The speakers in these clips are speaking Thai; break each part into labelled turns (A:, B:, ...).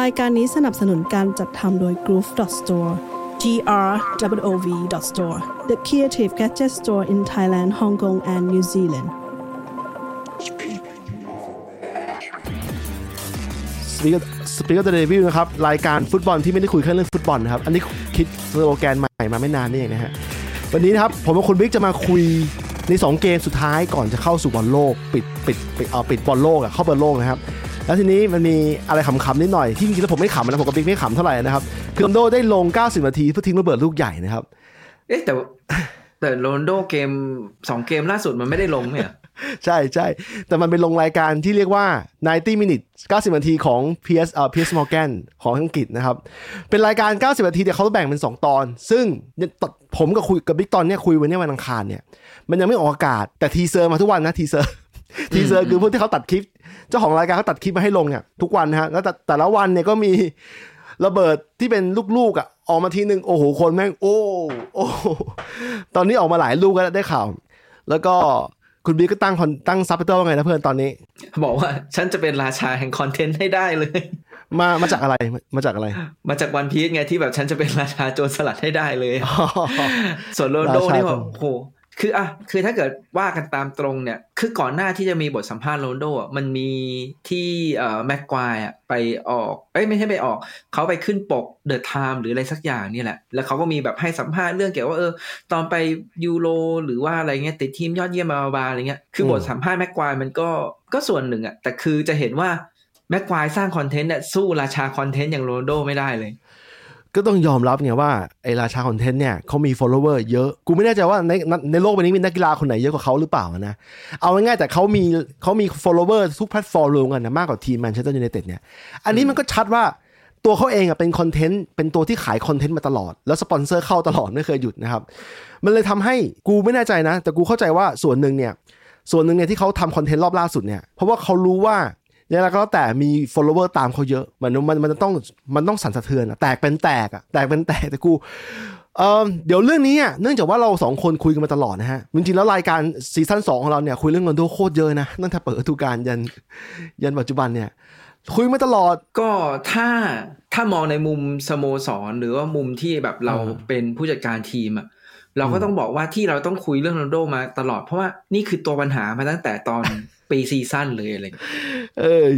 A: รายการนี้สนับสนุนการจัดทำโดย Groove Store G R W O V Store the creative gadget store in Thailand Hong Kong and New Zealand
B: Speak Speak of the Devil นะครับ รายการฟุตบอลที่ไม่ได้คุยแค่เรื่องฟุตบอลนะครับ อันนี้คิดสโลแกนใหม่มาไม่นานนี่เองนะฮะ วันนี้นะครับ ผมกับคุณบิ๊กจะมาคุยใน 2 เกมสุดท้ายก่อนจะเข้าสู่บอลโลก ปิดปิดปิดเอาปิดบอลโลกอะเข้าบอลโลกนะครับ แล้วทีนี้มันมีอะไรขำๆนิดหน่อยที่จริงๆแล้วผมไม่ขำนะผมกับบิ๊กไม่ขำเท่าไหร่นะครับคือโรนัลโด้ได้ลง 90 นาทีเพื่อทิ้งระเบิดลูกใหญ่นะครับ
C: เอ๊ะแต่ว่าแต่โรนัลโด้เกมสองเกมล่าสุดมันไม่ได้ลงเนี่ย
B: ใช่ใช่แต่มันเป็นลงรายการที่เรียกว่า 90 minutes 90 นาทีของ Piers เอ่อ Piers Morgan ของอังกฤษนะครับ เป็นรายการ 90 นาทีแต่เขาแบ่งเป็น 2 ตอน ซึ่งผมกับคุยกับบิ๊กตอนเนี้ยคุยวันนี้วันอังคารเนี่ย มันยังไม่ออกอากาศแต่ teaser มาทุกวันนะ teaser teaser คือพวกที่เขาตัดคลิป เจ้าของรายการเขาตัดคลิปมาให้ลงเนี่ยทุกวันนะฮะแล้วแต่แต่ละวันเนี่ยก็มีระเบิดที่เป็นลูกๆอะออกมาทีหนึ่งโอ้โหคนแม่งโอ้โอ้ตอนนี้ออกมาหลายลูกแล้วได้ข่าว แล้วก็คุณบิ๊กก็ตั้งคอนตั้งซับไตเติลว่าไงนะเพื่อนตอนนี้
C: บอกว่าฉันจะเป็นราชาแห่ง content ให้ได้เลย
B: มามาจากอะไรมาจากอะไร
C: มาจากวันพีซไงที่แบบฉันจะเป็นราชาโจรสลัดให้ได้เลย ส่วนโรนัลโด้นี่แบบโห คืออะคือถ้าเกิดว่ากันตามตรงเนี่ย คือก่อนหน้าที่จะมีบทสัมภาษณ์โรนัลโด้อะมันมีที่เอ่อแม็กไกวร์อะไปออกเอ้ยไม่ใช่ไปออก เขาไปขึ้นปก The Times หรืออะไรสักอย่างนี่แหละ แล้วเขาก็มีแบบให้สัมภาษณ์เรื่องเกี่ยวว่าเออ ตอนไปยูโรหรือว่าอะไรเงี้ยติดทีมยอดเยี่ยมมาบาอะไรเงี้ยคือบทสัมภาษณ์แม็กไกวร์มันก็ก็ส่วนหนึ่งอะแต่คือจะเห็นว่าแม็กไกวร์สร้าง content เนี่ยสู้ราชา content อย่างโรนัลโด้ไม่ได้เลย
B: ก็ต้องยอมรับไงว่าไอราชา content เนี่ยเขามี follower เยอะ กูไม่แน่ใจว่าในในโลกใบนี้มีนักกีฬาคนไหนเยอะกว่าเขาหรือเปล่านะ เอาง่ายๆแต่เขามีเขามี follower ทุกแพลตฟอร์มรวมกันนะมากกว่าทีมแมนเชสเตอร์ยูไนเต็ดเนี่ย อันนี้มันก็ชัดว่าตัวเขาเองอะเป็น content เป็นตัวที่ขาย content มาตลอด แล้วสปอนเซอร์เข้าตลอดไม่เคยหยุดนะครับ มันเลยทำให้กูไม่แน่ใจนะ แต่กูเข้าใจว่าส่วนหนึ่งเนี่ยส่วนหนึ่งเนี่ยที่เขาทำ content รอบล่าสุดเนี่ยเพราะว่าเขารู้ว่า อย่างไรก็แล้วแต่มี follower ตามเขาเยอะ มันมันมันต้องมันต้องสั่นสะเทือนอะแตกเป็นแตกอะแตกเป็นแตกแต่กูเออเดี๋ยวเรื่องนี้อะเนื่องจากว่าเราสองคนคุยกันมาตลอดนะฮะ จริงๆแล้วรายการ season สองของเราเนี่ยคุยเรื่องโรนัลโด้โคตรเยอะนะตั้งแต่เปิดฤดูกาลยันยันปัจจุบันเนี่ย คุยมาตลอด
C: ก็ถ้าถ้ามองในมุมสโมสรหรือว่ามุมที่แบบเราเป็นผู้จัดการทีมอะเราก็ต้องบอกว่าที่เราต้องคุยเรื่องโรนัลโด้มาตลอดเพราะว่านี่คือตัวปัญหามาตั้งแต่ตอน pre-season เลยอะไร
B: เอ้ย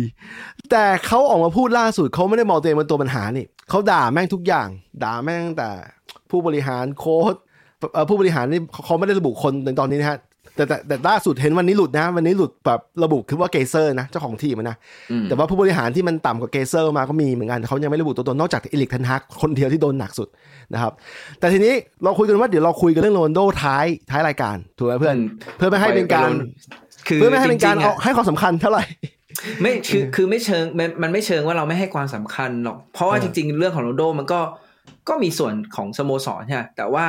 B: แต่เขาออกมาพูดล่าสุดเขาไม่ได้มองตัวเองเป็นตัวปัญหานี่เขาด่าแม่งทุกอย่าง ด่าแม่งแต่ผู้บริหารโค้ชผู้บริหารนี่เขาไม่ได้ระบุคนในตอนนี้นะฮะแต่แต่แต่ล่าสุดเห็นวันนี้หลุดนะ วันนี้หลุดแบบระบุคือว่าเกลเซอร์นะเจ้าของทีมนะ แต่ว่าผู้บริหารที่มันต่ำกว่าเกลเซอร์มาก็มีเหมือนกันเขายังไม่ระบุตัวตนนอกจากเอริก เทนฮากคนเดียวที่โดนหนักสุดนะครับ แต่ทีนี้เราคุยกันว่าเดี๋ยวเราคุยกันเรื่องโรนโดท้ายท้ายรายการถูกไหมเพื่อน เพื่อไม่ให้เป็นการ เพื่อไม่ให้เป็นการเอาให้ความสำคัญเท่าไหร่
C: ไม่คือคือไม่เชิงมันมันไม่เชิงว่าเราไม่ให้ความสำคัญหรอก เพราะว่าจริง ๆ เรื่องของโรนโดมันก็ก็มีส่วนของสโมสรใช่ไหมแต่ว่า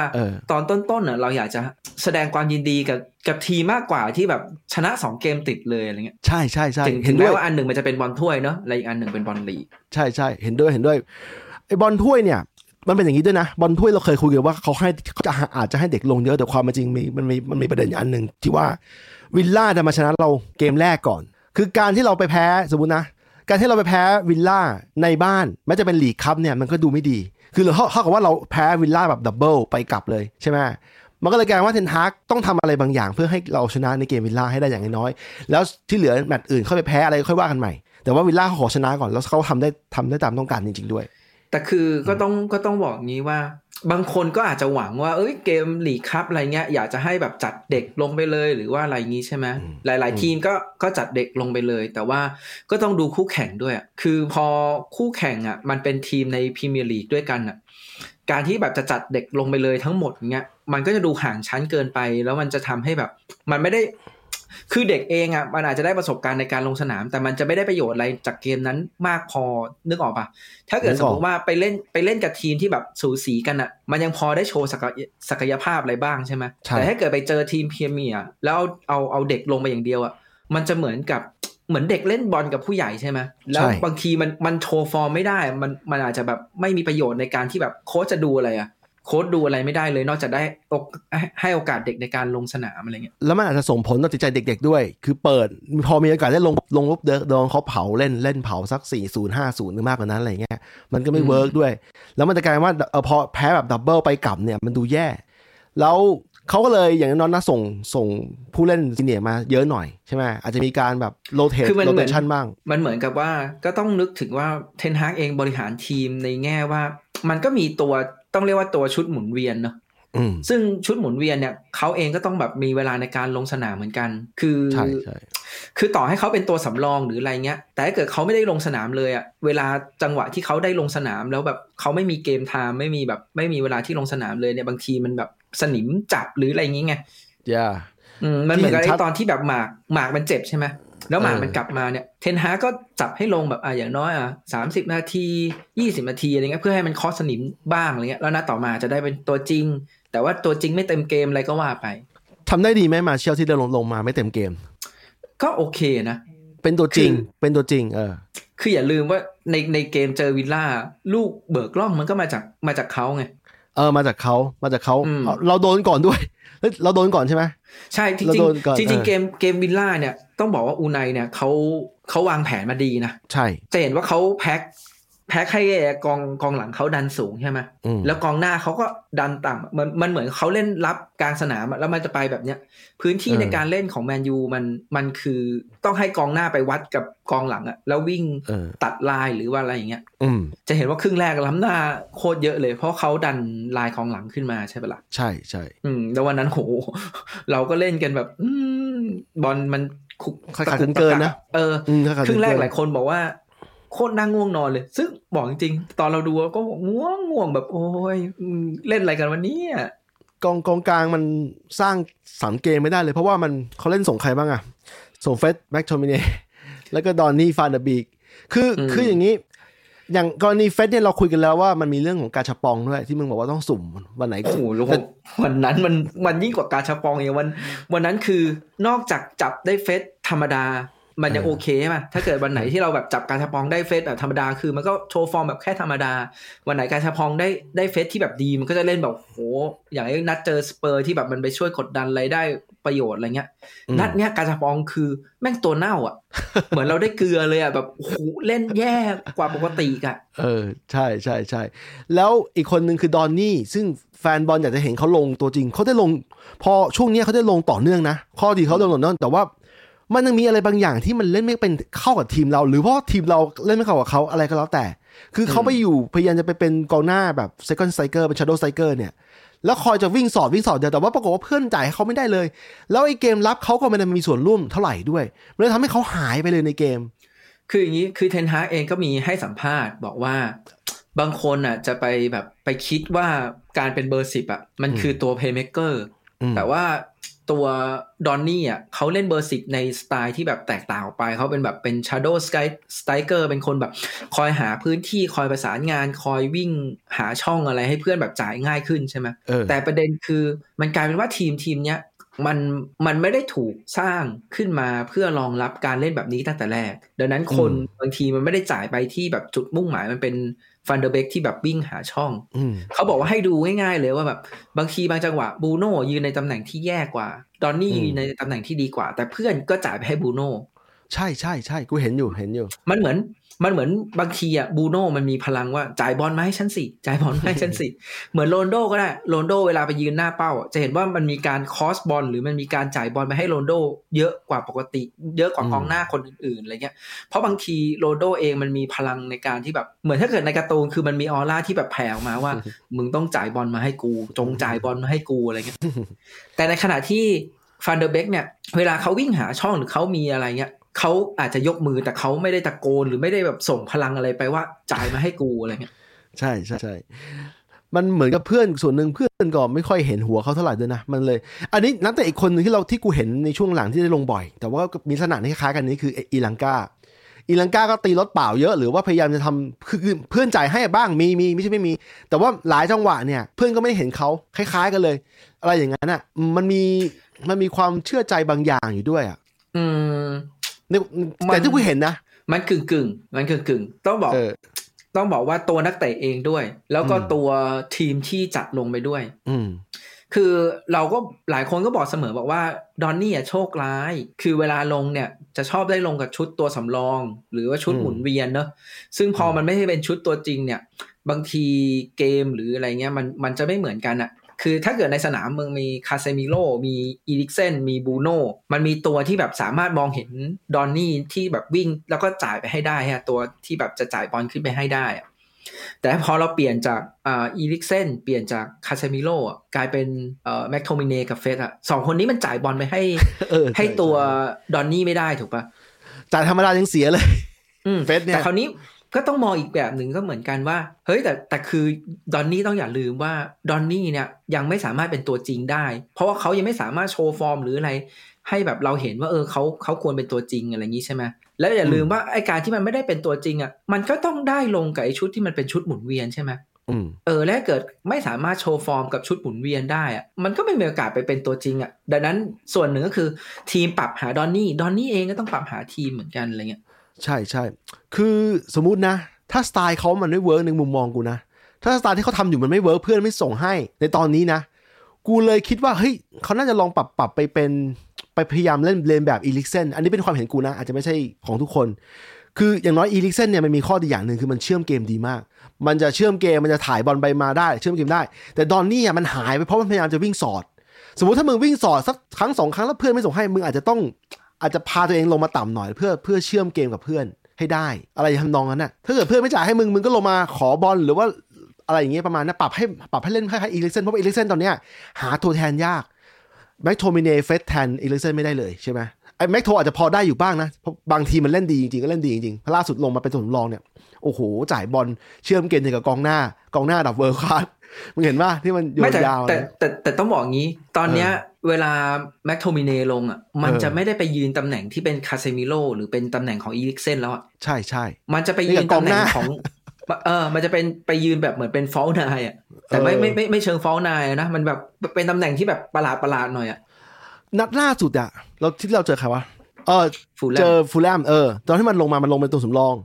C: ตอนต้นๆเน่ะเราอยากจะแสดงความยินดีกับกับทีมากกว่าที่แบบชนะสองเกมติดเลยอะไรเงี้ย
B: ใช่ใช่ใช่
C: เห็นด้วยว่าอันหนึ่งมันจะเป็นบอลถ้วยเนาะและอีกอันหนึ่งเป็นบอลลีก
B: ใช่ใช่เห็นด้วยเห็นด้วยไอ้บอลถ้วยเนี่ย มันเป็นอย่างนี้ด้วยนะ บอลถ้วยเราเคยคุยกันว่าเขาให้เขาจะอาจจะให้เด็กลงเยอะแต่ความจริงมีมันมีมันมีประเด็นอันหนึ่งที่ว่าวิลล่าจะมาชนะเราเกมแรกก่อน คือการที่เราไปแพ้สมมตินะ การที่เราไปแพ้วิลล่าในบ้านแม้จะเป็นลีกคัพเนี่ยมันก็ดูไม่ดี คือเราเท่ากับว่าเราแพ้วิลล่าแบบ double ไปกลับเลยใช่ไหมมันก็เลยกลายว่าเทนฮากต้องทำอะไรบางอย่างเพื่อให้เราชนะในเกมวิลล่าให้ได้อย่างน้อยแล้วที่เหลือแมตช์อื่นเข้าไปแพ้อะไรค่อยว่ากันใหม่แต่ว่าวิลล่าเขาขอชนะก่อนแล้วเขาทำได้ทำได้ตามต้องการจริง ๆด้วย
C: แต่คือก็ต้องก็ต้องบอกงี้ว่า บางคนก็อาจจะหวังว่า เอ้ยเกมลีกคัพอะไรเงี้ยอยากจะให้แบบจัดเด็กลงไปเลยหรือว่าอะไรงี้ใช่ไหมหลาย ๆ ทีมก็ก็จัดเด็กลงไปเลย แต่ว่าก็ต้องดูคู่แข่งด้วยคือพอคู่แข่งอะ มันเป็นทีมในพรีเมียร์ลีกด้วยกันอะการที่แบบจะจัดเด็กลงไปเลยทั้งหมดเงี้ยมันก็จะดูห่างชั้นเกินไป แล้วมันจะทำให้แบบ มันไม่ได้ คือเด็กเองอะมันอาจจะได้ประสบการณ์ในการลงสนาม แต่มันจะไม่ได้ประโยชน์อะไรจากเกมนั้นมากพอนึกออกปะถ้าเกิดสมมติว่าไปเล่นไปเล่นกับทีมที่แบบสูสีกันอะ มันยังพอได้โชว์ศักยภาพอะไรบ้างใช่ไหมแต่ถ้าเกิดไปเจอทีมเพียเมียแล้วเอาเอาเอาเด็กลงไปอย่างเดียวอะมันจะเหมือนกับเหมือนเด็กเล่นบอลกับผู้ใหญ่ใช่ไหมแล้วบางทีมันมันโชว์ฟอร์มไม่ได้ มันมันอาจจะแบบไม่มีประโยชน์ในการที่แบบโค้ชจะดูอะไรอะ โค้ชดูอะไรไม่ได้เลยนอกจากได้อกให้โอกาสเด็กในการลงสนามอะไรเงี้ย
B: แล้วมันอาจจะส่งผลต่อจิตใจเด็ก ๆ ด้วย คือเปิดพอมีโอกาสได้ลงลงปุ๊บเดินโดนเขาเผาเล่นเล่นเผาสัก 4 0 5 0หรือมากกว่านั้นอะไรเงี้ยมันก็ไม่ work ด้วย แล้วมันจะกลายว่าเออพอแพ้แบบ double ไปกลับเนี่ยมันดูแย่ แล้วเขาก็เลยอย่างนั้นนะส่งส่งผู้เล่น senior มาเยอะหน่อยใช่ไหมอาจจะมีการแบบ rotate
C: คือมัน
B: rotation บ้าง
C: มันเหมือนกับว่าก็ต้องนึกถึงว่าเทนฮากเองบริหารทีมในแง่ว่า มันก็มีตัว ต้องเรียกว่าตัวชุดหมุนเวียนเนาะ
B: อืม
C: ซึ่งชุดหมุนเวียนเนี่ยเขาเองก็ต้องแบบมีเวลาในการลงสนามเหมือนกัน คือ
B: ใช่ใช่
C: คือต่อให้เขาเป็นตัวสำรองหรืออะไรเงี้ย แต่ถ้าเกิดเขาไม่ได้ลงสนามเลยอะเวลาจังหวะที่เขาได้ลงสนามแล้วแบบเขาไม่มีเกมไทม์ไม่มีแบบไม่มีเวลาที่ลงสนามเลยเนี่ยบางทีมันแบบสนิมจับหรืออะไรอย่างเงี้ย
B: ย่า
C: อืมมันเหมือนกับ
B: ที่เห็นชั
C: ไอ้
B: ด
C: ตอนที่แบบหมากหมากมันเจ็บใช่ไหม แล้วหมาก
B: เออ
C: มันกลับมาเนี่ยเทนฮาก็จับให้ลงแบบอะอย่างน้อยอะสามสิบนาทียี่สิบนาทีอะไรเงี้ยเพื่อให้มันเคอสนิมบ้างอะไรเงี้ยแล้วนัดต่อมาจะได้เป็นตัวจริง แต่ว่าตัวจริงไม่เต็มเกมอะไรก็ว่าไป
B: ทำได้ดีไหมมาเชียลที่เดินลงลงมาไม่เต็มเกม
C: ก็โอเคนะ
B: เป็นตัวจริง
C: คือ
B: เป็นตัวจริง เออ
C: คืออย่าลืมว่าในในเกมเจอวิลล่าลูกเบิกล่องมันก็มาจากมาจากเขาไง
B: เออมาจากเขามาจากเขา
C: อืม
B: เอาเราโดนก่อนด้วย เฮ้ยเราโดนก่อนใช่ไหม
C: ใช่จริง
B: เราโดนก่อน
C: ๆจริง
B: เออ
C: ๆเกมเกมวิลล่าเนี่ยต้องบอกว่าอูไนเนี่ยเขาเขาวางแผนมาดีนะ
B: ใช่
C: จะเห็นว่าเขาแพ็ค แพ็คให้กองกองหลังเขาดันสูงใช่ไหม
B: อืม
C: แล้วกองหน้าเขาก็ดันต่ำมันมันเหมือนเขาเล่นรับกลางสนามอะแล้วมันจะไปแบบเนี้ย พื้นที่
B: เออ
C: ในการเล่นของแมนยูมันมันคือต้องให้กองหน้าไปวัดกับกองหลังอะแล้ววิ่ง
B: เออ
C: ตัดลายหรือว่าอะไรอย่างเงี้ย
B: อืม
C: จะเห็นว่าครึ่งแรกล้ำหน้าโคตรเยอะเลย เพราะเขาดันลายของหลังขึ้นมาใช่ปะล่ะ
B: ใช่ใช่
C: อืมแล้ววันนั้นโห เราก็เล่นกันแบบอืมบอลมันคุก
B: ขาดขาดเกินๆนะ
C: เออ
B: อืมถ้าขาด
C: ครึ่งแรก
B: เกิน
C: หลายคนบอกว่า โคตรน่าง่วงนอนเลย ซึ่งบอกจริงๆตอนเราดูก็ง่วงง่วงแบบโอ้ยอืมเล่นอะไรกันวันนี้
B: กองกองกลางมันสร้างสรรค์เกมไม่ได้เลย เพราะว่ามันเขาเล่นส่งใครบ้างอะส่งเฟร็ดแม็กโทมิเนแล้วก็ดอนนี่ฟานเดอร์บีกคือ
C: อืม
B: คืออย่างนี้ อย่างกรณีเฟร็ดเนี่ยเราคุยกันแล้วว่ามันมีเรื่องของกาชาปองด้วยที่มึงบอกว่าต้องสุ่มวันไหน
C: โอ้โหรู้ว่าวันนั้นมันมันยิ่งกว่ากาชาปองอย่างวัน วันนั้นคือนอกจากจับได้เฟร็ดธรรมดา มันยัง
B: เออ
C: โอเคใช่ไหมถ้าเกิดวันไหนที่เราแบบจับกาชาปองได้เฟร็ดแบบธรรมดาคือมันก็โชว์ฟอร์มแบบแค่ธรรมดา วันไหนกาชาปองได้ได้เฟร็ดที่แบบดีมันก็จะเล่นแบบโหอย่างไอ้นัดเจอสเปอร์ที่แบบมันไปช่วยกดดันอะไรได้ประโยชน์อะไรเงี้ย
B: อืม
C: นัดเนี้ยการชาปองคือแม่งตัวเน่าอะ เหมือนเราได้เกลือเลยอะแบบโอ้โหเล่นแย่กว่าปกติอีกอะ
B: เออใช่ใช่ใช่แล้วอีกคนหนึ่งคือดอนนี่ ซึ่งแฟนบอลอยากจะเห็นเขาลงตัวจริงเขาได้ลง พอช่วงเนี้ยเขาได้ลงต่อเนื่องนะข้อดีเขาลงต่อเนื่องแต่ว่า มันยังมีอะไรบางอย่างที่มันเล่นไม่เป็นเข้ากับทีมเรา หรือเพราะทีมเราเล่นไม่เข้ากับเขาอะไรก็แล้วแต่ คือเขาไปอยู่พยายามจะไปเป็นกองหน้าแบบ second striker เป็น shadow striker เนี่ยแล้วคอยจะวิ่งสอดวิ่งสอดเดียวแต่ว่าปรากฏว่าเพื่อนจ่ายให้เขาไม่ได้เลย แล้วไอ้เกมรับเขาก็ไม่ได้มีส่วนร่วมเท่าไหร่ด้วยมันเลยทำให้เขาหายไปเลยในเกม
C: คืออย่างนี้คือเทนฮากเองก็มีให้สัมภาษณ์บอกว่าบางคนอะจะไปแบบไปคิดว่าการเป็นเบอร์สิบอะมันคือตัวเพย์เม k เกอร์
B: อืม
C: แต่ว่า ตัวดอนนี่อะเขาเล่นเบอร์สิบในสไตล์ที่แบบแตกต่างออกไป เขาเป็นแบบเป็น shadow สไก striker เป็นคนแบบคอยหาพื้นที่คอยประสานงานคอยวิ่งหาช่องอะไรให้เพื่อนแบบจ่ายง่ายขึ้นใช่ไหม
B: เออ
C: แต่ประเด็นคือมันกลายเป็นว่าทีมทีมเนี้ยมันมันไม่ได้ถูกสร้างขึ้นมาเพื่อรองรับการเล่นแบบนี้ตั้งแต่แรก ดังนั้นคน
B: อืม
C: บางทีมันไม่ได้จ่ายไปที่แบบจุดมุ่งหมายมันเป็น ฟันเดอร์เบกที่แบบวิ่งหาช่อง
B: อืม
C: เขาบอกว่าให้ดูง่ายๆเลยว่าแบบบางทีบางจังหวะบูโน่ยืนในตำแหน่งที่แย่กว่า ดอนนี่
B: อืม
C: ยืนในตำแหน่งที่ดีกว่า แต่เพื่อนก็จ่ายไปให้บูโน่
B: ใช่ใช่ใช่กูเห็นอยู่เห็นอยู่
C: มันเหมือน มันเหมือนบางทีอะบรูโน่มันมีพลังว่าจ่ายบอลมาให้ฉันสิจ่ายบอลมาให้ฉันสิเหมือนโรนัลโดก็ได้โรนัลโดเวลาไปยืนหน้าเป้าอะจะเห็นว่ามันมีการ cross บอลหรือมันมีการจ่ายบอลไปให้โรนัลโด เยอะกว่าปกติ เยอะกว่า
B: อืม
C: กองหน้าคนอื่นๆอะไรเงี้ยเพราะบางทีโรนัลโดเองมันมีพลังในการที่แบบเหมือนถ้าเกิดในการ์ตูนคือมันมีออร่าที่แบบแผ่ออกมาว่า มึงต้องจ่ายบอลมาให้กู จงจ่ายบอลมาให้กูอะไรเงี้ยแต่ในขณะที่ฟันเดอร์เบกเนี่ยเวลาเขาวิ่งหาช่องหรือเขามีอะไรเงี้ย เขาอาจจะยกมือแต่เขาไม่ได้ตะโกนหรือไม่ได้แบบส่งพลังอะไรไปว่าจ่ายมาให้กูอะไรเงี้ย
B: ใช่ใช่ใช่มันเหมือนกับเพื่อนส่วนหนึ่งเพื่อนก็ไม่ค่อยเห็นหัวเขาเท่าไหร่ด้วยนะ มันเลย อันนี้นักแต่อีกคนหนึ่งที่เราที่กูเห็นในช่วงหลังที่ได้ลงบ่อย แต่ว่าก็มีลักษณะที่คล้ายๆกันนี้คืออีลังกาอีลังกาก็ตีรถเปล่าเยอะหรือว่าพยายามจะทำคือคือเพื่อนจ่ายให้บ้างมีมีไม่ใช่ไม่มี แต่ว่าหลายจังหวะเนี่ย เพื่อนก็ไม่ได้เห็นเขาคล้าย ๆ กันเลย อะไรอย่างนั้นอะ มันมีมันมีความเชื่อใจบางอย่างอยู่ด้วยอะ
C: อืม
B: ใน แต่ที่กูเห็นนะ
C: มันกึ่งกึ่งๆมันกึ่งกึ่งๆต้องบอก
B: เออ
C: ต้องบอกว่าตัวนักเตะเองด้วย แล้วก็ตัวทีมที่จัดลงไปด้วย
B: อืม
C: คือเราก็หลายคนก็บอกเสมอบอกว่าดอนนี่อะโชคร้าย คือเวลาลงเนี่ยจะชอบได้ลงกับชุดตัวสำรอง หรือว่าชุด
B: อืม
C: หมุนเวียนเนอะซึ่งพอมันไม่ได้เป็นชุดตัวจริงเนี่ย บางทีเกมหรืออะไรเงี้ยมันมันจะไม่เหมือนกันอะ คือถ้าเกิดในสนามมึงมีคาเซมิโรมีอีริกเซนมีบรูโนมันมีตัวที่แบบสามารถมองเห็นดอนนี่ที่แบบวิ่งแล้วก็จ่ายไปให้ได้ฮะตัวที่แบบจะจ่ายบอลขึ้นไปให้ได้อะแต่พอเราเปลี่ยนจากอ่าอีริกเซนเปลี่ยนจากคาเซมิโรอะกลายเป็นเอ่อแม็คโทมิเนย์กับเฟร็ดอะสองคนนี้มันจ่ายบอลไปให้
B: เออ
C: ให้
B: ช่
C: ตัว
B: ช่
C: ดอนนี่ไม่ได้ถูกปะ
B: จ่ายธรรมดายังเสียเลย
C: อืม
B: เฟสเนี่ย
C: แต่คราวนี้ ก็ต้องมองอีกแบบหนึ่งก็เหมือนกันว่า เฮ้ยแต่แต่คือดอนนี่ต้องอย่าลืมว่าดอนนี่เนี่ยยังไม่สามารถเป็นตัวจริงได้ เพราะว่าเขายังไม่สามารถโชว์ฟอร์มหรืออะไร ให้แบบเราเห็นว่าเออเขาเขาควรเป็นตัวจริงอะไรอย่างนี้ใช่ไหมแล้วอย่าลืมว่าไอการที่มันไม่ได้เป็นตัวจริงอะมันก็ต้องได้ลงกับไอชุดที่มันเป็นชุดหมุนเวียนใช่ไหม
B: อืม
C: เออและถ้าเกิดไม่สามารถโชว์ฟอร์มกับชุดหมุนเวียนได้อะมันก็ไม่มีโอกาสไปเป็นตัวจริงอะดังนั้นส่วนหนึ่งก็คือทีมปรับหาดอนนี่ดอนนี่เองก็ต้องปรับหาทีมเหมือนกันอะไรเงี้ย
B: ใช่ใช่ คือสมมุตินะ ถ้าสไตล์เขามันไม่ work ในมุมมองกูนะ ถ้าสไตล์ที่เขาทำอยู่มันไม่ work เพื่อนไม่ส่งให้ ในตอนนี้นะ กูเลยคิดว่าเฮ้ยเขาน่าจะลองปรับปรับไปเป็นไปพยายามเล่นเลนแบบอีริกเซน อันนี้เป็นความเห็นกูนะ อาจจะไม่ใช่ของทุกคน คืออย่างน้อยอีริกเซนเนี่ยมันมีข้อดีอย่างหนึ่งคือมันเชื่อมเกมดีมาก มันจะเชื่อมเกมมันจะถ่ายบอลไปมาได้ เชื่อมเกมได้ แต่ดอนนี่อะมันหายไปเพราะมันพยายามจะวิ่งสอด สมมติถ้ามึงวิ่งสอดสักครั้งสองครั้งแล้วเพื่อนไม่ส่งให้มึงอาจจะต้อง อาจจะพาตัวเองลงมาต่ำหน่อยเพื่อเพื่อเชื่อมเกมกับเพื่อนให้ได้ อะไรทำนองนั้นน่ะถ้าเกิดเพื่อนไม่จ่ายให้มึงมึงก็ลงมาขอบอลหรือว่าอะไรอย่างเงี้ยประมาณนั้นปรับให้ปรับให้เล่นคล้ายๆอีริกเซนเพราะอีริกเซนตอนเนี้ยหาตัวแทนยากแม็คโทมิเนย์เฟร็ดแทนอีริกเซนไม่ได้เลยใช่ไหมไอ้แม็คโทอาจจะพอได้อยู่บ้างนะเพราะบางทีมันเล่นดีจริงๆก็เล่นดีจริงๆล่าสุดลงมาเป็นตัวสำรองเนี่ยโอ้โหจ่ายบอลเชื่อมเกมกับกองหน้ากองหน้าดับเวิร์คลาส มึงเห็นป่ะที่มันโย
C: ไม่
B: น
C: แต่
B: ยาว
C: แต่
B: นะ
C: แต่แต่ต้องบอกงี้ ตอนเนี้ย เวลาแม็กโทมิเนลงอะมัน
B: เออ
C: จะไม่ได้ไปยืนตำแหน่งที่เป็นคาเซมิโลหรือเป็นตำแหน่งของอีริกเซนแล้วอะ
B: ใช่ใช่
C: มันจะไปยืน
B: นี่กับกอ
C: ตำ
B: ง
C: แห
B: ห
C: น่
B: น้า
C: งของเออ มันจะเป็นไปยืนแบบเหมือนเป็นฟอลนายอะ แต่ไม่
B: เออ
C: ไม่ไม่ไม่เชิงฟอลนายนะ มันแบบเป็นตำแหน่งที่แบบประหลาดประหลาดหน่อยอะ
B: นัดล่าสุดอะเราที่เราเจอใครวะ เออ
C: ฟูแล่ม
B: เจอฟูแล่ม เออ ตอนที่มันลงมา มันลงเป็นตัวสำรอง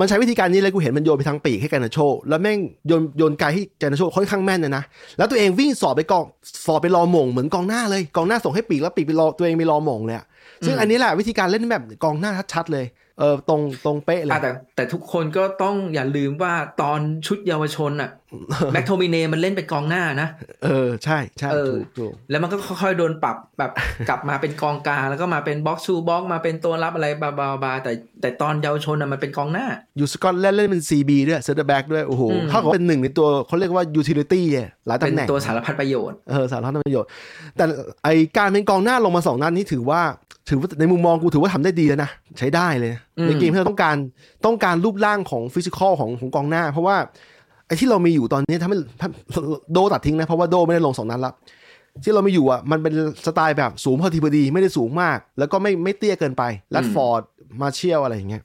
B: มันใช้วิธีการนี้เลยกูเห็นมันโยนไปทางปีกให้การ์นาโช แล้วแม่งโยนโยนไกลให้การ์นาโชค่อนข้างแม่นนะนะ แล้วตัวเองวิ่งสอดไปกองสอดไปรอโหม่งเหมือนกองหน้าเลยกองหน้าส่งให้ปีกแล้วปีกไปรอตัวเองไปรอโหม่งเลยซึ่งอันนี้แหละวิธีการเล่นแบบกองหน้าชัดๆเลย เออตรงตรงเป๊ะเลย
C: อะแต่แต่ทุกคนก็ต้องอย่าลืมว่าตอนชุดเยาวชนอะแม็คโทมิเนย์มันเล่นเป็นกองหน้านะ
B: เออ ใช่ใช่
C: เออ
B: ถูกถูก
C: แล้วมันก็ค่อยๆโดนปรับแบบกลับมาเป็นกองกลางแล้วก็มาเป็น box to box มาเป็นตัวรับอะไรบาบาบาแต่แต่ตอนเยาวชนอะมันเป็นกองหน้า
B: อยู่สกอตแลนด์เล่นเป็น CB ด้วย center back ด้วย โอ้โห
C: อืม
B: เท่ากับเป็นหนึ่งในตัวเขาเรียกว่า utility เนี่ยหลาย
C: เป็
B: ตำ
C: น
B: แหน่ง
C: ตัวสารพัดประโยชน์
B: เออสารพัดประโยชน์ แต่ไอการเป็นกองหน้าลงมาสองนัดนี้ถือว่า ถือว่าในมุมมองกูถือว่าทำได้ดีแล้วนะ ใช้ได้เลยนะ
C: อืม
B: ในเกมที่เราต้องการต้องการรูปร่างของ physical ของของกองหน้า เพราะว่าไอที่เรามีอยู่ตอนนี้ทำให้ถ้าโดตัดทิ้งนะ เพราะว่าโดไม่ได้ลงสองนัดละที่เรามีอยู่อะมันเป็นสไตล์แบบสูงพอดีพอดีไม่ได้สูงมาก แล้วก็ไม่ไม่เตี้ยเกินไปแรชฟอร์ดมาร์กซิยาลอะไรอย่างเงี้ย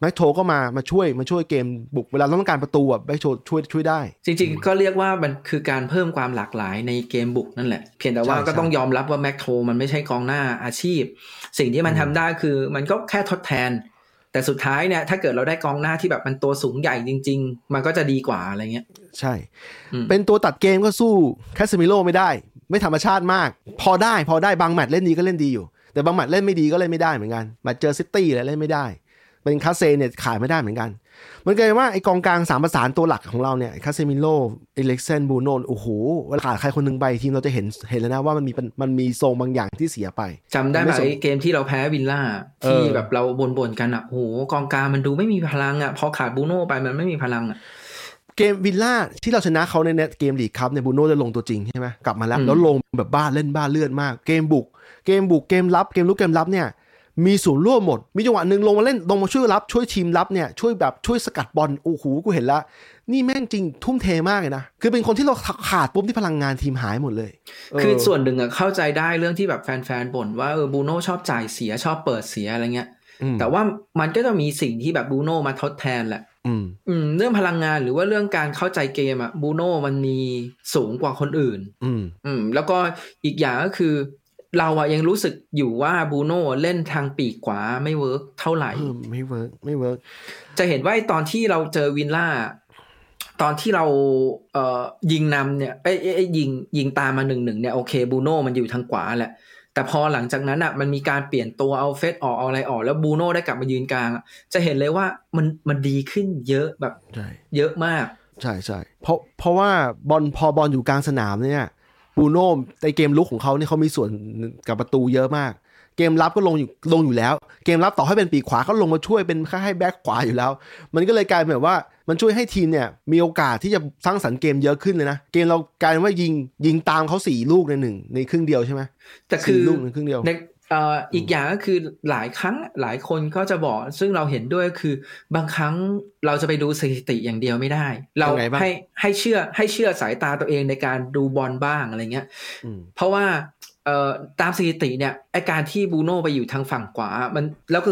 B: แม็คโทก็มามาช่วยมาช่วยเกมบุกเวลาเราต้องการประตูอะแม็คโทช่วยช่วยได้
C: จริง ๆ ก็เรียกว่ามันคือการเพิ่มความหลากหลายในเกมบุกนั่นแหละ เพียงแต่ว่า
B: ใช่
C: ก็ต้องยอมรับว่าแม็คโทมันไม่ใช่กองหน้าอาชีพ สิ่งที่มันทำได้คือมันก็แค่ทดแทน แต่สุดท้ายเนี่ยถ้าเกิดเราได้กองหน้าที่แบบมันตัวสูงใหญ่จริง ๆ มันก็จะดีกว่าอะไรเงี้ย
B: ใช่
C: อืม
B: เป็นตัวตัดเกมก็สู้คาเซมิโรไม่ได้ ไม่ธรรมชาติมาก พอได้พอได้บาง match เล่นดีก็เล่นดีอยู่ แต่บาง match เล่นไม่ดีก็เล่นไม่ได้เหมือนกันมาเจอซิตี้อะไรเล่นไม่ได้ เป็นคาเซเนี่ยขายไม่ได้เหมือนกัน มันกลายเป็นว่าไอ้กองกลางสามประสานตัวหลักของเราเนี่ยคาเซมิโรอีริกเซนบรูโนโอ้โหเวลาขาดใครคนหนึ่งไปทีมเราจะเห็นเห็นเลยนะว่ามันมีปัญมันมีทรงบางอย่างที่เสียไป
C: จำได้ไหม
B: ไม่สม
C: ไอ้เกมที่เราแพ้วิลล่า
B: เออ
C: ที่แบบเราบ่นๆกันอะโอ้โหกองกลางมันดูไม่มีพลังอะพอขาดบูโน่ไปมันไม่มีพลังอะ
B: เกมวิลล่าที่เราชนะเขาในเน็ตเกมลีกครับในบูโน่จะลงตัวจริงใช่ไหมกลับมาแล้ว
C: อืม
B: แล้วลงแบบบ้าเล่นบ้าเลือดมาก เกมบุก เกมบุกเกมรับเกมลุกเกมรับเนี่ย มีส่วนร่วมหมด มีจังหวะหนึ่งลงมาเล่นลงมาช่วยรับช่วยทีมรับเนี่ยช่วยแบบช่วยสกัดบอลโอ้โหกูเห็นแล้วนี่แม่งจริงทุ่มเทมากเลยนะ คือเป็นคนที่เราขาดปุ๊บที่พลังงานทีมหายหมดเลยเคื
C: อส่วนหนึ่งอะเข้าใจได้เรื่องที่แบบแฟนๆบ่นว่าเออบรูโน่ชอบจ่ายเสียชอบเปิดเสียอะไรเงี้ย
B: อืม
C: แต่ว่ามันก็จะมีสิ่งที่แบบบรูโน่มาทดแทนแหละ
B: อืม
C: อืมเรื่องพลังงานหรือว่าเรื่องการเข้าใจเกมอะบรูโน่มันมีสูงกว่าคนอื่น
B: อืม
C: อืมแล้วก็อีกอย่างก็คือ เราอะยังรู้สึกอยู่ว่าบรูโน่เล่นทางปีกขวาไม่ work เท่าไหร่
B: เออไม่ work ไม่ work
C: จะเห็นว่าไอ้ตอนที่เราเจอวิลล่า ตอนที่เราเอ่อยิงนำเนี่ยไอ้ยเอ้ยเอ้ยยิงยิงตามมาหนึ่งหนึ่งเนี่ยโอเคบูโน่มันอยู่ทางขวาแหละ แต่พอหลังจากนั้นอะมันมีการเปลี่ยนตัวเอาเฟสออกเอาอะไรออก แล้วบูโน่ได้กลับมายืนกลางอะจะเห็นเลยว่ามันมันดีขึ้นเยอะแบบ
B: ใช่
C: เยอะมาก
B: ใช่ใช่เพราะเพราะว่าบอลพอบอลอยู่กลางสนามเนี่ย บูโน่ในเกมลุกของเขาเนี่ยเขามีส่วนกับประตูเยอะมาก เกมรับก็ลงอยู่ลงอยู่แล้ว เกมรับต่อให้เป็นปีกขวาก็ลงมาช่วยเป็นค่าให้แบ็คขวาอยู่แล้ว มันก็เลยกลายเป็นแบบว่ามันช่วยให้ทีมเนี่ยมีโอกาสที่จะสร้างสรรค์เกมเยอะขึ้นเลยนะ เกมเรากลายเป็นว่ายิงยิงตามเขาสี่ลูกในหนึ่งในครึ่งเดียวใช่ไหม
C: แต่คือ
B: สี่ลูกในครึ่งเดียว
C: ในเอ่ออีกอย่างก็คือหลายครั้งหลายคนก็จะบอกซึ่งเราเห็นด้วยก็คือบางครั้งเราจะไปดูสถิติอย่างเดียวไม่ได้ เรา
B: ยังไงบ้าง
C: ให้ให้เชื่อให้เชื่อสายตาตัวเองในการดูบอลบ้างอะไรเงี้ย
B: อืม
C: เพราะว่าเอ่อตามสถิติเนี่ยไอการที่บูโน่ไปอยู่ทางฝั่งขวา มันแล้วก็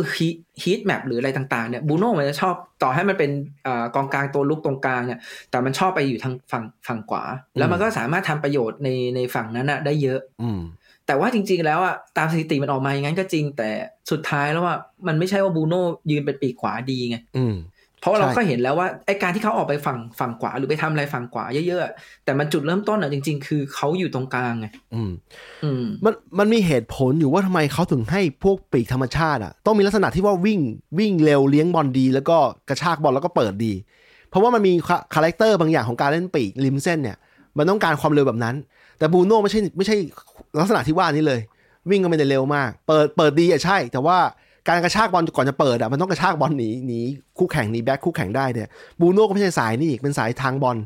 C: ฮีทแมปหรืออะไรต่างๆเนี่ยบูโน่มันจะชอบต่อให้มันเป็นเอ่อกองกลางตัวลุกตรงกลางเนี่ยแต่มันชอบไปอยู่ทางฝั่งฝั่งขวา แล้วมันก็สามารถทำประโยชน์ในในฝั่งนั้นอะได้เยอะ
B: อืม
C: แต่ว่าจริง ๆ แล้วอะตามสถิติมันออกมาอย่างนั้นก็จริง แต่สุดท้ายแล้วอะมันไม่ใช่ว่าบูโน่ยืนเป็นปีกขวาดีไง
B: อืม
C: เพราะว่าเรา
B: ใช่
C: ก็เห็นแล้วว่าไอการที่เขาออกไปฝั่งฝั่งขวาหรือไปทำอะไรฝั่งขวาเยอะๆอะแต่มันจุดเริ่มต้นอะจริง ๆ คือเขาอยู่ตรงกลางไง
B: อืม
C: อืม
B: มันมันมีเหตุผลอยู่ว่าทำไมเขาถึงให้พวกปีกธรรมชาติอะต้องมีลักษณะที่ว่าวิ่งวิ่งเร็วเลี้ยงบอลดี แล้วก็กระชากบอลแล้วก็เปิดดี เพราะว่ามันมี character บางอย่างของการเล่นปีกริมเส้นเนี่ยมันต้องการความเร็วแบบนั้น แต่บรูโน่ไม่ใช่ไม่ใช่ลักษณะที่ว่านี้เลย วิ่งก็ไม่ได้เร็วมาก เปิดเปิดดีอะใช่ แต่ว่าการกระชากบอลก่อนจะเปิดอะมันต้องกระชากบอลหนีหนีคู่แข่งหนี back คู่แข่งได้เนี่ยบรูโน่ก็ไม่ใช่สายนี่อีกเป็นสายทางบอล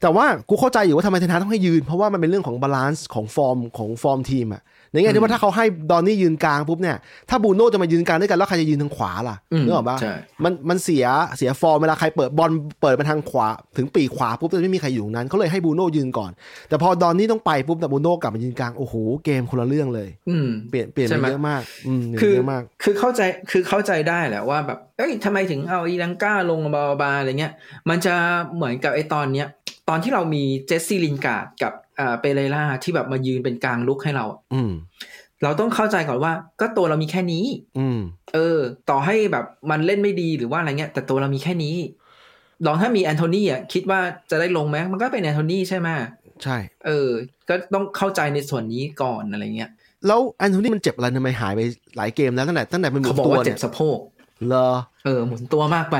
B: แต่ว่ากูเข้าใจอยู่ว่าทำไมเทนฮากต้องให้ยืน เพราะว่ามันเป็นเรื่องของ balance ของฟอร์มของฟอร์มทีมอะ ในแง่ที่ว่าถ้าเขาให้ดอนนี่ยืนกลางปุ๊บเนี่ยถ้าบรูโน่จะมายืนกลางด้วยกันแล้วใครจะยืนทางขวาล่ะ
C: อืม
B: นึกออกปะ
C: ใช่
B: มันมันเสียเสียฟอร์มเวลาใครเปิดบอลเปิดมาทางขวา ถึงปีกขวาปุ๊บจะไม่มีใครอยู่ตรงนั้นเขาเลยให้บรูโน่ยืนก่อน แต่พอดอนนี่ต้องไปปุ๊บแต่บรูโน่กลับมายืนกลางโอ้โหเกมคนละเรื่องเลย
C: อืม
B: เปลี่ยนเปลี่ยน
C: ใช่
B: ไป
C: ไหม
B: เยอะมากอืมเปลี่ยน
C: คือ
B: เยอะมาก
C: คือเข้าใจคือเข้าใจได้แหละว่าแบบเอ้ยทำไมถึงเอาเอลังก้าลงบาบาอะไรเงี้ยมันจะเหมือนกับไอตอนเนี้ย ตอนที่เรามีเจสซี่ลินการ์ดกับอ่าเปเรร่าที่แบบมายืนเป็นกลางรุกให้เราอะ
B: อืม
C: เราต้องเข้าใจก่อนว่า ก็ตัวเรามีแค่นี้
B: อืม
C: เออ ต่อให้แบบมันเล่นไม่ดีหรือว่าอะไรเงี้ย แต่ตัวเรามีแค่นี้ลองถ้ามีแอนโทนีอะคิดว่าจะได้ลงไหมมันก็เป็นแอนโทนีใช่ไหม
B: ใช่
C: เออ ก็ต้องเข้าใจในส่วนนี้ก่อนอะไรเงี้ย
B: แล้วแอนโทนีมันเจ็บอะไรทำไมหายไปหลายเกมแล้วตั้งแต่ตั้งแต่เป็นหมุ
C: เขาบอก
B: ว่า
C: เจ็บสะโพก
B: เหรอ
C: เออหมุนตัวมากไป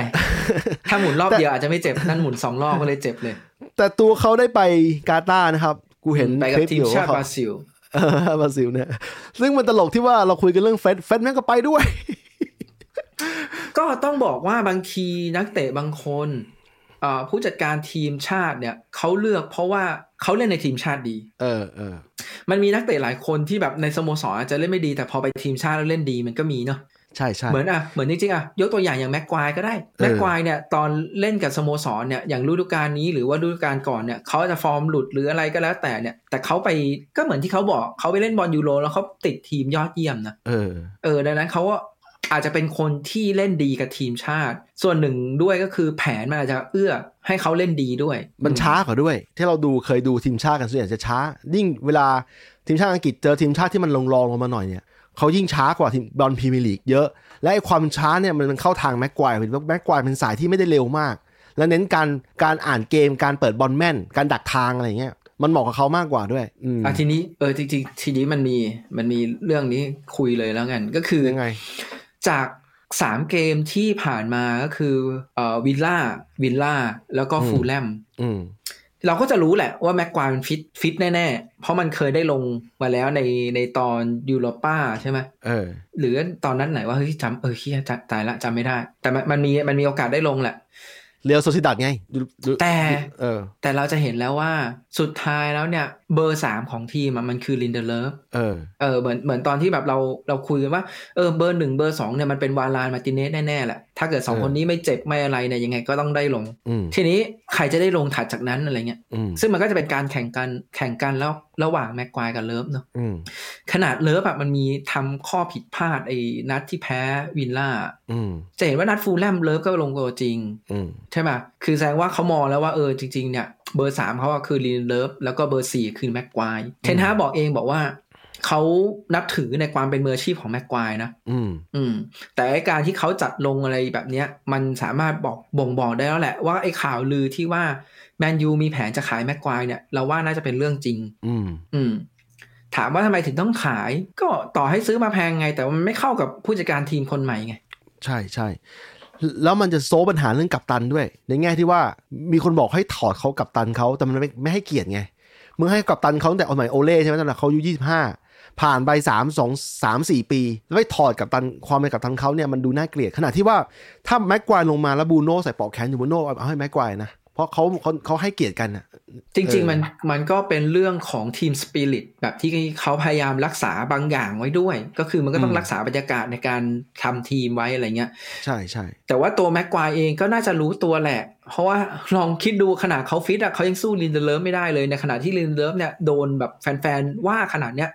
C: ถ้าหมุนรอบ
B: แต่
C: เดียวอาจจะไม่เจ็บนั่นหมุนสองรอบก็เลยเจ็บเลย
B: แต่ตัวเขาได้ไปกาตาร์นะครับ กูเห็น
C: ไป
B: ค
C: กับ
B: ลิป
C: ที
B: อ
C: ม
B: ยู่
C: ชา
B: ว่า
C: ติ
B: เขา
C: บราซิล
B: เออบราซิลเนี่ยซึ่งมันตลกที่ว่าเราคุยกันเรื่องเฟสเฟสแม่งก็ไปด้วย
C: ก็ต้องบอกว่าบางทีนักเตะบางคนเอ่อผู้จัดการทีมชาติเนี่ยเขาเลือกเพราะว่าเขาเล่นในทีมชาติดี
B: เออเออ
C: มันมีนักเตะหลายคนที่แบบในสโมสรอาจจะเล่นไม่ดี แต่พอไปทีมชาติแล้วเล่นดีมันก็มีเนาะ
B: ใช่ใช่
C: เหมือนอะเหมือนจริงๆอะยกตัวอย่างอย่างแม็กควายก็ได้
B: เออ
C: แม็กควายเนี่ยตอนเล่นกับสโมสรเนี่ยอย่างฤดูกาลนี้หรือว่าฤดูกาลก่อนเนี่ยเขาจะฟอร์มหลุดหรืออะไรก็แล้วแต่เนี่ย แต่เขาไปก็เหมือนที่เขาบอกเขาไปเล่นบอลยูโรแล้วเขาติดทีมยอดเยี่ยมนะ
B: เออ
C: เออดังนั้นเขาก็อาจจะเป็นคนที่เล่นดีกับทีมชาติ ส่วนหนึ่งด้วยก็คือแผนมันอาจจะเอื้อให้เขาเล่นดีด้วย
B: มันช้ากว่าด้วย ที่เราดูเคยดูทีมชาติกันส่วนใหญ่จะช้ายิ่งเวลาทีมชาติอังกฤษเจอทีมชาติที่มันลงรองลงมาหน่อยเนี่ย เขายิ่งช้ากว่าทีมบอลพรีเมียร์ลีกเยอะ และไอ้ความช้าเนี่ยมันมันเข้าทางแม็กควายเป็นแม็กควายเป็นสายที่ไม่ได้เร็วมาก และเน้นการการอ่านเกมการเปิดบอลแม่น การดักทางอะไรเงี้ยมันเหมาะกับเขามากกว่าด้วยอืม
C: อะทีนี้เออจริงๆทีนี้มันมีมันมีเรื่องนี้คุยเลยแล้วกัน ก็คือ
B: ยังไง
C: จากสามเกมที่ผ่านมาก็คือเอ่อวิลล่าวิลล่าแล้วก็
B: อืม
C: ฟูลแลม
B: อืม
C: เราก็จะรู้แหละว่าแม็กไกวร์มันฟิตฟิตแน่ ๆ เพราะมันเคยได้ลงมาแล้วในในตอนยูโรป้าใช่ไหม
B: เออ
C: หรือตอนนั้นไหนว่าเฮ้ยจำเออเฮียจะตายละจำไม่ได้ แต่มันมันมีมันมีโอกาสได้ลงแหละ
B: เเรียลโซเซียดาดไงดูดู
C: แต่
B: เออ
C: แต่เราจะเห็นแล้วว่าสุดท้ายแล้วเนี่ยเบอร์สามของทีมอะมันคือลินเดเลิฟ
B: เออ
C: เออเหมือนเหมือนตอนที่แบบเราเราคุยกันว่าเออเบอร์หนึ่งเบอร์สองเนี่ยมันเป็นวารานมาร์ติเนสแน่ๆแหละ ถ้าเกิดสอง
B: เออ
C: คนนี้ไม่เจ็บไม่อะไรเนี่ยยังไงก็ต้องได้ลง
B: อืม
C: ทีนี้ใครจะได้ลงถัดจากนั้นอะไรเงี้ย
B: อืม
C: ซึ่งมันก็จะเป็นการแข่งกันแข่งกันแล้วระหว่างแม็กไกวร์กับเลิฟเนาะ
B: อืม
C: ขนาดเลิฟแบบมันมีทำข้อผิดพลาดไอ้นัดที่แพ้วิลล่า
B: อืม
C: จะเห็นว่านัดฟูแล่มเลิฟก็ลงตัวจริง
B: อืม
C: ใช่ไหมคือแสดงว่าเขามองแล้วว่าเออจริง ๆ เนี่ย เบอร์สามเขาอะคือลินเดเลิฟแล้วก็เบอร์สี่คือแม็กไกวร์ เทนฮากบอกเองบอกว่า เขานับถือในความเป็นมืออาชีพของแม็กไกวร์นะ
B: อืม
C: อืม แต่ไอ้การที่เขาจัดลงอะไรแบบเนี้ย มันสามารถบอกบ่งบอกได้แล้วแหละว่าไอ้ข่าวลือที่ว่าแมนยูมีแผนจะขายแม็กควายเนี่ย เราว่าน่าจะเป็นเรื่องจริง
B: อืม
C: อืม ถามว่าทำไมถึงต้องขาย ก็ต่อให้ซื้อมาแพงไง แต่มันไม่เข้ากับผู้จัดการทีมคนใหม่ไง
B: ใช่ใช่ แล้วมันจะโซฟปัญหาเรื่องกัปตันด้วย ในแง่ที่ว่ามีคนบอกให้ถอดเขากัปตันเขาแต่มันไม่ไม่ให้เกียรติไงมึงให้กัปตันเขาตั้งแต่เอาใหม่โอเล่ใช่ไหมตอนนั้นเขาอายุยี่สิบห้า ผ่านไปสามสองสามสี่ปี แล้วไปถอดกัปตันความเป็นกัปตันเขาเนี่ยมันดูน่าเกลียดขณะที่ว่าถ้าแม็กควายลงมาแล้วบูโน่ใส่ปลอกแขนอยู่บูโน่เอาให้แม็กควายนะเพราะเขาเขาเขาให้เกียรติกันอะ
C: จริง
B: เออ
C: ๆมันมันก็เป็นเรื่องของทีมสปิริตแบบที่เขาพยายามรักษาบางอย่างไว้ด้วย ก็คือมันก็ต้องรักษาบรรยากาศในการทำทีมไว้อะไรเงี้ย
B: ใช่ใช่
C: แต่ว่าตัวแม็กควายเองก็น่าจะรู้ตัวแหละ เพราะว่าลองคิดดูขนาดเขาฟิตอะเขายังสู้ลินเดเลฟไม่ได้เลยในขณะที่ลินเดเลฟเนี่ยโดนแบบแฟนๆว่าขนาดเนี้ย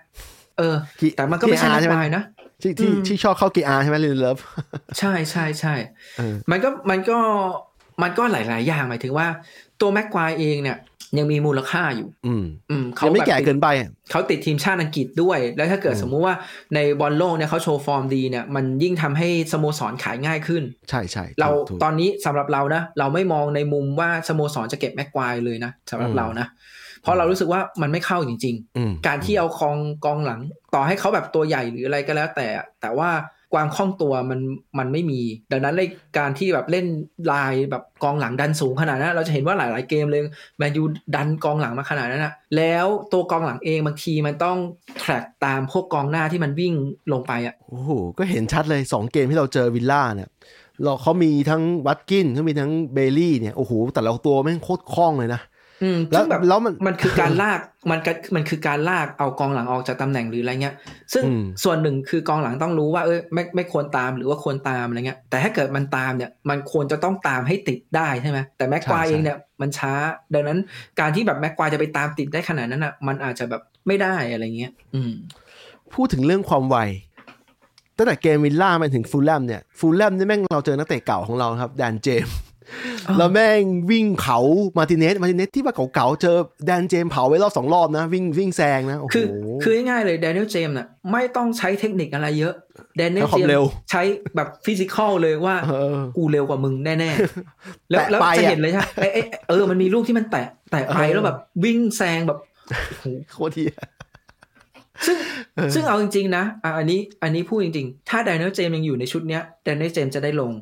C: เออแต่มันก็ไม่ใช่แม็กควายนะ
B: ที่ที่
C: อืม
B: ที่ชอบเข้าเกียร์ใช่ไหมลินเลิฟ
C: ใช่ใช่ใช่
B: เออ
C: มันก็มันก็มันก็หลาย ๆ อย่างหมายถึงว่า ตัวแม็กควายเองเนี่ย ยังมีมูลค่าอยู่
B: อืม
C: อืมเขา
B: ยังไม่
C: แบบ
B: แก่
C: ติด
B: เกินไปอะ
C: เขาติดทีมชาติอังกฤษด้วย แล้วถ้าเกิด
B: อืม
C: สมมุติว่าในบอลโลกเนี่ยเขาโชว์ฟอร์มดีเนี่ย มันยิ่งทำให้สโมสรขายง่ายขึ้น
B: ใช่ใช่
C: เรา
B: ถูก
C: ตอนนี้สำหรับเรานะเราไม่มองในมุมว่าสโมสรจะเก็บแม็กควายเลยนะสำหรับ
B: อืม
C: เรานะ เพราะเรารู้สึกว่ามันไม่เข้าจริง
B: อืม
C: ๆการที่เอากองกองหลัง ต่อให้เขาแบบตัวใหญ่หรืออะไรก็แล้ว แต่แต่ว่าความคล่องตัวมันมันไม่มี ดังนั้นเลยการที่แบบเล่นลายแบบกองหลังดันสูงขนาดนั้นเราจะเห็นว่าหลาย ๆ เกมเลยแมนยูดันกองหลังมาขนาดนั้นนะแล้วตัวกองหลังเองบางทีมันต้องแทร็กตามพวกกองหน้าที่มันวิ่งลงไปอะ
B: โอ้โหก็เห็นชัดเลยสองเกมที่เราเจอวิลล่าเนี่ยเราเขามีทั้งวัตกินเขามีทั้งเบลลี่เนี่ยโอ้โหแต่ละตัวแม่งโคตรคล่องเลยนะ
C: อืม
B: แล้ว
C: ซึ่งแบบ
B: แล้วมัน
C: มันคือการลากมันก็มันคือการลากเอากองหลังออกจากตำแหน่งหรืออะไรเงี้ย ซึ่ง
B: อืม
C: ส่วนหนึ่งคือกองหลังต้องรู้ว่าเออไม่ไม่ควรตามหรือว่าควรตามอะไรเงี้ย แต่ถ้าเกิดมันตามเนี่ยมันควรจะต้องตามให้ติดได้ใช่ไหมแต่แม็กควายเองเนี่ยมันช้า ดังนั้นการที่แบบแม็กควายจะไปตามติดได้ขนาดนั้นอะมันอาจจะแบบไม่ได้อะไรเงี้ย อืม
B: พูดถึงเรื่องความไวตั้งแต่เกมวิลล่ามาถึงฟูลแลมเนี่ยฟูลแลมเนี่ยแม่งเราเจอนักเตะเก่าของเราครับแดนเจมส์
C: อ้าว
B: แล้วแม่งวิ่งเขามาติเนสมาติเนสที่ว่าเก่าๆเจอแดนเจมส์เผาไว้รอบสองรอบนะ วิ่งวิ่งแซงนะโอ้โห
C: คือคือง่ายๆเลยแดเนียลเจมส์น่ะไม่ต้องใช้เทคนิคอะไรเยอะแดเนียล
B: แล้วควา
C: เจ
B: ม
C: ม
B: เร็ว
C: ส์ใช้แบบฟิสิกอลเลยว่า
B: เออ
C: กูเร็วกว่ามึงแน่ๆ แล้ว
B: แตะ
C: แล้ว
B: ไป
C: จะ
B: อะ
C: เห็นเลยใช่ไหมไอ้ไอ้เออมันมีลูกที่มันแตะแตะไป
B: เออ
C: แล้วแบบวิ่งแซงแบบ
B: โคตรเทีย
C: ซึ่งซึ่งเอาจริงๆนะอะอันนี้อันนี้พูดจริงๆ ถ้าแดเนียลเจมส์ยังอยู่ในชุดเนี้ยแดเนียลเจมส์จะได้ลง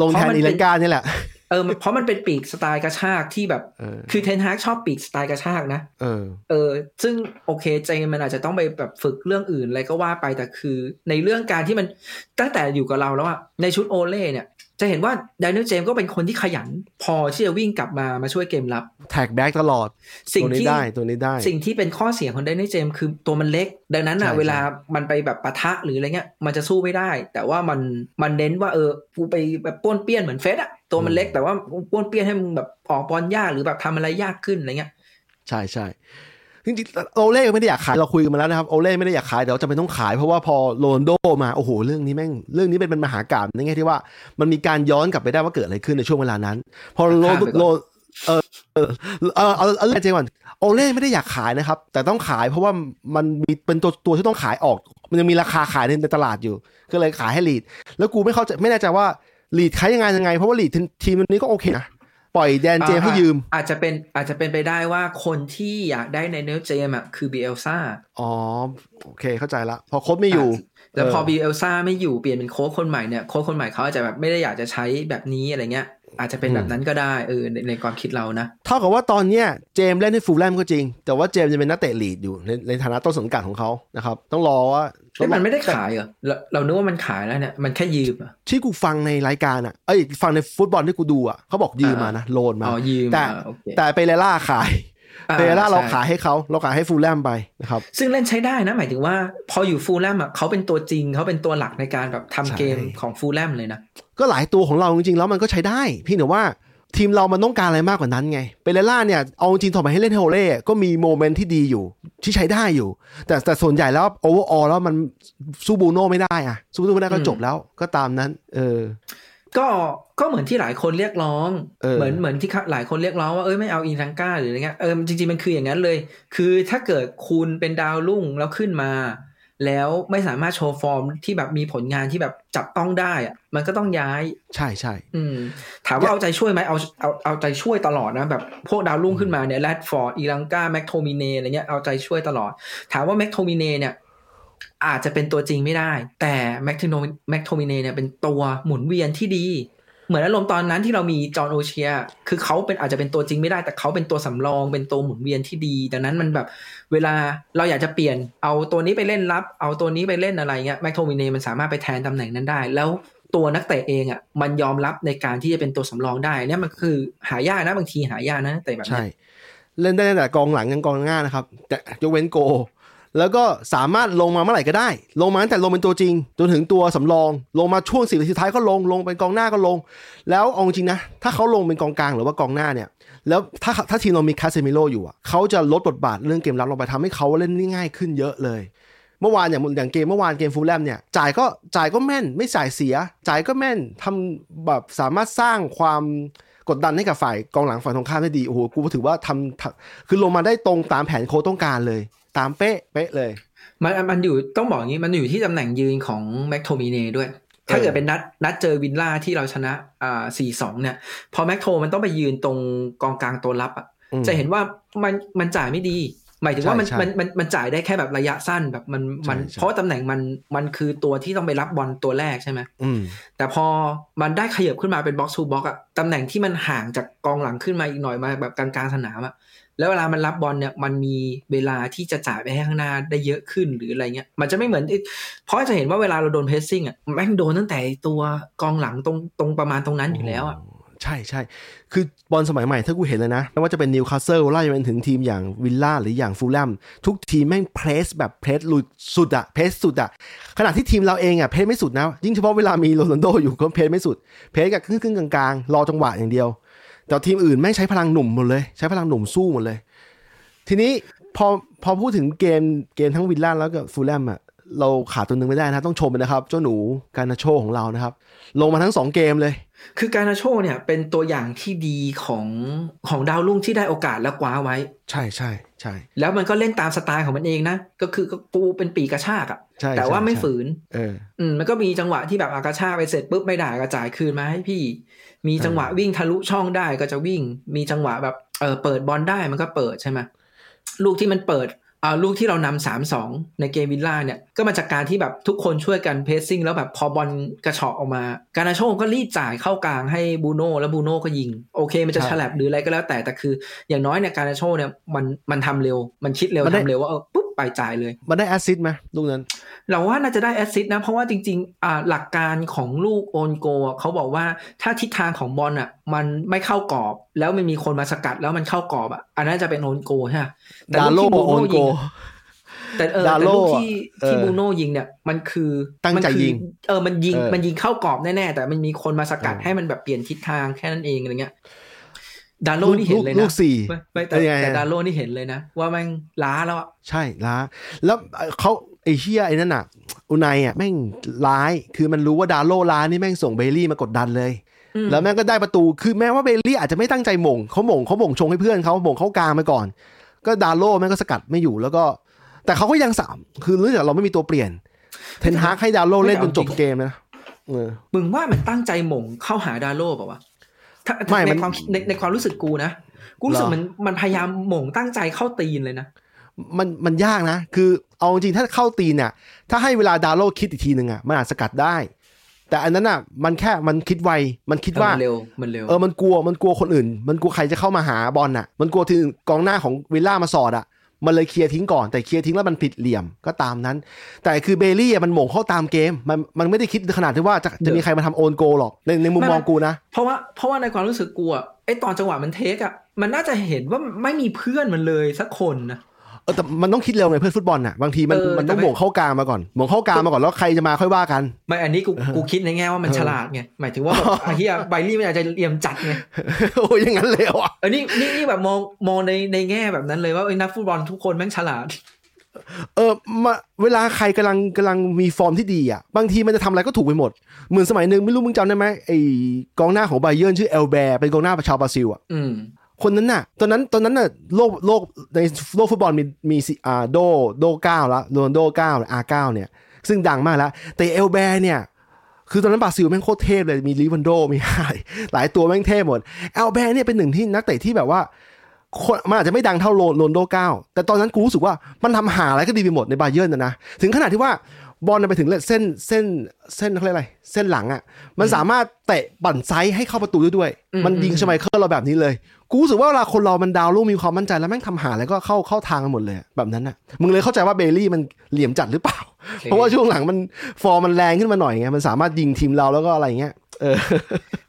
B: ลงแทน
C: เพราะมัน
B: อี
C: เป็น
B: ลังกาเนี่ยแหละ
C: เออเพราะมันเป็นปีกสไตล์กระชากที่แบบ
B: เออ
C: คือเทนฮากชอบปีกสไตล์กระชากนะ
B: เออ
C: เออ ซึ่งโอเคเจมส์มันอาจจะต้องไปแบบฝึกเรื่องอื่นอะไรก็ว่าไปแต่คือ ในเรื่องการที่มันตั้งแต่อยู่กับเราแล้วอะในชุดโอเล่เนี่ย จะเห็นว่าแดเนียลเจมส์ก็เป็นคนที่ขยัน พอที่จะวิ่งกลับมามาช่วยเกมรับ
B: track back ตลอด
C: สิ่ง
B: ตัวนี้
C: ที่
B: ได้ตัวนี้ได้
C: สิ่งที่เป็นข้อเสียของแดเนียลเจมส์คือตัวมันเล็ก ดังนั้นอะ
B: ใช่
C: เวลามันไปแบบปะทะหรืออะไรเงี้ย มันจะสู้ไม่ได้ แต่ว่ามันมันเน้นว่าเออกูไปแบบป้วนเปี้ยนเหมือนเฟสอะ ตัวมันเล็กแต่ว่าป้วนเปี้ยนให้มึงแบบออกบอลยากหรือแบบทำอะไรยากขึ้นอะไรเงี้ย
B: ใช่ใช่จริงๆโอเล่ก็ไม่ได้อยากขายเราคุยกันมาแล้วนะครับโอเล่ไม่ได้อยากขายแต่ว่าจำเป็นต้องขายเพราะว่าพอโรนลโดมาโอ้โหเรื่องนี้แม่งเรื่องนี้เป็นเป็นมหากาพย์ในแง่ที่ว่า มันมีการย้อนกลับไปได้ว่าเกิดอะไรขึ้นในช่วงเวลานั้น พอโร
C: ข้ามไปก่อน
B: โรเออเออเออเอาเอาเรื่องจริงก่อนโอเล่ไม่ได้อยากขายนะครับ แต่ต้องขายเพราะว่ามันมีเป็นตัวตัวที่ต้องขายออก มันยังมีราคาขายในในตลาดอยู่ ก็เลยขายให้ลีด แล้วกูไม่เข้าใจไม่แน่ใจว่า ลีดขายยังไงยังไง เพราะว่าลีดทีมนี้ก็โอเคนะปล่อยแดนเจมส์ให้ยืม
C: อาจจะเป็นอาจจะเป็นไปได้ว่าคนที่อยากได้แดเนียลเจมส์อะคือบีเอลซ่า
B: อ๋อโอเคเข้าใจละ พอโค้ชไม่อยู่
C: แล้วพอ
B: เออ
C: บีเอลซ่าไม่อยู่เปลี่ยนเป็นโค้ชคนใหม่เนี่ยโค้ชคนใหม่เขาอาจจะแบบไม่ได้อยากจะใช้แบบนี้อะไรเงี้ย อาจจะเป็นแบบนั้นก็ได้เออในในความคิดเรานะ
B: เท่ากับว่าตอนเนี้ยเจมส์เล่นให้ฟูแล่มก็จริง แต่ว่าเจมส์จะเป็นนักเตะลีดอยู่ในในฐานะต้นสังกัดของเขานะครับ ต้องรอว่า
C: เฮ้ยมันไม่ได้ขายเหรอเราเรานึกว่ามันขายแล้วเนี่ยมันแค่ยืมเหรอ
B: ที่กูฟังในรายการอะเอ้ยฟังในฟุตบอลที่กูดูอะเขาบอกยืมมานะโลนมา
C: อ๋อยืม
B: แต่
C: อ่าโอเค
B: แต่เปเรล่าขาย
C: อ่
B: เปเรล่าเรา
C: ใช่
B: ขายให้เขาเราขายให้ฟูลแลมไปนะครับ
C: ซึ่งเล่นใช้ได้นะ หมายถึงว่า พออยู่ฟูลแลมอะเขาเป็นตัวจริงเขาเป็นตัวหลักในการแบบทำเกม
B: ใช่
C: ของฟูลแลมเลยนะ
B: ก็หลายตัวของเราจริงๆแล้วมันก็ใช้ได้ พี่แต่ว่าทีมเรามันต้องการอะไรมากกว่านั้นไง เปเรล่าเนี่ย เอาจริงๆถอดมาให้เล่นให้โอเล่ก็มีโมเมนต์ที่ดีอยู่ ที่ใช้ได้อยู่ แต่แต่ส่วนใหญ่แล้ว overall แล้วมันสู้บรูโน่ไม่ได้อะสู้บรูโน่ไม่ได้ก็
C: อืม
B: จบแล้วก็ตามนั้น เออ
C: ก็ก็เหมือนที่หลายคนเรียกร้อง
B: เออ
C: เหมือนเหมือนที่หลายคนเรียกร้องว่าเอ้ยไม่เอาอีลังก้าหรืออะไรเงี้ยเออจริงๆมันคืออย่างนั้นเลย คือถ้าเกิดคุณเป็นดาวรุ่งแล้วขึ้นมา แล้วไม่สามารถโชว์ฟอร์มที่แบบมีผลงานที่แบบจับต้องได้อะมันก็ต้องย้าย
B: ใช่ใช่
C: อืมถามว่าเอาใจช่วยไหมเอาเอาเอาใจช่วยตลอดนะแบบพวกดาวรุ่งขึ้นมาเนี่ยแรดฟอร์ดอีลังกาแม็กโทมิเนอะไรเงี้ยเอาใจช่วยตลอด ถามว่าแม็กโทมิเนเนี่ย อาจจะเป็นตัวจริงไม่ได้ แต่แม็กโทแม็กโทมิเนเนี่ยเป็นตัวหมุนเวียนที่ดี เหมือนอารมณ์ตอนนั้นที่เรามีจอห์นโอเชีย คือเขาเป็นอาจจะเป็นตัวจริงไม่ได้ แต่เขาเป็นตัวสำรองเป็นตัวหมุนเวียนที่ดี ดังนั้นมันแบบเวลาเราอยากจะเปลี่ยน เอาตัวนี้ไปเล่นรับ เอาตัวนี้ไปเล่นอะไรเงี้ยแม็กโทมิเนมันสามารถไปแทนตำแหน่งนั้นได้ แล้วตัวนักเตะเองอะมันยอมรับในการที่จะเป็นตัวสำรองได้เนี่ยมันคือหายากนะบางทีหายากนะนักเตะแบบ
B: ใช่
C: เนี้ย
B: เล่นได้แต่กองหลังยังกองหน้านะครับแต่ยกเว้นโกล์ แล้วก็สามารถลงมาเมื่อไหร่ก็ได้ ลงมาตั้งแต่ลงเป็นตัวจริง จนถึงตัวสำรอง ลงมาช่วงสิบนาทีสุดท้ายก็ลง ลงเป็นกองหน้าก็ลง แล้วเอาจริงนะ ถ้าเขาลงเป็นกองกลางหรือว่ากองหน้าเนี่ย แล้วถ้าถ้าทีมเรามีคาเซมิโร่อยู่อะเขาจะลดบทบาทเรื่องเกมรับลงไปทำให้เขาเล่นง่ายขึ้นเยอะเลย เมื่อวานอย่างอย่างเกมเมื่อวานเกมฟูแล่มเนี่ยจ่ายก็จ่ายก็แม่นไม่จ่ายเสีย จ่ายก็แม่นทำแบบสามารถสร้างความกดดันให้กับฝ่ายกองหลังฝ่ายตรงข้ามได้ดีโอ้โหกูถือว่าทำทำคือลงมาได้ตรงตามแผนโค้ชต้องการเลย ตามเป๊ะเป๊ะเลย
C: มันมันอยู่ต้องบอกอย่างนี้มันอยู่ที่ตำแหน่งยืนของแม็กโทมิเนด้วย ถ้าเกิดเป็นนัดนัดเจอวิลล่าที่เราชนะอ่าสี่สองเนี่ย พอแม็กโทมันต้องไปยืนตรงกองกลางตัวรับอะ
B: อืม
C: จะเห็นว่ามันมันจ่ายไม่ดี หมายถึงว่ามัน
B: ใช่ใช่
C: มันมันมันจ่ายได้แค่แบบระยะสั้นแบบมันมัน
B: ใช่ใช่
C: เพราะว่าตำแหน่งมันมันคือตัวที่ต้องไปรับบอลตัวแรกใช่ไหม
B: อืม
C: แต่พอมันได้ขยับขึ้นมาเป็น box to box อะตำแหน่งที่มันห่างจากกองหลังขึ้นมาอีกหน่อยมาแบบกลางๆสนามอะแล้วเวลามันรับบอลเนี่ยมันมีเวลาที่จะจ่ายไปให้ข้างหน้าได้เยอะขึ้นหรืออะไรเงี้ย มันจะไม่เหมือนไอ้เพราะจะเห็นว่าเวลาเราโดน pressing อะแม่งโดนตั้งแต่ตัวกองหลังตรงตรงประมาณตรงนั้นอยู่แล้วอะ
B: ใช่ใช่ คือบอลสมัยใหม่ถ้ากูเห็นเลยนะ ไม่ว่าจะเป็นนิวคาสเซิลไล่ไปถึงทีมอย่างวิลล่าหรืออย่างฟูแล่มทุกทีมแม่งเพรสแบบเพรสลุดสุดอะเพรสสุดอะขณะที่ทีมเราเองอะเพรสไม่สุดนะ ยิ่งเฉพาะเวลามีโรนัลโดอยู่ก็เพรสไม่สุด เพรสกับครึ่งๆกลางๆ รอจังหวะอย่างเดียว แต่ทีมอื่นแม่งใช้พลังหนุ่มหมดเลย ใช้พลังหนุ่มสู้หมดเลย ทีนี้พอพอพูดถึงเกมเกมทั้งวิลล่าแล้วก็ฟูลแลมอะเราขาดตัวหนึ่งไม่ได้นะต้องชมเลยนะครับ เจ้าหนูการนาโชของเรานะครับ ลงมาทั้งสองเกมเลย
C: คือการนาโชเนี่ยเป็นตัวอย่างที่ดีของของดาวรุ่งที่ได้โอกาสแล้วคว้าไว้
B: ใช่ใช่ใช่
C: แล้วมันก็เล่นตามสไตล์ของมันเองนะ ก็คือก็ปูเป็นปีกระชากอะ
B: ใช่
C: แต่ว่า
B: ใช่
C: ไม่
B: ใช่
C: ฝืน
B: เออ
C: อืมมันก็มีจังหวะที่แบบอากระชากไปเสร็จปุ๊บไม่ได้ก็จ่ายคืนมาให้พี่ มีจังหวะวิ่งทะลุช่องได้ก็จะวิ่ง มีจังหวะแบบเออเปิดบอลได้มันก็เปิดใช่ไหมลูกที่มันเปิด อ่าลูกที่เรานำสามสองในเกมวิลล่าเนี่ย ก็มาจากการที่แบบทุกคนช่วยกันเพสซิ่งแล้วแบบพอบอลกระเฉาะออกมา การนาโชก็รีบจ่ายเข้ากลางให้บูโน่แล้วบูโน่ก็ยิง โอเค มันจะ
B: ใช่
C: ฉลบหรืออะไรก็แล้วแต่แต่คือ อย่างน้อยเนี่ยการนาโชเนี่ยมันมันทำเร็ว มันคิดเร็ว
B: มันได้
C: ทำเร็วว่าเออปุ๊บ ไปจ่ายเลย
B: มันได้ assist ไหมลูกนั้น
C: เราว่าน่าจะได้ assist นะ เพราะว่าจริงๆอ่าหลักการของลูก own goal อะเขาบอกว่าถ้าทิศทางของบอลอะ มันไม่เข้ากรอบ แล้วมันมีคนมาสกัดแล้วมันเข้ากรอบอะอันนั้นจะเป็น own goal ใช่ไหมแต่
B: ดาโล
C: ลูกที่
B: own goal
C: ยิงอะแต่เออ
B: ดา
C: แต่
B: โล่
C: ลูกที่ที่
B: เออ
C: บูโน่ยิงเนี่ย มันคือ
B: ตั้งใจ
C: มันคือ
B: ยิง
C: เออมันยิง
B: เออ
C: มันยิงเข้ากรอบแน่ๆแต่มันมีคนมาสกัด
B: เออ
C: ให้มันแบบเปลี่ยนทิศทางแค่นั้นเองอะไรเงี้ย ดาโล
B: ลูก
C: นี่เห็นเลย
B: ลู
C: นะ
B: กสี่
C: ไม่ไม่แต่
B: เป็นยังไง
C: แต่ดาโลนี่เห็นเลยนะ ว่าแม่งล้าแล้วอะ
B: ใช่ล้า แล้วเขาไอเชียไอ้นั่นน่ะ อุไนอะแม่งร้ายคือมันรู้ว่าดาโลร้ายนี่แม่งส่งเบลลี่มากดดันเลย
C: อืม
B: แล้วแม่งก็ได้ประตูคือแม้ว่าเบลลี่อาจจะไม่ตั้งใจหม่งเขาหม่งเขาหม่งชงให้เพื่อนเขาหม่งเขากลางมาก่อน ก็ดาโลแม่งก็สกัดไม่อยู่แล้วก็ แต่เขาก็ยังสามคือเนื่องจากเราไม่มีตัวเปลี่ยน เทนฮากให้ดาโลเล่นจนจบเกมนะเออ
C: มึงว่ามันตั้งใจหม่งเข้าหาดาโลเปล่าวะถ้า
B: ไม่
C: ใน
B: มัน
C: ความในในความรู้สึกกูนะกูรู้สึก
B: เหรอ
C: มันมันพยายามหม่งตั้งใจเข้าตีนเลยนะ
B: มันมันยากนะ คือเอาจริงๆถ้าเข้าตีนเนี่ยถ้าให้เวลาดาโลคิดอีกทีหนึ่งอะมันอาจสกัดได้ แต่อันนั้นอะมันแค่มันคิดไวมันคิดว่า
C: มันเร็วมันเร็ว
B: เออมันกลัวมันกลัวคนอื่น มันกลัวใครจะเข้ามาหาบอลน่ะ มันกลัวที่กองหน้าของวิลล่ามาสอดอะ มันเลยเคลียร์ทิ้งก่อนแต่เคลียร์ทิ้งแล้วมันผิดเหลี่ยมก็ตามนั้น แต่คือเบลลี่อะมันโหม่งเข้าตามเกม มันมันไม่ได้คิดขนาดที่ว่าจะจะมีใครมาทำ own goal หรอกในในมุมมองกูนะ
C: เพราะว่าเพราะว่าในความรู้สึกกูอะไอตอนจังหวะมันเทคอะมันน่าจะเห็นว่าไม่มีเพื่อนมันเลยสักคนนะ
B: เออแต่มันต้องคิดเร็วไงเพื่อนฟุตบอลน่ะบางทีมัน
C: เออ
B: มันต้อง
C: แต่ไม่ โห
B: ม่งเข้ากลางมาก่อนโหม่งเข้ากลางมาก่อนแล้วใครจะมาค่อยว่ากัน
C: ไม่อันนี้กู
B: เออ
C: กูคิดในแง่ว่ามัน
B: เออ
C: ฉลาดไงหมายถึงว่าแบบไอ้เฮียไบลี่มันอาจจะเหลี่ยมจัดไง
B: โอ้ยอย่างนั้นเลยเหรอวะ
C: เออนี่นี่นี่แบบมองมองในในแง่แบบนั้นเลยว่าไอ้นักฟุตบอลทุกคนแม่งฉลาด
B: เออมาเวลาใครกำลังกำลังมีฟอร์มที่ดีอะบางทีมันจะทำอะไรก็ถูกไปหมดเหมือนสมัยหนึ่งไม่รู้มึงจำได้ไหมไอ้กองหน้าของบาเยิร์นชื่อเอลแบร์เป็นกองหน้าชาวบราซิลอะ
C: อืม
B: คนนั้นน่ะ ตอนนั้นตอนนั้นน่ะโลกโลกในโลกฟุตบอลมีมีอ่าโดโดเก้าแล้วโรนโดเก้าอาเก้าเนี่ย ซึ่งดังมากแล้ว แต่เอลแบร์เนี่ย คือตอนนั้นบราซิลแม่งโคตรเทพเลยมีลิวันโดมีหายหลายตัวแม่งเทพหมดเอลแบร์เนี่ยเป็นหนึ่งที่นักเตะที่แบบว่าคนมันอาจจะไม่ดังเท่าโรนโดเก้าแต่ตอนนั้นกูรู้สึกว่ามันทำหาอะไรก็ดีไปหมดในบาเยิร์นนะนะ ถึงขนาดที่ว่า บอลไปถึงเส้นเส้นเส้นเขาเรียกอะไร เส้นหลังอะ มันสามารถเตะบั่นไซส์ให้เข้าประตูได้ด้วย
C: อืม
B: มันยิง
C: อืม
B: ชไมเคิลเราแบบนี้เลย กูรู้สึกว่าเวลาคนเรามันดาวลูกมีความมั่นใจแล้วแม่งทำห่าอะไรก็เข้าเข้าทางกันหมดเลยอะแบบนั้นอะ มึงเลยเข้าใจว่าเบลลี่มันเหลี่ยมจัดหรือเปล่า เพราะว่าช่วงหลังมันฟอร์มมันแรงขึ้นมาหน่อยไงมันสามารถยิงทีมเราแล้วก็อะไรเงี้ยเออ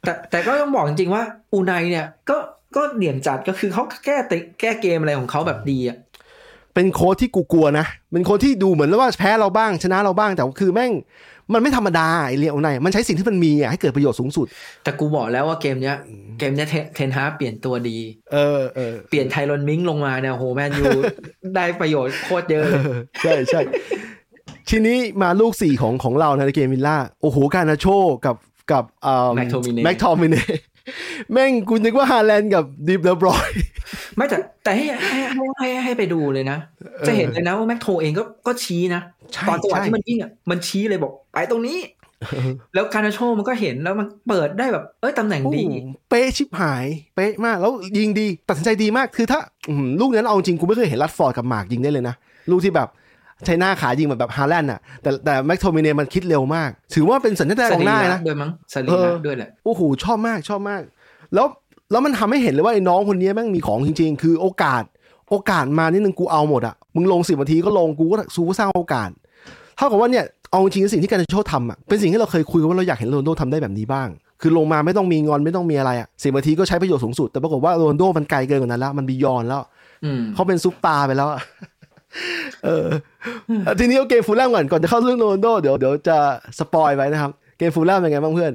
C: แต่แต่ก็ต้องบอกจริงๆว่าอูไนเนี่ยก็ก็เหลี่ยมจัดก็คือเขาแก้ติแก้เกมอะไรของเขาแบบดีอะ
B: เป็นโค้ชที่กูกลัวนะเป็นโค้ชที่ดูเหมือนว่าแพ้เราบ้างชนะเราบ้างแต่ว่าคือแม่งมันไม่ธรรมดาไอเลียวไนมันใช้สิ่งที่มันมีอะให้เกิดประโยชน์สูงสุด
C: แต่กูบอกแล้วว่าเกมเนี้ยเกมเนี้ยเทเทนฮาร์กเปลี่ยนตัวดี
B: เออเออ
C: เปลี่ยนไทรอนมิงลงมาเนี่ยโหแมนยูได้ประโยชน์โคตรเยอะเลย
B: ใช่ใช่ทีนี้มาลูกสี่ของของเราในเกมวิลล่าโอ้โหการนาโชกับกับอ่า
C: McTominay
B: แม็กทอมิเน แม่งกูนึกว่าฮาแลนด์กับเดอบรอยน์
C: ไม่แต่แต่ให้ให้ให้ให้ให้ไปดูเลยนะ จะเห็นเลยนะว่าแม็กโทเองก็ก็ชี้นะ
B: ใช่
C: ตอนจังหวะ
B: ใช่
C: ที่มันวิ่งอะมันชี้เลยบอก ไปตรงนี้ แล้วการนาโชมันก็เห็นแล้วมันเปิดได้แบบ เอ้ยตำแหน่ง
B: โอ้
C: ดี
B: โหเป๊ะชิบหาย เป๊ะมาก แล้วยิงดี ตัดสินใจดีมากคือถ้าอื้อหือลูกนั้นเอาจริงกูไม่เคยเห็นรัดฟอร์ดกับหมากยิงได้เลยนะ ลูกที่แบบ ใช้หน้าขายิงแบบแบบฮาแลนด์อะ แต่แต่แม็กโทมิเนมันคิดเร็วมาก ถือว่าเป็นสัญญาณ
C: ส
B: ของ
C: รี
B: หน้า
C: ระ
B: นะ
C: ด้วยมั้งสรี
B: เอ
C: ระ
B: อ
C: ด้วยแหละ
B: โอ้โหชอบมากชอบมาก แล้วแล้วมันทำให้เห็นเลยว่าไอ้น้องคนนี้แม่งมีของจริง ๆ คือโอกาส โอกาสมานิดนึงกูเอาหมดอะมึงลงสิบนาทีก็ลงกูก็ซูก็สร้างโอกาสเท่ากับว่าเนี่ยเอาจริงๆสิ่งที่การนาโชทำอะเป็นสิ่งที่เราเคยคุยกันว่าเราอยากเห็นโรนลโดทำได้แบบนี้บ้าง คือลงมาไม่ต้องมีงอนไม่ต้องมีอะไรอะสิบนาทีก็ใช้ประโยชน์สูงสุดแต่ปรากฏว่าโรนลโดมันไกลเกินกว่านั้นแล้วมัน beyond แล้ว
C: อืม
B: เขาเป็นซุปตาร์ไปแล้วอะ เออเอาทีนี้เอาเกมฟูลแลมก่อนก่อนจะเข้าเรื่องโรนลโดเดี๋ยวเดี๋ยวจะ spoil ไว้นะครับ เกมฟูลแลมเป็นไงบ้างเพื่อน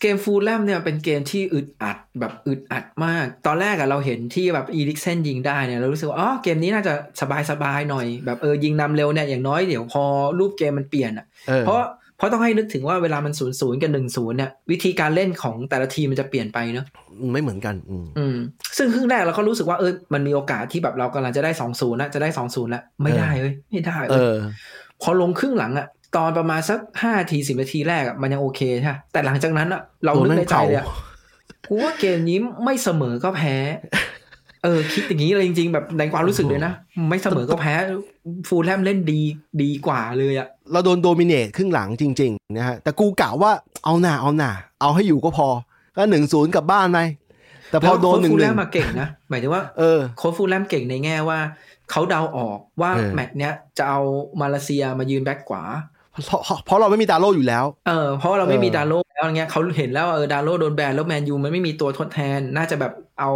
C: เกมฟูลแลมเนี่ยเป็นเกมที่อึดอัดแบบอึดอัดมาก ตอนแรกอะเราเห็นที่แบบอีลิกเซนยิงได้เนี่ยเรารู้สึกว่าอ๋อเกมนี้น่าจะสบายสบายๆหน่อยแบบเออยิงนำเร็วเนี่ยอย่างน้อยเดี๋ยวพอรูปเกมมันเปลี่ยนอะ
B: เออ
C: เพราะ เพราะต้องให้นึกถึงว่าเวลามันศูนย์ศูนย์กับหนึ่งศูนย์เนี่ยวิธีการเล่นของแต่ละทีมมันจะเปลี่ยนไปเนาะ
B: ไม่เหมือนกัน อืม
C: อืมซึ่งครึ่งแรกเราก็รู้สึกว่าเออมันมีโอกาสที่แบบเรากำลังจะได้สองศูนย์แล้วจะได้สองศูนย์แล้วไม่ได้เว้ยไม่ได้
B: เอ
C: เว้ย
B: อ
C: พอลงครึ่งหลังอะตอนประมาณสักห้าทีสิบนาทีแรกอะมันยังโอเคใช่ปะแต่หลังจากนั้นอะเรา
B: โดน
C: นึก
B: แม่ง
C: ในใจเลยอะ
B: เผา
C: กูว่าเกมนี้ไม่เสมอก็แพ้ เออ คิดอย่างนี้เลยจริง ๆ แบบในความรู้สึกเลยนะ ไม่เสมอก็แพ้ ฟูลแลมเล่นดีดีกว่าเลยอะ
B: เราโดน dominate ครึ่งหลังจริงๆนะฮะแต่กูกะว่าเอาหน่าเอาหน่าเอาให้อยู่ก็พอ ก็หนึ่งศูนย์กลับบ้านไปแต่พอโดนหนึ่ง
C: ฟูล
B: ห
C: แล
B: นึ่ง
C: มมาเก่งนะหมายถึงว่า
B: เออ
C: โค้ชฟูลแลมเก่งในแง่ว่าเขาเดาออกว่า
B: เออ
C: แมตช์เนี้ยจะเอามาเลเซียมายืนแบ็กขวา
B: เพราะเพราะเราไม่มีดาโลอยู่แล้ว
C: เออ เพราะว่าเราไม่มี
B: เออ
C: ดาโลแล้วอย่างเงี้ยเขาเห็นแล้วว่าเออดาโลโดนแบนแล้วแมนยูมันไม่มีตัวทดแทน น่าจะแบบเอา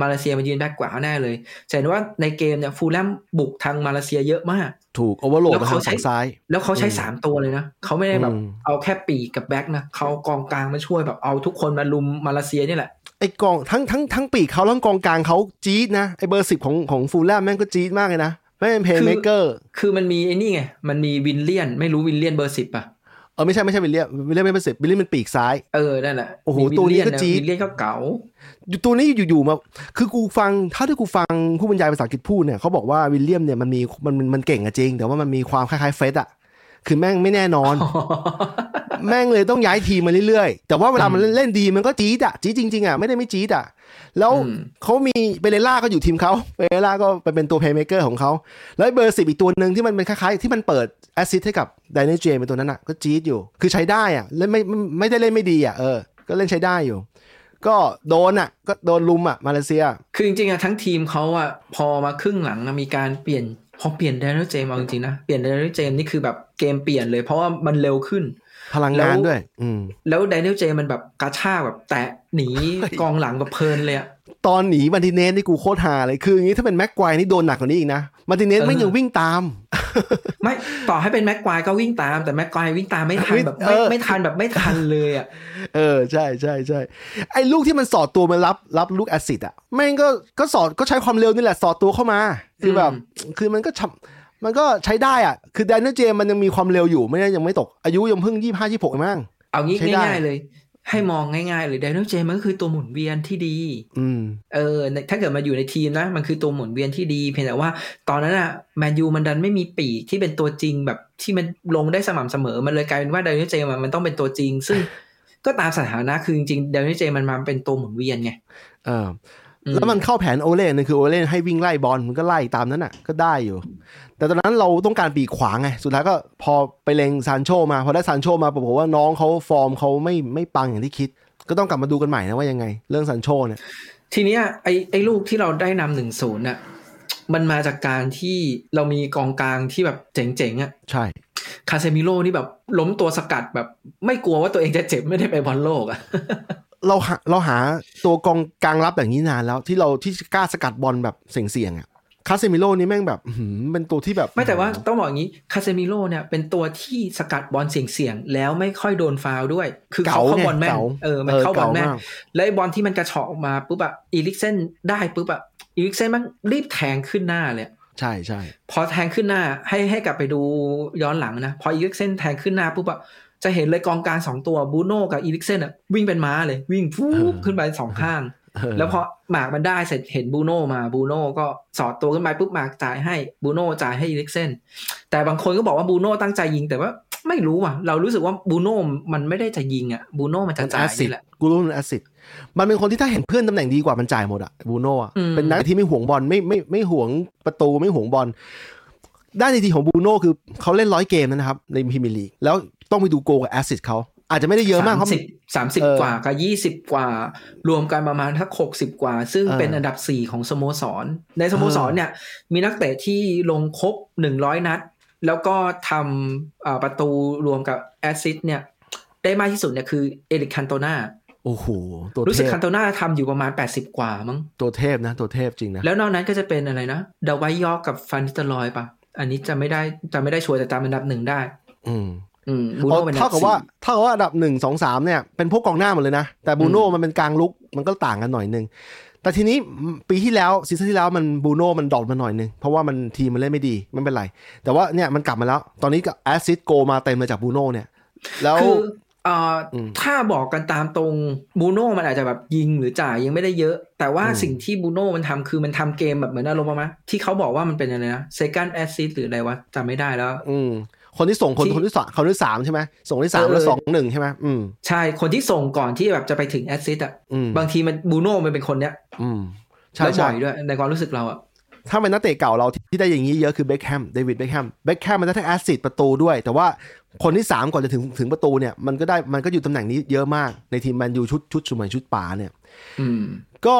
C: มาเลเซียมายืนแบ็กขวาแน่เลยจะเห็นว่าในเกมเนี่ยฟูลแลมบุกทางมาเลเซียเยอะมาก
B: ถูกโอเวอร์โหลด
C: แล้ว
B: มา
C: เขา
B: ทาง
C: ใช้
B: ฝั่งซ้าย
C: แล้วเขาใช้
B: อืม
C: สามตัวเลยนะเขาไม่ได้แบบ
B: อืม
C: เอาแค่ปีกกับแบ็กนะเขาเอากองกลางมาช่วยแบบเอาทุกคนมาลุมมาเลเซียนี่แหละ
B: ไอ้กองทั้งทั้งทั้งปีกเขาแล้วกองกลางเขาจี๊ดนะไอ้เบอร์สิบของของฟูลแลมแม่งก็จี๊ดมากเลยนะ ไม่เป็นเพย์เมเกอร์
C: คือมันมีไอ้นี่ไง มันมีวินเลียน ไม่รู้วินเลียนเบอร์สิบอะ
B: เออไม่ใช่ไม่ใช่วิลเลียมวิลเลียมไม่เป็นสิบวิลเลียมเป็นปีกซ้าย
C: เออนั่นแหละ
B: โอ้โห
C: มี
B: ตัวนี้
C: วิล
B: ก็
C: เลียะ
B: จี๊ด
C: วินเลียนก็เก๋า
B: อยู่ตัวนี้อยู่ๆมาคือกูฟังถ้าที่กูฟังผู้บรรยายภาษาอังกฤษพูดเนี่ยเขาบอกว่าวิลเลียมเนี่ยมันมีมันมันมันเก่งอะจริง แต่ว่ามันมีความคล้ายๆเฟสอะ คือแม่งไม่แน่นอน แม่งเลยต้องย้ายทีมมาเรื่อยๆ แต่ว่าเวลามันเล่นเล่นดีมันก็จี๊ดอะจี๊ดจริงๆอะไม่ได้ไม่จี๊ดอะแล้ว
C: อืม
B: เขามีเบเรล่าก็อยู่ทีมเขาเบเรล่าก็ไปเป็นตัว playmaker ของเขาแล้วเบอร์สิบอีกตัวหนึ่งที่มันเป็นคล้ายๆ ที่มันเปิดแอสซิสให้กับแดนเจมส์เป็นตัวนั้นอะก็จี๊ดอยู่ คือใช้ได้อะเล่นไม่ไม่ไม่ได้เล่นไม่ดีอะเออ ก็เล่นใช้ได้อยู่ก็โดนอะ ก็โดนลุมอะ มาเลเซีย
C: คือจริงๆอะทั้งทีมเขาอะพอมาครึ่งหลังอะมีการเปลี่ยน พอเปลี่ยนแดน i ลเจมเอาจริงๆนะ เปลี่ยนแดน i ลเจมนี่คือแบบเกมเปลี่ยนเลย เพราะว่ามันเร็วขึ้น
B: พลังงานด้วย อืม
C: แล้วแดน i ลเจมันแบบกระชากแบบแตะหนีกองหลังแบบเพลินเลยอะ
B: ตอนหนีมาร์ติเนสนี่กูโคตรฮาเลยคืออย่างนี้ถ้าเป็นแม็กควายนี่โดนหนักกว่านี้อีกนะมาร์ติเนส
C: เออ
B: ไม่ยังวิ่งตาม
C: ไม่ต่อให้เป็นแม็กควายก็วิ่งตาม แต่แม็กควายวิ่งตามไม่ทัน
B: ไม่
C: แบบ
B: เอ
C: ไม่
B: อ
C: ไม่ทันแบบไม่ทันเลยอะ
B: เออใช่ใช่ใช่ไอ้ลูกที่มันสอดตัวมารับรับลูกแอซิดอะแม่งก็ก็สอดก็ใช้ความเร็วนี่แหละสอดตัวเข้ามา คือแบบ คือมันก็ชำมันก็ใช้ได้อะ คือแดนเนอร์เจมมันยังมีความเร็วอยู่ไม่ได้ยังไม่ตกอายุยังเพิ่งยี่ห้ายี่หกมั้ง
C: เอางี้
B: ใช้ได้
C: ง่ายๆเลย ให้มองง่ายๆเลย Daniel James มันก็คือตัวหมุนเวียนที่ดี
B: อืม
C: เออในถ้าเกิดมาอยู่ในทีมนะ มันคือตัวหมุนเวียนที่ดี เพียงแต่ว่า ตอนนั้นอะแมนยูมันดันไม่มีปีกที่เป็นตัวจริงแบบที่มันลงได้สม่ำเสมอ มันเลยกลายเป็นว่าเดนิเจมมันต้องเป็นตัวจริง ซึ่งก็ตามสถานะคือจริงๆเดนิเจมันมาเป็นตัวหมุนเวียนไง
B: เออ
C: อื
B: แล้วมันเข้าแผนโอเล่นึงคือโอเล่ให้วิ่งไล่บอลมันก็ไล่ตามนั้นอะ ก็ได้อยู่ แต่ตอนนั้นเราต้องการปีกขวางไง สุดท้ายก็พอไปเลงซานโชมาพอได้ซานโชมาปรากฏว่าน้องเขาฟอร์มเขาไม่ไม่ปังอย่างที่คิด ก็ต้องกลับมาดูกันใหม่นะว่ายังไง เรื่องซานโชเนี่ย
C: ทีเนี้ยไอไอลูกที่เราได้นำหนึ่งศูนย์น่ะมันมาจากการที่เรามีกองกลางที่แบบเจ๋งๆอะ
B: ใช่
C: คาเซมิโร่นี่แบบล้มตัวสกัดแบบ ไม่กลัวว่าตัวเองจะเจ็บไม่ได้ไปบอลโลกอะ
B: เราหาเราหาตัวกองกลางรับอย่างนี้นานแล้ว ที่เราที่กล้าสกัดบอลแบบเสี่ยงๆอะคาเซมิโร่นี่แม่งแบบอื้อหือเป็นตัวที่แบบ
C: ไม่แต่ว่าต้องบอกอย่างนี้คาเซมิโร่เนี่ยเป็นตัวที่สกัดบอลเสี่ยงๆแล้วไม่ค่อยโดนฟาวล์ด้วย คือเขาเข้าบอลแม่น
B: ก๋
C: เออมันเข้าบอลแม่น
B: ก๋มก
C: แล้วไอ้บอลที่มันกระเฉาะออกมาปุ๊บอะอีริคเซ่นได้ปุ๊บอะอีริคเซ่นมันรีบแทงขึ้นหน้าเลย
B: ใช่ใช่
C: พอแทงขึ้นหน้าให้ให้กลับไปดูย้อนหลังนะพออีริคเซ่นแทงขึ้นหน้าปุ๊บอะ จะเห็นเลยกองกลางสองตัวบูโน่กับอีริคเซ่นอะวิ่งเป็นม้าเลยวิ่งฟูบขึ้นไปสองข้าง
B: เออ
C: แล้วพอหมากมันได้เสร็จเห็นบูโน่มาบูโน่ก็สอดตัวขึ้นไปปุ๊บหมากจ่ายให้บูโน่จ่ายให้อีริคเซ่นแต่บางคนก็บอกว่าบูโน่ตั้งใจยิงแต่ว่าไม่รู้ว่ะ เรารู้สึกว่าบูโน่มันไม่ได้จะยิงอะบูโน่มันจะ
B: มัน
C: จ่า
B: ยซิด
C: นี่แหละ
B: กูรู้มัน assist มันเป็นคนที่ถ้าเห็นเพื่อนตำแหน่งดีกว่ามันจ่ายหมดอะบูโน่อะ
C: อืม
B: เป็นนักที่ไม่ห่วงบอลไม่ไม่ไม่ห่วงประตูไม่ห่วงบอล ด้านดีๆของบูโน่คือเขาเล่นร้อยเกมนะครับในพรีเมียร์ลีกแล้วต้องไปดู goal กับ assist เขาอาจจะไม่ได้เยอะมากเพราะ
C: สามสิบสามสิบ
B: เออ
C: กว่ากับยี่สิบกว่า รวมกันประมาณทักหกสิบกว่า ซึ่ง
B: เออ
C: เป็นอันดับสี่ของสโมสร ในสโมสรเนี่ย มีนักเตะที่ลงครบหนึ่งร้อยนัด แล้วก็ทำอ่าประตูรวมกับแอสซิสต์เนี่ย ได้มากที่สุดเนี่ยคือเอริกคันโตนา
B: โอ้โหตัว
C: รู้
B: เท
C: สึก
B: พ
C: คันโตนาทำอยู่ประมาณ 80 กว่ามั้ง
B: ตัวเทพนะ ตัวเทพจริงนะ
C: แล้วนอกนั้นก็จะเป็นอะไรนะดาวไวยอกกับฟันนิสเตอร์ลอยปะ อันนี้จะไม่ได้จะไม่ได้ชัวร์แต่จำอันดับหนึ่งได้
B: อืม
C: อืมบู
B: อ๋อ
C: โน่เป็นอัน
B: เท่า
C: ดับ
B: กับว่า
C: สี่
B: เท่ากับว่าอันดับหนึ่งสองสามเนี่ยเป็นพวกกองหน้าหมดเลยนะ แต่บูโน่
C: อืม
B: มันเป็นกลางลุกมันก็ต่างกันหน่อยนึงแต่ทีนี้ปีที่แล้ว season ที่แล้วมันบูโน่มัน drop มาหน่อยนึง เพราะว่ามันทีมมันเล่นไม่ดีไม่เป็นไร แต่ว่าเนี่ยมันกลับมาแล้ว ตอนนี้ก็แอสซิสโกมาเต็มเลยจากบูโน่เนี่ย แล้ว
C: คือ เอ่ออ
B: ม
C: ถ้าบอกกันตามตรงบูโน่มันอาจจะแบบยิงหรือจ่ายยังไม่ได้เยอะ แต่ว่า
B: อืม
C: สิ่งที่บูโน่มันทำคือมันทำเกมแบบเหมือนอารมณ์ประมาณที่เขาบอกว่ามันเป็นอะไรนะ second assist หรืออะไรวะจำไม่ได้แล้ว
B: อืมคนที่ส่งคน
C: ที่
B: คนที่สองคนที่สามใช่ไหมส่งที่สาม
C: เออ
B: แล้วสองหนึ่งใช่ไหมอืม
C: ใช่คนที่ส่งก่อนที่แบบจะไปถึง assist อะ
B: อืม
C: บางทีมันบูโน่มันเป็นคนเนี้ย
B: อืมใช่
C: แล้วบ่
B: ใช่
C: อยด้วยในความรู้สึกเราอะ
B: ถ้าเป็นนักเตะเก่าเราที่ได้อย่างนี้เยอะคือเบคแฮมเดวิดเบคแฮมเบคแฮมมันได้ทั้ง assist ประตูด้วย แต่ว่า คนที่ 3 ก่อนจะถึงถึงประตูเนี่ยมันก็ได้มันก็อยู่ตำแหน่งนี้เยอะมากในทีมแมนยูชุดชุดสมัยชุดป๋าเนี่ย
C: อืม
B: ก็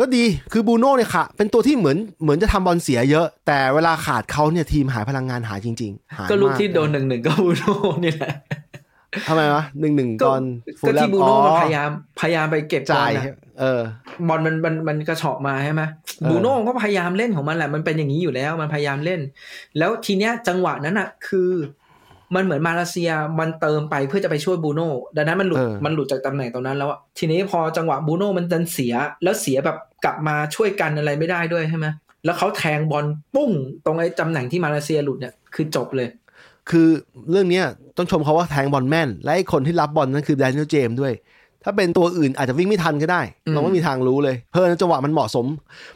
B: ก็ดีคือบูโน่เนี่ยค่ะ เป็นตัวที่เหมือนเหมือนจะทำบอลเสียเยอะ แต่เวลาขาดเขาเนี่ยทีมหายพลังงานหายจริงๆหาย
C: ก็ลูก
B: มา
C: ที่โดนหนึ่งหนึ่งก็บูโน่นี่แหละ
B: ทำไมวะหนึ่งหนึ่ง
C: ก็
B: ตอน
C: ก็ที่บูโน่
B: อ๋อ
C: มันพยายามพยายามไปเก็บบอ
B: จ่า
C: ล
B: ย
C: นะ
B: เออ
C: บอลมันมันมันกระเฉาะมาใช่ไหม
B: เออ
C: บูโน่ก็พยายามเล่นของมันแหละมันเป็นอย่างนี้อยู่แล้วมันพยายามเล่น แล้วทีเนี้ยจังหวะนั้นอะ คือ มันเหมือนมาเลเซียมันเติมไปเพื่อจะไปช่วยบูโน่ดังนั้นมันหลุด
B: เออ
C: มันหลุดจากตำแหน่งตรงนั้นแล้วอะทีนี้พอจังหวะบูโน่มันดันเสียแล้วเสียแบบกลับมาช่วยกันอะไรไม่ได้ด้วยใช่ไหมแล้วเขาแทงบอลปุ้ง ตรงไอ้ตำแหน่งที่มาเลเซียหลุดเนี่ยคือจบเลย
B: คือเรื่องเนี้ยต้องชมเขาว่าแทงบอลแม่น และไอ้คนที่รับบอลนั่นคือแดเนียลเจมส์ด้วย ถ้าเป็นตัวอื่นอาจจะวิ่งไม่ทันก็ได้
C: อืม
B: เราไม่มีทางรู้เลย เพิ่นจังหวะมันเหมาะสม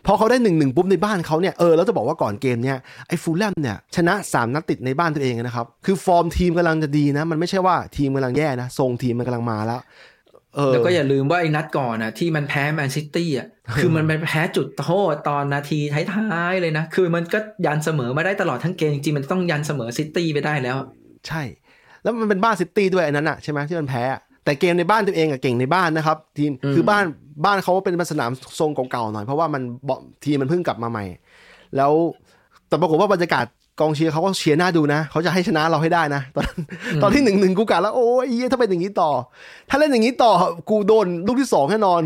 B: พอเขาได้หนึ่งหนึ่งปุ๊บในบ้านเขาเนี่ย เออแล้วจะบอกว่าก่อนเกมเนี่ยไอ้ฟูลแลมเนี่ยชนะ 3 นัดติดในบ้านตัวเองนะครับ คือฟอร์มทีมกำลังจะดีนะ มันไม่ใช่ว่าทีมกำลังแย่นะทรงทีมมันกำลังมาแล้วเออ
C: แล้วก็อย่าลืมว่าไอ้นัดก่อนอะที่มันแพ้แมนซิตี้อะคือมันไปแพ้จุดโทษตอนนาทีท้ายๆเลยนะ คือมันก็ยันเสมอมาได้ตลอดทั้งเกมจริงๆมันต้องยันเสมอซิตี้ไปได้แล้ว
B: ใช่ แล้วมันเป็นบ้านซิตี้ด้วยอันนั้นอะใช่ไหมที่มันแพ้อะ แต่เกมในบ้านตัวเองอะเก่งในบ้านนะครับ ทีม
C: อืม
B: คือบ้านบ้านเขาเป็นสนามทรงเก่าๆหน่อย เพราะว่ามันบทีมมันเพิ่งกลับมาใหม่ แล้วแต่ปรากฏว่าบรรยากาศกองเชียร์เขาก็เชียร์น่าดูนะเขาจะให้ชนะเราให้ได้นะ ตอนตอนที่หนึ่งหนึ่งกูกะแล้วโอ้ยเหี้ยถ้าเป็นอย่างนี้ต่อ ถ้าเล่นอย่างนี้ต่อกูโดนลูกที่สองแน่นอน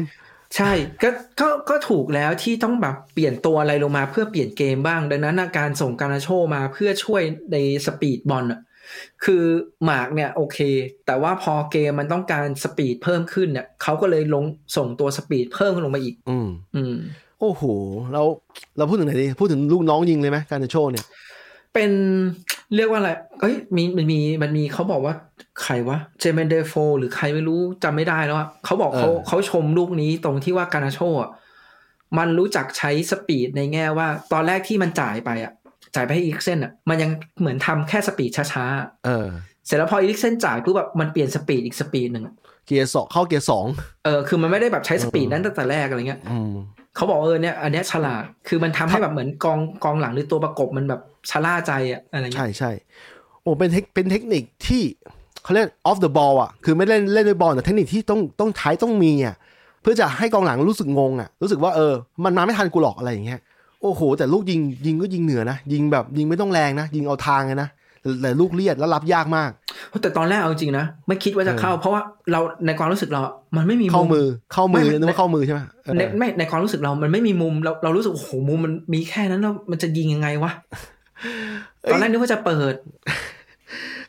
C: ใช่ก็ก็ก็ถูกแล้วที่ต้องแบบเปลี่ยนตัวอะไรลงมาเพื่อเปลี่ยนเกมบ้าง ดังนั้นน่ะการส่งการ์นาโช่มาเพื่อช่วยใน speed บอลอะ คือหมากเนี่ยโอเค แต่ว่าพอเกมมันต้องการ speed เพิ่มขึ้นเนี่ยเขาก็เลยลงส่งตัว speed เพิ่มลงมาอีก
B: อืม
C: อืม
B: โอ้โห เราเราพูดถึงไหนดี พูดถึงลูกน้องยิงเลยไหมการ์นาโช่เนี่ย
C: เป็นเรียกว่าอะไร เอ้ยมีมันมีมันมีเขาบอกว่าใครวะเจอร์เมนเดโฟหรือใครไม่รู้จำไม่ได้แล้วอะเขาบอกเขา
B: เออ
C: เขาชมลูกนี้ตรงที่ว่าการ์นาโช่อะมันรู้จักใช้ speed ในแง่ว่า ตอนแรกที่มันจ่ายไปอะ จ่ายไปให้อีริคเซ่นอะมันยังเหมือนทำแค่ speed ช้า
B: เออ
C: ๆเสร็จแล้วพออีริคเซ่นจ่ายปุ๊บแบบมันเปลี่ยน speed อีก speed หนึ่งอะ
B: เกียร์สองเข้าเกียร์สอง
C: เออคือมันไม่ได้แบบใช้ speed นั้นตั้งแต่แรกอะไรเงี้ย
B: อืม
C: เขาบอกเออเนี่ยอันเนี้ยฉลาดคือมันทำให้แบบเหมือนกองกองหลังหรือตัวประกบมันแบบชะล่าใจอะอะไรเงี้ย
B: ใช่ใช่โอ้เป็นเทคเป็นเทคนิคที่เขาเรียก off the ball อะ คือไม่เล่นเล่นด้วยบอลแต่เทคนิคที่ต้องต้องใช้ต้องมีอะ เพื่อจะให้กองหลังรู้สึกงงอะ รู้สึกว่าเออ มันมาไม่ทันกูหรอกอะไรอย่างเงี้ย โอ้โห แต่ลูกยิงยิงก็ยิงเหนือนะ ยิงแบบยิงไม่ต้องแรงนะ ยิงเอาทางเลยนะแต่แต่ลูกเลียดแล้วรับยากมาก
C: แต่ตอนแรกเอาจริงนะ ไม่คิดว่าจะเข้า เพราะว่าเราในความรู้สึกเรา มันไม่มี
B: เข้ามือเข้ามือ
C: ไม่
B: นึกว่าเข้ามือใช่ไหมเออ
C: ในไม่ในความรู้สึกเรามันไม่มีมุมเราเรารู้สึกโอ้โหมุมมันมีแค่นั้นแล้วมันจะยิงยังไงวะตอนแรกนึกว่าจะเปิด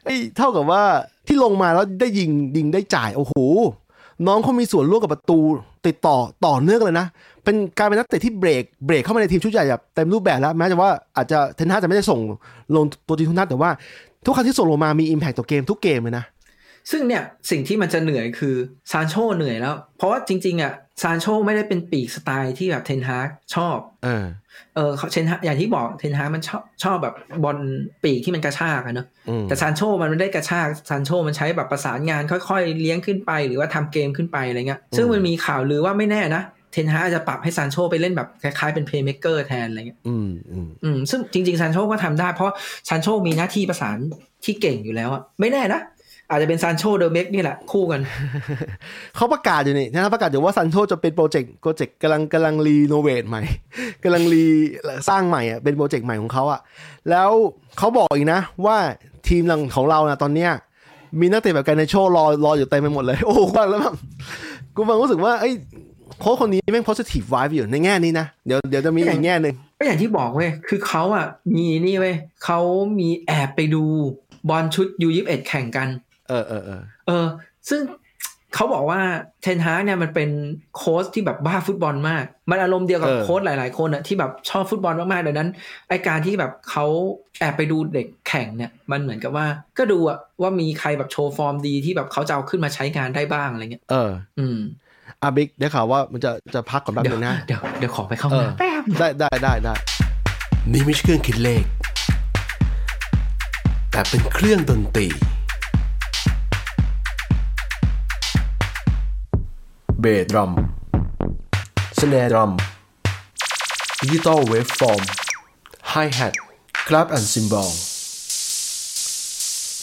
B: ไอ้ยเท่ากับว่าที่ลงมาแล้วได้ยิงยิงได้จ่ายโอ้โหน้องเขามีส่วนร่วมกับประตูติดต่อต่อเนื่องเลยนะ เป็นการเป็นนักเตะที่เบรกเบรกเข้ามาในทีมชุดใหญ่แบบเต็มรูปแบบแล้วแม้จะว่าอาจจะเทนฮากจะไม่ได้ส่งลงตัวจริงทุกนัดแต่ว่า ทุกครั้งที่ส่งลงมามีอิมแพ t ต่อเกมทุกเกมเลยนะ
C: ซึ่งเนี่ยสิ่งที่มันจะเหนื่อยคือซานโชเหนื่อยแล้ว เพราะว่าจริง ๆอะซานโชไม่ได้เป็นปีกสไตล์ที่แบบเทนฮากชอบ
B: เออ
C: เออเขาเทนฮากอย่างที่บอกเทนฮากมันชอบชอบแบบบอลปีกที่มันกระชากอะเนอะ
B: อืม
C: แต่ซานโชมันไม่ได้กระชากซานโชมันใช้แบบประสานงานค่อยๆ เลี้ยงขึ้นไป หรือว่าทำเกมขึ้นไปอะไรเงี้ยซึ่งมันมีข่าวลือว่าไม่แน่นะ เทนฮากอาจจะปรับให้ซานโชไปเล่นแบบคล้ายๆเป็นเพลย์เม k เกอร์แทนอะไรเงี้ย
B: อืมอืม
C: อืมซึ่งจริงๆซานโชก็ทำได้เพราะซานโชมีหน้าที่ประสานที่เก่งอยู่แล้วอะไม่แน่นะ อาจจะเป็นซานโชเดอเบกนี่แหละ คู่กัน
B: เขาประกาศอยู่นี่นะประกาศอยู่ว่าซานโชจะเป็นโปรเจกต์โปรเจกต์กำลังกำลังรีโนเวทใหม่กำลังรีสร้างใหม่อะเป็นโปรเจกต์ใหม่ของเขาอะแล้วเขาบอกอีกนะ ว่าทีมหลังของเรานะตอนเนี้ยมีนักเตะแบบการ์นาโชรอรออยู่เต็มไปหมดเลย โอ้โหฟังแล้วแบบกูฟังรู้สึกว่าไอ้ย โค้ชคนนี้แม่ง positive vibe อยู่ในแง่นี้นะ เดี๋ยวเดี๋ยวจะมีอีกแง่หนึ่ง
C: ก็อย่างที่บอกเว้ยคือเขาอะมีนี่เว้ยเขามีแอบไปดูบอลชุดยูยิบเอ็ดแข่งกัน
B: เออเออเออ
C: เออ ซึ่งเขาบอกว่าเทนฮากเนี่ยมันเป็นโค้ชที่แบบบ้าฟุตบอลมาก มันอารมณ์เดียวกับ
B: เออ
C: โค้ชหลาย ๆ คนอะที่แบบชอบฟุตบอลมากๆดังนั้นไอการที่แบบเขาแอบไปดูเด็กแข่งเนี่ย มันเหมือนกับว่า ก็ดูอะว่ามีใครแบบโชว์ฟอร์มดีที่แบบเขาจะเอาขึ้นมาใช้งานได้บ้างอะไรเงี้ย
B: เออ
C: อืม
B: อาบิ๊กได้ข่าวว่ามันจะจะพักก่อนแป๊บ
C: เดี๋ยว
B: นึงนะ
C: เดี๋ยวเดี๋ยวขอไปเข้า
B: เออ
C: น้ำแป๊บ
B: ได้ได้ได้ได้นี่ไม่ใช่เครื่องคิดเลข แต่เป็นเครื่องดนตรี bass drum snare drum digital waveform hi-hat clap and cymbal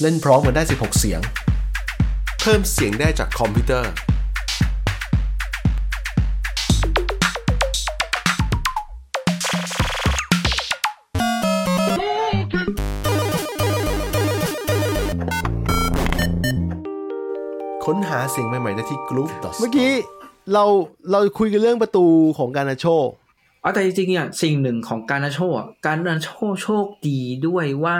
B: เล่นพร้อมกันได้ 16 เสียง เพิ่มเสียงได้จากคอมพิวเตอร์ ค้นหาเสียงใหม่ๆได้ที่ Groove เมื่อกี้เราเราคุยกันเรื่องประตูของการนาโช
C: อ๋อแต่จริงๆเนี่ยสิ่งหนึ่งของการนาโชอะการนาโชโชคดีด้วยว่า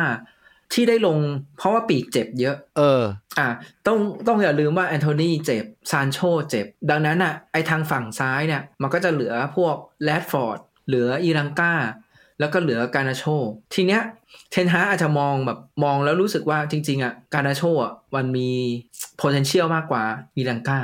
C: ที่ได้ลงเพราะว่าปีกเจ็บเยอะ
B: เออ
C: อะต้องต้องอย่าลืมว่าแอนโทนีเจ็บ ซานโชเจ็บ ดังนั้นอะไอทางฝั่งซ้ายเนี่ย มันก็จะเหลือพวกแรดฟอร์ด เหลืออีรังกา แล้วก็เหลือการนาโช ทีเนี้ยเทนฮาอาจจะมองแบบมองแล้วรู้สึกว่าจริง ๆ อะ การนาโชอะมันมี potential มากกว่าอีรังกา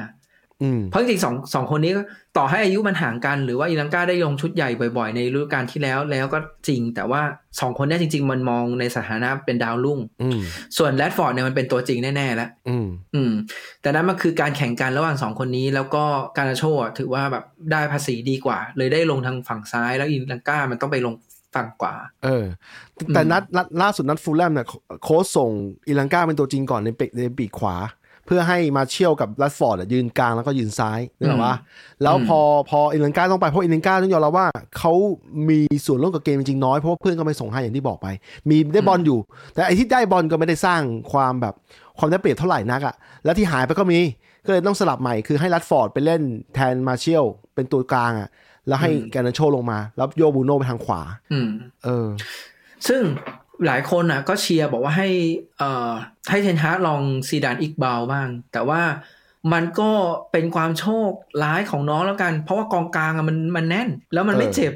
B: อืม
C: เพราะจริงๆสองสองคนนี้ก็ต่อให้อายุมันห่างกันหรือว่าอีลังกาได้ลงชุดใหญ่บ่อยๆ ในฤดูกาลที่แล้วแล้วก็จริง แต่ว่าสองคนเนี้จริง ๆ มันมองในสถานะเป็นดาวรุ่ง
B: อืม
C: ส่วนแรดฟอร์ดเนี่ยมันเป็นตัวจริงแน่ๆแล้ว
B: อืม
C: อืม แต่นั้นมันคือการแข่งกันระหว่างสองคนนี้ แล้วก็การ์นาโชอะถือว่าแบบได้ภาษีดีกว่า เลยได้ลงทางฝั่งซ้าย แล้วอีลังกามันต้องไปลง ฝั่งขวา
B: เออ แต่
C: อืม
B: นัดนัดล่าสุดนัดฟูแล่มเนี่ยโค้ชส่งอีลังกาเป็นตัวจริงก่อนในปีกในปีกขวา เพื่อให้มาร์กซิยาลกับแรชฟอร์ดอะยืนกลางแล้วก็ยืนซ้ายนึกออกปะแล้วพอพออีลังกาต้องไปเพราะอีลังกาต้องยอมรับว่าเขามีส่วนร่วมกับเกมจริงๆน้อยเพราะว่าเพื่อนก็ไม่ส่งให้อย่างที่บอกไป มีได้บอลอยู่ แต่ไอที่ได้บอลก็ไม่ได้สร้างความแบบความได้เปรียบเท่าไหร่นักอะแล้วที่หายไปก็มีก็เลยต้องสลับใหม่คือให้รัดฟอร์ดไปเล่นแทนมาเชียลเป็นตัวกลางอะ แล้วให้
C: อืม
B: แกนาโชลงมา แล้วโยบูโนไปทางขวา
C: อืม
B: เออ
C: ซึ่งหลายคนอะ ก็เชียร์บอกว่าให้ เอ่อ ให้เทนฮากลองซีดานอิกบาลบ้าง แต่ว่ามันก็เป็นความโชคร้ายของน้องแล้วกัน เพราะว่ากองกลางอะมันมันแน่น แล้วมันไม่
B: เออ
C: เจ็บ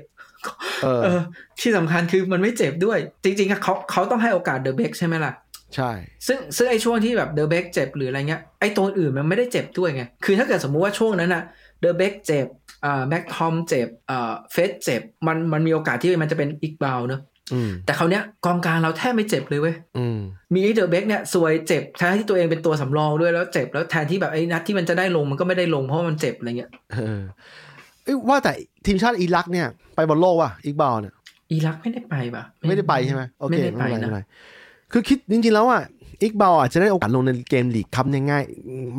B: เออ
C: เออ ที่สำคัญคือมันไม่เจ็บด้วย จริงๆอะเขาเขาต้องให้โอกาสเดอะเบกใช่ไหมล่ะ
B: ใช่
C: ซึ่งซึ่งไอ้ช่วงที่แบบเดอะเบกเจ็บหรืออะไรเงี้ยไอ้ตัวอื่นมันไม่ได้เจ็บด้วยไง คือถ้าเกิดสมมุติว่าช่วงนั้นอะเดอะเบกเจ็บอ่า แม็กทอมเจ็บอ่าเฟร็ดเจ็บ มันมันมีโอกาสที่มันจะเป็นอิกบาลเนอะ
B: อืม
C: แต่คราวเนี้ยกองกลางเราแทบไม่เจ็บเลยเว้ย
B: อืม
C: มีไอ้เดอะเบกเนี่ยซวยเจ็บแทนที่ตัวเองเป็นตัวสำรองด้วยแล้วเจ็บแล้วแทนที่แบบไอ้นัดที่มันจะได้ลงมันก็ไม่ได้ลงเพราะว่ามันเจ็บอะไรเงี้ย
B: เออเอ้ยว่าแต่ทีมชาติอิรักเนี่ยไปบอลโลกว่ะอิกบาลเนี่ย
C: อิรักไม่ได้ไปปะ
B: ไม่ได้ไปใช่ไหมโอเค
C: ไม่ได้ไป
B: เป็นร
C: นะ
B: ม่เป็รคือคิดจริงๆแล้วอะ อิกบาลอาจจะได้โอกาสลงในเกมลีกคัพเนี่ยง่าย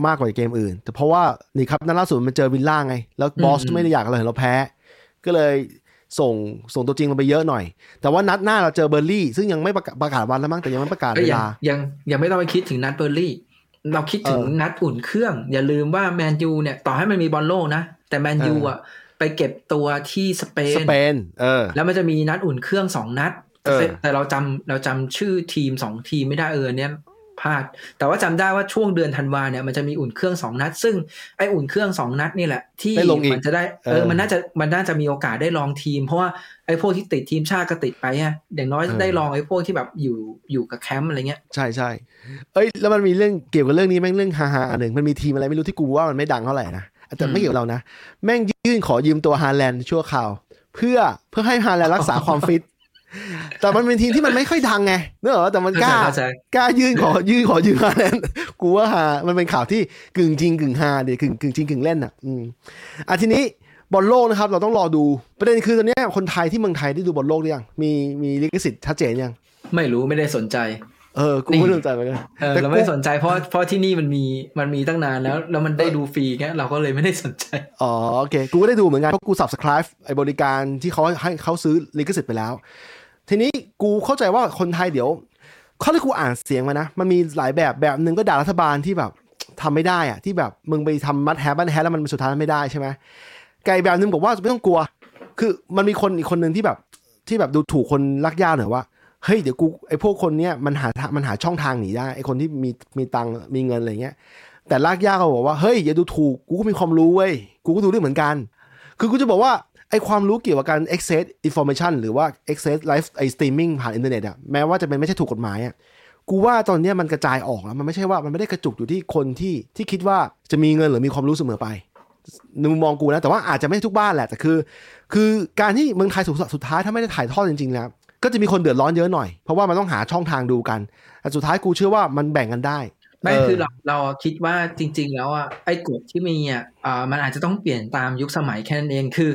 B: มากกว่าเกมอื่น แต่เพราะว่าลีกคัพนัดล่าสุดมันเจอวิลล่าไง แล้วบอสไม่ได้อยากอะไรเราแพ้ ก็เลยส่งส่งตัวจริงลงไปเยอะหน่อย แต่ว่านัดหน้าเราเจอเบิร์นลีย์ ซึ่งยังไม่ประกาศประกาศวันแล้วมั้งแต่ยังไม่ประกาศ
C: ก็
B: เว
C: ยัง
B: ลา
C: ยังยังไม่ต้องไปคิดถึงนัดเบิร์นลีย์ เราคิดถึง
B: เออ
C: นัดอุ่นเครื่อง อย่าลืมว่าแมนยูเนี่ยต่อให้มันมีบอลโลกนะ แต่แมนยู
B: เอออ่
C: อะไปเก็บตัวที่สเปนส
B: เปนเออ
C: แล้วมันจะมีนัดอุ่นเครื่องสองนัด
B: เออ
C: แต่เราจำเราจำชื่อทีมสองทีมไม่ได้เออเนี่ย พลาด แต่ว่าจำได้ว่าช่วงเดือนธันวาเนี่ยมันจะมีอุ่นเครื่องสองนัด ซึ่งไอ้อุ่นเครื่องสองนัดนี่แหละ ที่
B: ได้ลงอีก
C: มันจะได้เอ
B: เอ
C: อ
B: อ
C: มันน่าจะมันน่าจะมีโอกาสได้ลองทีม เพราะว่าไอ้พวกที่ติดทีมชาติก็ติดไปอะอย่างน้อย
B: เออ
C: ได้ลองไอ้พวกที่แบบอยู่อยู่กับแคมป์อะไรเงี้ย
B: ใช่ใช่เอ้ยแล้วมันมีเรื่องเกี่ยวกับเรื่องนี้แม่งเรื่องฮาฮาๆอันหนึ่งมันมีทีมอะไรไม่รู้ที่กูว่ามันไม่ดังเท่าไหร่นะแต่ไม่เกี่ยวกับเรานะ แม่งยื่นขอยืมตัวฮาแลนด์ชั่วคราวเพื่อเพื่อให้ฮาแลนด์รักษาความฟิต แต่มันเป็นทีมที่มันไม่ค่อยดังไงนึกออกอะแต่มันกล้า
C: เข้าใจ
B: กล้ายื่นขอยื่นขอยืมฮาแลนด์กูว่าฮามันเป็นข่าวที่กึ่งจริงกึ่งฮาเดี๋ยวกึ่งกึ่งจริงกึ่งเล่นอะ อืมอะทีนี้บอลโลกนะครับ เราต้องรอดูประเด็นคือตอนเนี้ยคนไทยที่เมืองไทยได้ดูบอลโลกหรือยังมีมีลิขสิทธิ์ชัดเจนยัง
C: ไม่รู้ไม่ได้สนใจ
B: เออกูไม่สนใจเหมือนกัน
C: เออ
B: แต่
C: เรา
B: กู
C: ไม่สนใจเพราะเพราะที่นี่มันมีมันมีตั้งนานแล้ว แล้วมันได้ดูฟรีแค่เราก็เลยไม่ได้สนใจ
B: อ๋อโอเค กูก็ได้ดูเหมือนกันเพราะกู subscribe ไอ้บริการที่เขาให้เขาซื้อลิขสิทธิ์ไปแล้ว ทีนี้กูเข้าใจว่าคนไทยเดี๋ยวข้อที่กูอ่านเสียงมานะ มันมีหลายแบบแบบหนึ่งก็ด่ารัฐบาลที่แบบทำไม่ได้อะที่แบบมึงไปทำมัดแฮปมัดแฮแล้วมันสุดท้ายไม่ได้ใช่ไหมไก่แบบหนึงบอกว่าไม่ต้องกลัว คือมันมีคนอีกคนหนึ่งที่แบบที่แบบดูถูกคนลักย่าหน่อยว่าเฮ้ยเดี๋ยวกูไอ้พวกคนเนี้ยมันหาทามันหาช่องทางหนีได้ไอ้คนที่มีมีตังมีเงินอะไรเงี้ย แต่ลากย่าก็บอกว่าเฮ้ยอย่าดูถูกกูก็มีความรู้เว้ยกูก็ดูด้วยเหมือนกัน คือกูจะบอกว่า ไอความรู้เกี่ยวกับการ access information หรือว่า access live ไอ streaming ผ่านอินเทอร์เน็ตอะแม้ว่าจะเป็นไม่ใช่ถูกกฎหมายอะกูว่าตอนนี้มันกระจายออกแล้ว มันไม่ใช่ว่ามันไม่ได้กระจุกอยู่ที่คนที่ที่คิดว่าจะมีเงินหรือมีความรู้เสมอไปในมุมมองกูนะ แต่ว่าอาจจะไม่ทุกบ้านแหละ แต่คือ คือการที่เมืองไทยสุดสุดท้ายถ้าไม่ได้ถ่ายทอดจริงๆแล้ว ก็จะมีคนเดือดร้อนเยอะหน่อย เพราะว่ามันต้องหาช่องทางดูกันแต่สุดท้ายกูเชื่อว่ามันแบ่งกันได้
C: ไม่
B: เออ
C: คือเราเราคิดว่าจริง ๆ แล้วอะไอ้กฎที่มีอะอ่ามันอาจจะต้องเปลี่ยนตามยุคสมัยแค่นั้นเองคือ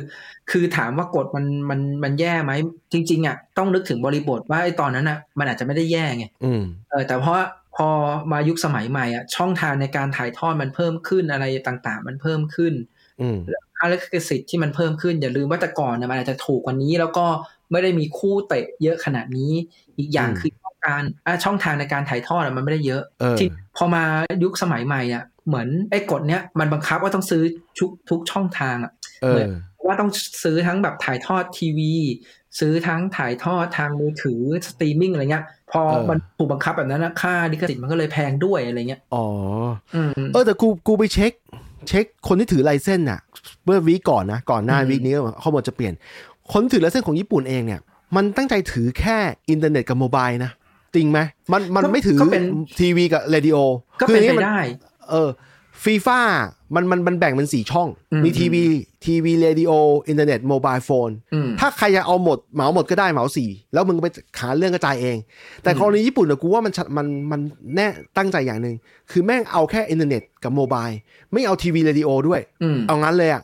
C: คือถามว่ากฎมันมันมันแย่ไหมจริง ๆอะต้องนึกถึงบริบทว่าไอ้ตอนนั้นอะมันอาจจะไม่ได้แย่ไง
B: อืม
C: เออแต่เพราะว่าพอมายุคสมัยใหม่อะช่องทางในการถ่ายทอดมันเพิ่มขึ้นอะไรต่างๆ มันเพิ่มขึ้น
B: อืม
C: ค่าลิขสิทธิ์ที่มันเพิ่มขึ้นอย่าลืมว่าแต่ก่อนเนี่ยมันอาจจะถูกกว่านี้ แล้วก็ไม่ได้มีคู่เตะเยอะขนาดนี้ อีกอย่าง
B: อืม
C: คือช่อง การอะช่องทางในการถ่ายทอดอะมันไม่ได้เยอะ
B: เออ
C: ที่พอมายุคสมัยใหม่อะเหมือนไอ้กฎเนี้ยมันบังคับว่าต้องซื้อทุกทุกช่องทางอะ
B: เออ
C: เหมื
B: อ
C: นว่าต้องซื้อทั้งแบบถ่ายทอดทีวี ซื้อทั้งถ่ายทอดทางมือถือสตรีมมิ่งอะไรเงี้ยพอ
B: เออ
C: มันถูกบังคับแบบนั้นนะค่าลิขสิทธิ์มันก็เลยแพงด้วยอะไรเงี้ย
B: อ๋อ
C: อืม
B: เออแต่กูกูไปเช็ค เช็คคนที่ถือ license น่ะเมื่อ week ก่อนนะก่อนหน้า
C: อืม
B: week นี้ข้อมูลจะเปลี่ยน คนที่ถือ license ของญี่ปุ่นเองเนี่ยมันตั้งใจถือแค่อินเทอร์เน็ตกับ mobile นะ จริงไหมมันมันไม่ถือทีวีกับเรดิโอ
C: ก็เป็น
B: คือ
C: ไป
B: มั
C: ได้
B: เออฟีฟ่ามันมันมันแบ่งเป็นสี่ช่อง
C: อืม
B: มีทีวีทีวีเรดิโออินเทอร์เน็ต mobile phone
C: อืม
B: ถ้าใครจะเอาหมดเหมาหมดก็ได้เหมาสี่แล้วมึงไปหาเรื่องกระจายเอง แต่
C: อืม
B: กรณีญี่ปุ่นเนี่ยกูว่ามันชัดมันมันแน่ตั้งใจอย่างหนึ่งคือแม่งเอาแค่อินเทอร์เน็ตกับ mobile ไม่เอาทีวีเรดิโอด้วย
C: อืม
B: เอางั้นเลยอะ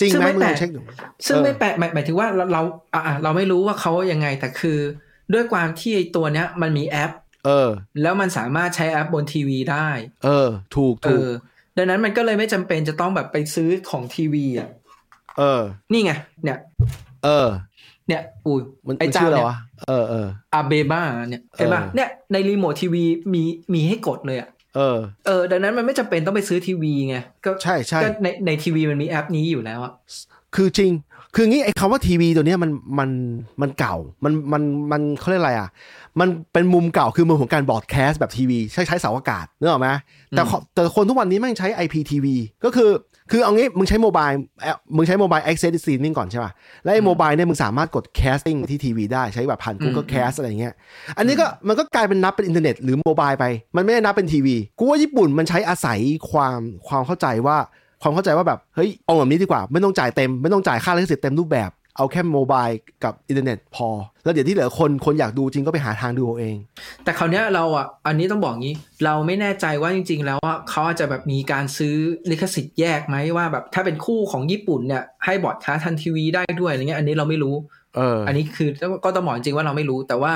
B: จริง
C: ซึ่ง
B: ไหม
C: ไม่
B: มึง
C: แปล
B: ลอกงเช็คดู
C: ซึ่ง
B: เออ
C: ไม่แปลกหมายหมายถึงว่าเราเราอะอะเราไม่รู้ว่าเขายังไงแต่คือ ด้วยความที่ไอ้ตัวเนี้ยมันมีแอป
B: เออ
C: แล้วมันสามารถใช้แอปบนทีวีได้
B: เออ ถูก
C: เอ
B: ถูก
C: อดังนั้นมันก็เลยไม่จำเป็นจะต้องแบบไปซื้อของทีวีอะ
B: เออ
C: นี่ไง เนี่ย
B: เออ
C: เนี่ย อุ้ย
B: มัน
C: ไอ้
B: มัน
C: เจ้า
B: ชื่ออะไร
C: เนี่ย
B: วะเออเออ
C: อาเบบ้าเนี่ยเห็นป่ะ
B: เออ
C: เนี่ยในรีโมททีวีมีมีให้กดเลยอะ
B: เออ
C: เออ ดังนั้นมันไม่จำเป็นต้องไปซื้อทีวีไง ก็
B: ใช่ใช่
C: ก็ในในทีวีมันมีแอปนี้อยู่แล้วอะ
B: คือจริง คืองี้ไอ้คำว่าทีวีตัวเนี้ยมันมันมันเก่า มันมันมันเขาเรียกอะไรอะ มันเป็นมุมเก่าคือมุมของการ broadcast แบบทีวี ใช้ใช้เสาอากาศนึกออกไหมแต่ขอแต่คนทุกวันนี้แม่งใช้ IPTV ก็คือคือเอางี้มึงใช้ mobile เอ่อมึงใช้ mobile access streaming ก่อนใช่ป่ะ แล้วไอ้ mobile เนี่ยมึงสามารถกด casting ที่ทีวีได้ใช้แบบผ่าน Google Cast อะไรเงี้ย อันนี้ก็มันก็กลายเป็นนับเป็นอินเทอร์เน็ตหรือ mobile ไป มันไม่ได้นับเป็นทีวี กูว่าญี่ปุ่นมันใช้อาศัยความความเข้าใจว่า ความเข้าใจว่าแบบเฮ้ยเอาแบบนี้ดีกว่าไม่ต้องจ่ายเต็มไม่ต้องจ่ายค่าลิขสิทธิ์เต็มรูปแบบเอาแค่ mobile กับอินเทอร์เน็ตพอ แล้วเดี๋ยวที่เหลือคนคนอยากดูจริงก็ไปหาทางดูเอาเอง
C: แต่คราวเนี้ยเราอะ อันนี้ต้องบอกงี้ เราไม่แน่ใจว่าจริง ๆ แล้วอะเขาอาจจะแบบมีการซื้อลิขสิทธิ์แยกไหมว่าแบบถ้าเป็นคู่ของญี่ปุ่นเนี่ยให้ broadcast ทางทีวีได้ด้วยอะไรเงี้ยอันนี้เราไม่รู้
B: เออ
C: อันนี้คือก็ต้องบอกจริงว่าเราไม่รู้แต่ว่า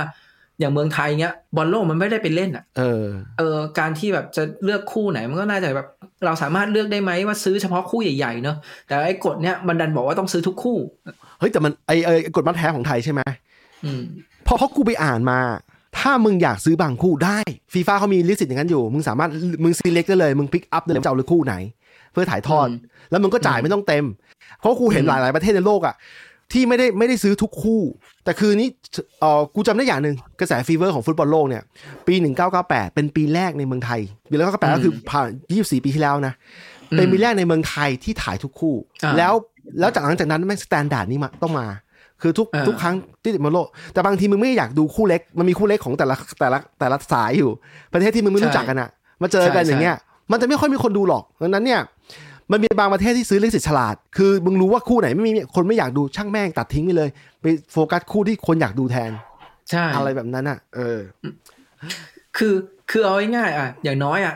C: อย่างเมืองไทยเนี้ยบอลโลกมันไม่ได้ไปเล่นอะ
B: เออ
C: เออ การที่แบบจะเลือกคู่ไหนมันก็น่าจะแบบ เราสามารถเลือกได้ไหมว่าซื้อเฉพาะคู่ใหญ่ๆเนอะแต่ไอ้กฎเนี้ยมันดันบอกว่าต้องซื้อทุกคู่
B: เฮ้ยแต่มันไอไอกฎมัดแท้ของไทยใช่ไหม
C: อืม
B: เพราะเพราะกูไปอ่านมา ถ้ามึงอยากซื้อบางคู่ได้ฟีฟ่าเขามีลิขสิทธิ์อย่างนั้นอยู่ มึงสามารถมึงซีเล็กได้เลยมึงพิกอัพได้เลยว่าจะเอาคู่ไหน เพื่อถ่ายทอด
C: อืม
B: แล้วมึงก็จ่ายไม่ต้องเต็มเพราะกูเห็น
C: อืม
B: หลายๆประเทศในโลกอะ ที่ไม่ได้ไม่ได้ซื้อทุกคู่ แต่คือนี้เออกูจำได้อย่างหนึ่งกระแสฟีเวอร์ของฟุตบอลโลกเนี่ย ปี 1998 เป็นปีแรกในเมืองไทยปีแล้วก็แปลก็คือผ่าน24 ปีที่แล้วนะ เป็นปีแรกในเมืองไทยที่ถ่ายทุกคู่
C: อ่า
B: แล้วแล้วจากหลังจากนั้นแม่ง standard นี้มาต้องมา คือทุก
C: อ่า
B: ทุกครั้งที่ติดบอลโลก แต่บางทีมึงไม่อยากดูคู่เล็ก มันมีคู่เล็กของแต่ละแต่ละแต่ละสายอยู่ ประเทศที่มึงไม่รู้จักกันอะมาเจอกัน
C: ใช่
B: อย่างเงี้ย มันจะไม่ค่อยมีคนดูหรอกดังนั้นเนี่ย มันมีบางประเทศที่ซื้อลิขสิทธิ์ฉลาด คือมึงรู้ว่าคู่ไหนไม่มีคนไม่อยากดูช่างแม่งตัดทิ้งไปเลย ไปโฟกัสคู่ที่คนอยากดูแทน
C: ใช่
B: อะไรแบบนั้นอะ เออ
C: คือคือเอาง่ายๆอะ อย่างน้อยอะ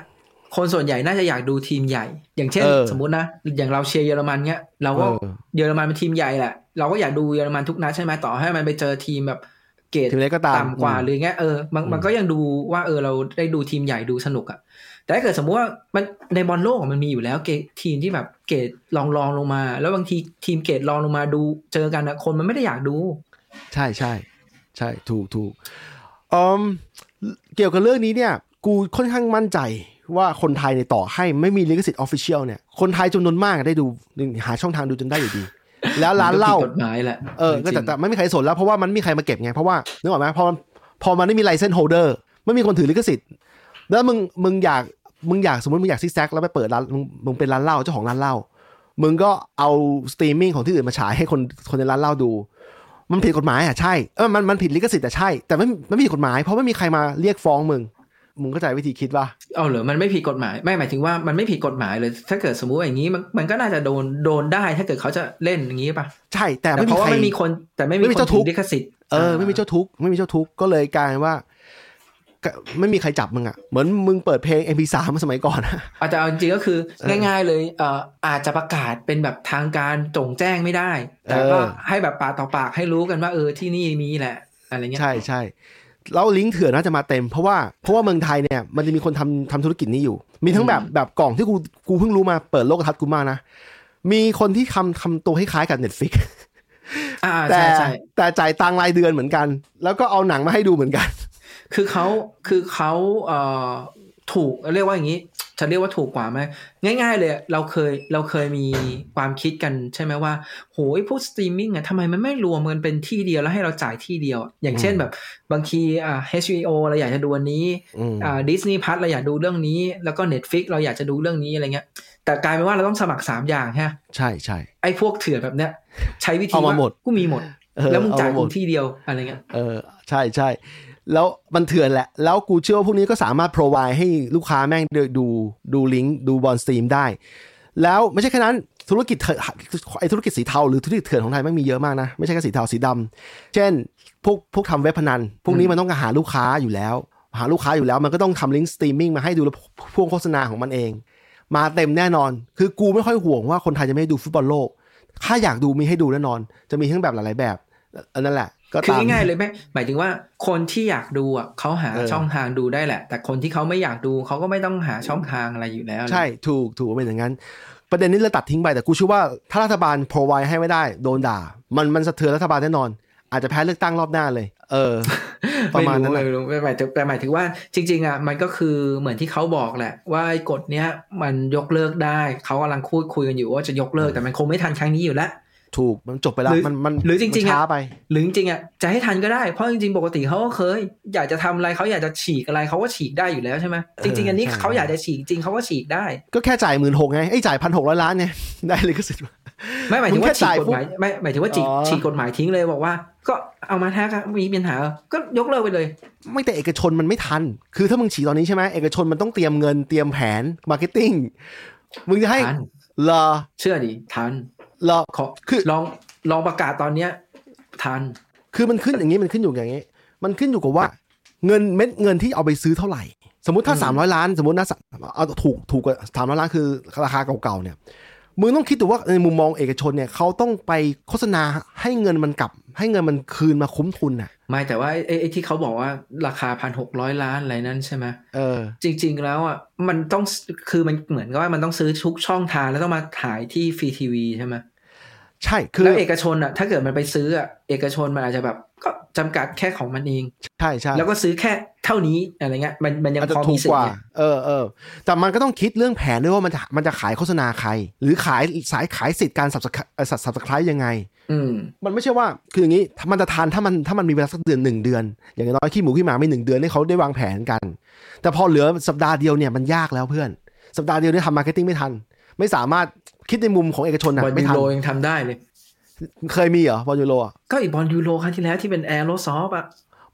C: คนส่วนใหญ่น่าจะอยากดูทีมใหญ่ อย่างเช่น
B: เออ
C: สมมุตินะ อย่างเราเชียร์เยอรมันเนี้ย เราก็
B: เออ
C: เยอรมันเป็นทีมใหญ่แหละ เราก็อยากดูเยอรมันทุกนัดใช่ไหมต่อให้มันไปเจอทีมแบบเกรด
B: ทีมเล็กก็ตาม
C: ต่ำกว่า
B: อืม
C: หรือเงี้ยเออมันมันก็ยังดูว่าเออเราได้ดูทีมใหญ่ดูสนุกอะ แต่ถ้าเกิดสมมุติว่ามันในบอลโลกอะมันมีอยู่แล้วเกรดทีมที่แบบเกรดรองรองลงมา แล้วบางทีทีมเกรดรองลงมาดูเจอกันนะคนมันไม่ได้อยากดู
B: ใช่ใช่ใช่ถูกถูกอืมเกี่ยวกับเรื่องนี้เนี่ย กูค่อนข้างมั่นใจว่าคนไทยในยต่อให้ไม่มีลิขสิทธิ์ official เนี่ยคนไทยจำนวนมากได้ดูหาช่องทางดูจนได้อยู่ดี แล้วร้านเหล้า
C: มัก็ผิดกฎหมายแหละ
B: เออก็แต่แต่ไม่มีใครสนแล้วเพราะว่ามันไม่มีใครมาเก็บไงเพราะว่านึกออกไหมพอมันพอมันไม่มี license holder ไม่มีคนถือลิขสิทธิ์แล้วมึงมึงอยาก มึงอยากสมมติมึงอยากซิกแซกแล้วไปเปิดร้านมึงมึงเป็นร้านเหล้าเจ้าของร้านเหล้ามึงก็เอาสตรีมมิ่งของที่อื่นมาฉายให้คนคนในร้านเหล้าดู มันผิดกฎหมายอะใช่เออมันมันผิดลิขสิทธิ์แต่ใช่ แต่ไม่ไม่ผิดกฎหมายเพราะไม่มีใครมาเรียกฟ้องมึงมึงเข้าใจวิธีคิดป่ะ
C: เอาเหรอมันไม่ผิดกฎหมาย ไม่หมายถึงว่ามันไม่ผิดกฎหมายเลย ถ้าเกิดสมมุติว่าอย่างนี้มันมันก็น่าจะโดนโดนได้ ถ้าเกิดเขาจะเล่นอย่างนี้ป่ะ
B: ใช่ แต่
C: แต่
B: ไม่
C: เพ
B: มี
C: ราะว่า
B: ใคร
C: ไม่มีคนแต่ไม่มี
B: ไม่มี
C: คน
B: เจ้าทุ
C: ถื
B: กข์
C: อลิขสิทธิ์
B: เออ ไม่มีเจ้าทุกข์ไม่มีเจ้าทุกข์ก็เลยกลายเป็นว่าก็ ไม่มีใครจับมึงอะ เหมือนมึงเปิดเพลง MP3 มาสมัยก่อนอะ
C: อาจจะเอาจริงๆก็คือ
B: เออ
C: ง่ายๆเลยเอ่ออาจจะประกาศเป็นแบบทางการจงแจ้งไม่ได้ แต่ก็
B: เออ
C: ให้แบบปากต่อปากให้รู้กันว่าเออที่นี่มีแหละอะไรเงี้ย
B: ใช่ใช่แล้วลิงก์เถื่อนน่าจะมาเต็มเพราะว่าเพราะว่าเมืองไทยเนี่ยมันจะมีคนทำทำธุรกิจนี้อยู่ มีทั้งแบบแบบกล่องที่กูกูเพิ่งรู้มาเปิดโลกทัศน์กูมากนะมีคนที่ทำทำตัวคล้ายๆกับ Netflix
C: อ่า
B: แต่
C: ใช่ใช่
B: แต่จ่ายตังค์รายเดือนเหมือนกัน แล้วก็เอาหนังมาให้ดูเหมือนกัน
C: คือเขาคือเขาเอ่อถูกเรียกว่าอย่างนี้จะเรียกว่าถูกกว่าไหมง่าย ๆ เลยเราเคยเราเคยมีความคิดกันใช่ไหมว่าโหยพวกสตรีมมิ่งอะทำไมมันไม่รวมกันเป็นที่เดียวแล้วให้เราจ่ายที่เดียวอะอย่างเช่นแบบบางทีอ่า HBO เราอยากจะดูอันนี้
B: อืม
C: อ่า Disney Plus เราอยากดูเรื่องนี้ แล้วก็ Netflix เราอยากจะดูเรื่องนี้อะไรเงี้ย แต่กลายเป็นว่าเราต้องสมัครสามอย่างฮะ
B: ใช่ใช่
C: ไอ้พวกเถื่อนแบบเนี้ยใช้วิธี
B: เอามา
C: ว่า
B: หมด
C: กูมีหมด
B: เออ
C: แล้วมึงจ่าย
B: เอมหม
C: กู
B: ด
C: ที่เดียวอะไรเงี้ย
B: เออใช่ใช่ แล้วมันเถื่อนแหละ แล้วกูเชื่อว่าพวกนี้ก็สามารถ provide ให้ลูกค้าแม่งดูดูดูลิงก์ดูบอลสตรีมได้ แล้วไม่ใช่แค่นั้นธุรกิจเถื่อนไอธุรกิจสีเทาหรือธุรกิจเถื่อนของไทยแม่งมีเยอะมากนะ ไม่ใช่แค่สีเทาสีดำเช่น พวกพวกทำเว็บพนัน พวกนี้มันต้องหาลูกค้าอยู่แล้ว หาลูกค้าอยู่แล้วมันก็ต้องทำลิงก์สตรีมมิ่งมาให้ดูแล้วพ่วงโฆษณาของมันเอง มาเต็มแน่นอน คือกูไม่ค่อยห่วงว่าคนไทยจะไม่ได้ดูฟุตบอลโลก ถ้าอยากดูมีให้ดูแน่นอน จะมีทั้งแบบหลายๆแบบอันนั้นแหละ ก็
C: คือ
B: ตาม
C: ง่ายๆเลยไหมหมายถึงว่าคนที่อยากดูอะเขาหา
B: เออ
C: ช่องทางดูได้แหละ แต่คนที่เขาไม่อยากดูเขาก็ไม่ต้องหาช่องทางอะไรอยู่แล้ว
B: ใช่ถูกถูกเป็นอย่างนั้น ประเด็นนี้เราตัดทิ้งไปแต่กูเชื่อว่าถ้ารัฐบาล provide ให้ไม่ได้ โดนด่า มันมันสะเทือนรัฐบาลแน่นอน อาจจะแพ้เลือกตั้งรอบหน้าเลย เออ ประมาณนั้นแห
C: ไม่
B: ละ
C: รู้ไม่รู้ไม่หมายถึงแต่หมายถึงว่าจริง ๆอะมันก็คือเหมือนที่เขาบอกแหละ ว่าไอ้กฎเนี้ยมันยกเลิกได้เขากำลังคุยคุยกันอยู่ว่าจะยกเลิกแต่มันคงไม่ทันครั้งนี้อยู่แล้ว
B: ถูกมันจบไปแล้ว
C: หรือ
B: มันมัน
C: หรือจริงๆ
B: มัน
C: อะ
B: ช้าไป
C: หรือจริงๆอะจะให้ทันก็ได้เพราะจริงๆ ปกติเขาก็เคย อยากจะทำอะไรเขาอยากจะฉีกอะไรเขาก็ฉีกได้อยู่แล้วใช่ไหมจริงๆอันนี้
B: ใช่
C: เขาอยากจะฉีกจริงเขาก็ฉีกได้
B: ก็แค่จ่ายหมื่นหกไงไอ้ยจ่ายพันหกร้อยล้านไงได้เลยก็สิทธิ์
C: ไม่หมายถึง
B: มึงแค่
C: ว่าฉีก
B: จ่าย
C: กฎหมายไม่หมายถึงว่าฉีก
B: อ๋อ
C: ฉีกกฎหมายทิ้งเลยบอกว่า ก็เอามาแท้ครับมีปัญหาก็ยกเลิกไปเลย
B: ไม่แต่เอกชนมันไม่ทัน คือถ้ามึงฉีดตอนนี้ใช่ไหมเอกชนมันต้องเตรียมเงินเตรียมแผน marketing มึงจะให้
C: ทัน
B: เหรอ
C: เชื่อดิทัน
B: เหรอ
C: ขอ
B: คือ
C: ลองลองประกาศตอนเนี้ยทัน
B: คือมันขึ้นอย่างนี้มันขึ้นอยู่อย่างนี้ มันขึ้นอยู่กับว่า เงินเม็ดเงินที่เอาไปซื้อเท่าไหร่ สมมติถ้า
C: อืม
B: สามร้อยล้าน สมมตินะสเอาถูกถูกกว่าสามร้อยล้านคือราคาเก่าๆเนี่ยมึงต้องคิดดูว่าในมุมมองเอกชนเนี่ยเขาต้องไปโฆษณาให้เงินมันกลับ ให้เงินมันคืนมาคุ้มทุนน่ะ
C: ไม่แต่ว่าไอ้ไอ้ไอ้ที่เขาบอกว่าราคาพันหกร้อยล้านอะไรนั่นใช่ไหม
B: เออ
C: จริง ๆ แล้วอะมันต้องคือมันเหมือนกับว่ามันต้องซื้อทุกช่องทางแล้วต้องมาถ่ายที่ฟรีทีวีใช่ไหม
B: ใช่คือ
C: แล้วเอกชนอะถ้าเกิดมันไปซื้ออะเอกชนมันอาจจะแบบก็จำกัดแค่ของมันเอง
B: ใช่ใช่
C: แล้วก็ซื้อแค่เท่านี้อะไรเงี้ยมันมันยัง
B: อาจจะ
C: พอ
B: ถู
C: มี
B: ก
C: สิท
B: ก
C: ธิ์
B: ว่า
C: ไง
B: เออเออแต่มันก็ต้องคิดเรื่องแผนด้วยว่ามันจะมันจะขายโฆษณาใคร หรือขายสายขายสิทธิ์การ sub sub subscribe ยังไง
C: อืม
B: มันไม่ใช่ว่าคืออย่างนี้ถ้ามันจะทานถ้ามันถ้ามันมีเวลาสักเดือนหนึ่งเดือน อย่างน้อยขี้หมูขี้หมาไม่หนึ่งเดือนให้เขาได้วางแผนกัน แต่พอเหลือสัปดาห์เดียวเนี่ยมันยากแล้วเพื่อน สัปดาห์เดียวเนี่ยทำ marketing ไม่ทัน ไม่สามารถ คิดในมุมของเอกชนนะ
C: บอล
B: ไม่
C: ยู
B: ทัน
C: โรยังทำได้เลย
B: เคยมีเหรอบอลยูโรอะ
C: ก็อีกบอลยูโรครั้งที่แล้วที่เป็น Aerosoft อะ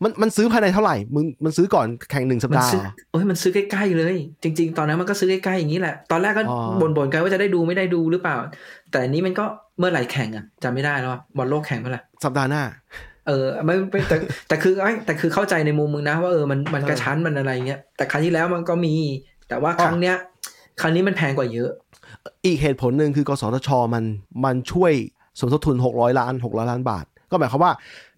B: มันมันซื้อภายในเท่าไหร่มึงมันซื้อก่อนแข่งหนึ่งสัป
C: มัน
B: ดาห์
C: ซื้อ
B: เหรอ
C: เอ้ยมันซื้อใกล้ๆเลย จริง ๆ ตอนนั้นมันก็ซื้อใกล้ๆอย่างนี้แหละ ตอนแรกก็
B: อ๋อ
C: บ่นๆกันว่าจะได้ดูไม่ได้ดูหรือเปล่า แต่อันนี้มันก็เมื่อไหร่แข่งอะจำไม่ได้แล้วอะบอลโลกแข่งเมื่อไหร่
B: สัปดาห์หน้า
C: เออไม่ไม่แต่แต่คือไอ้แต่คือเข้าใจในมุมมึงนะว่าเออมันมัน
B: เออ
C: กระชั้นมันอะไรเงี้ยแต่ครั้งที่แล้วมันก็มี แต่ว่าครั้งเนี้ยครั้งนี้มันแพงกว่าเยอะ
B: อีกเหตุผลหนึ่งคือกสทช มันมันช่วยสมทบทุน 600 ล้าน 600 ล้านบาท ก็หมายความว่า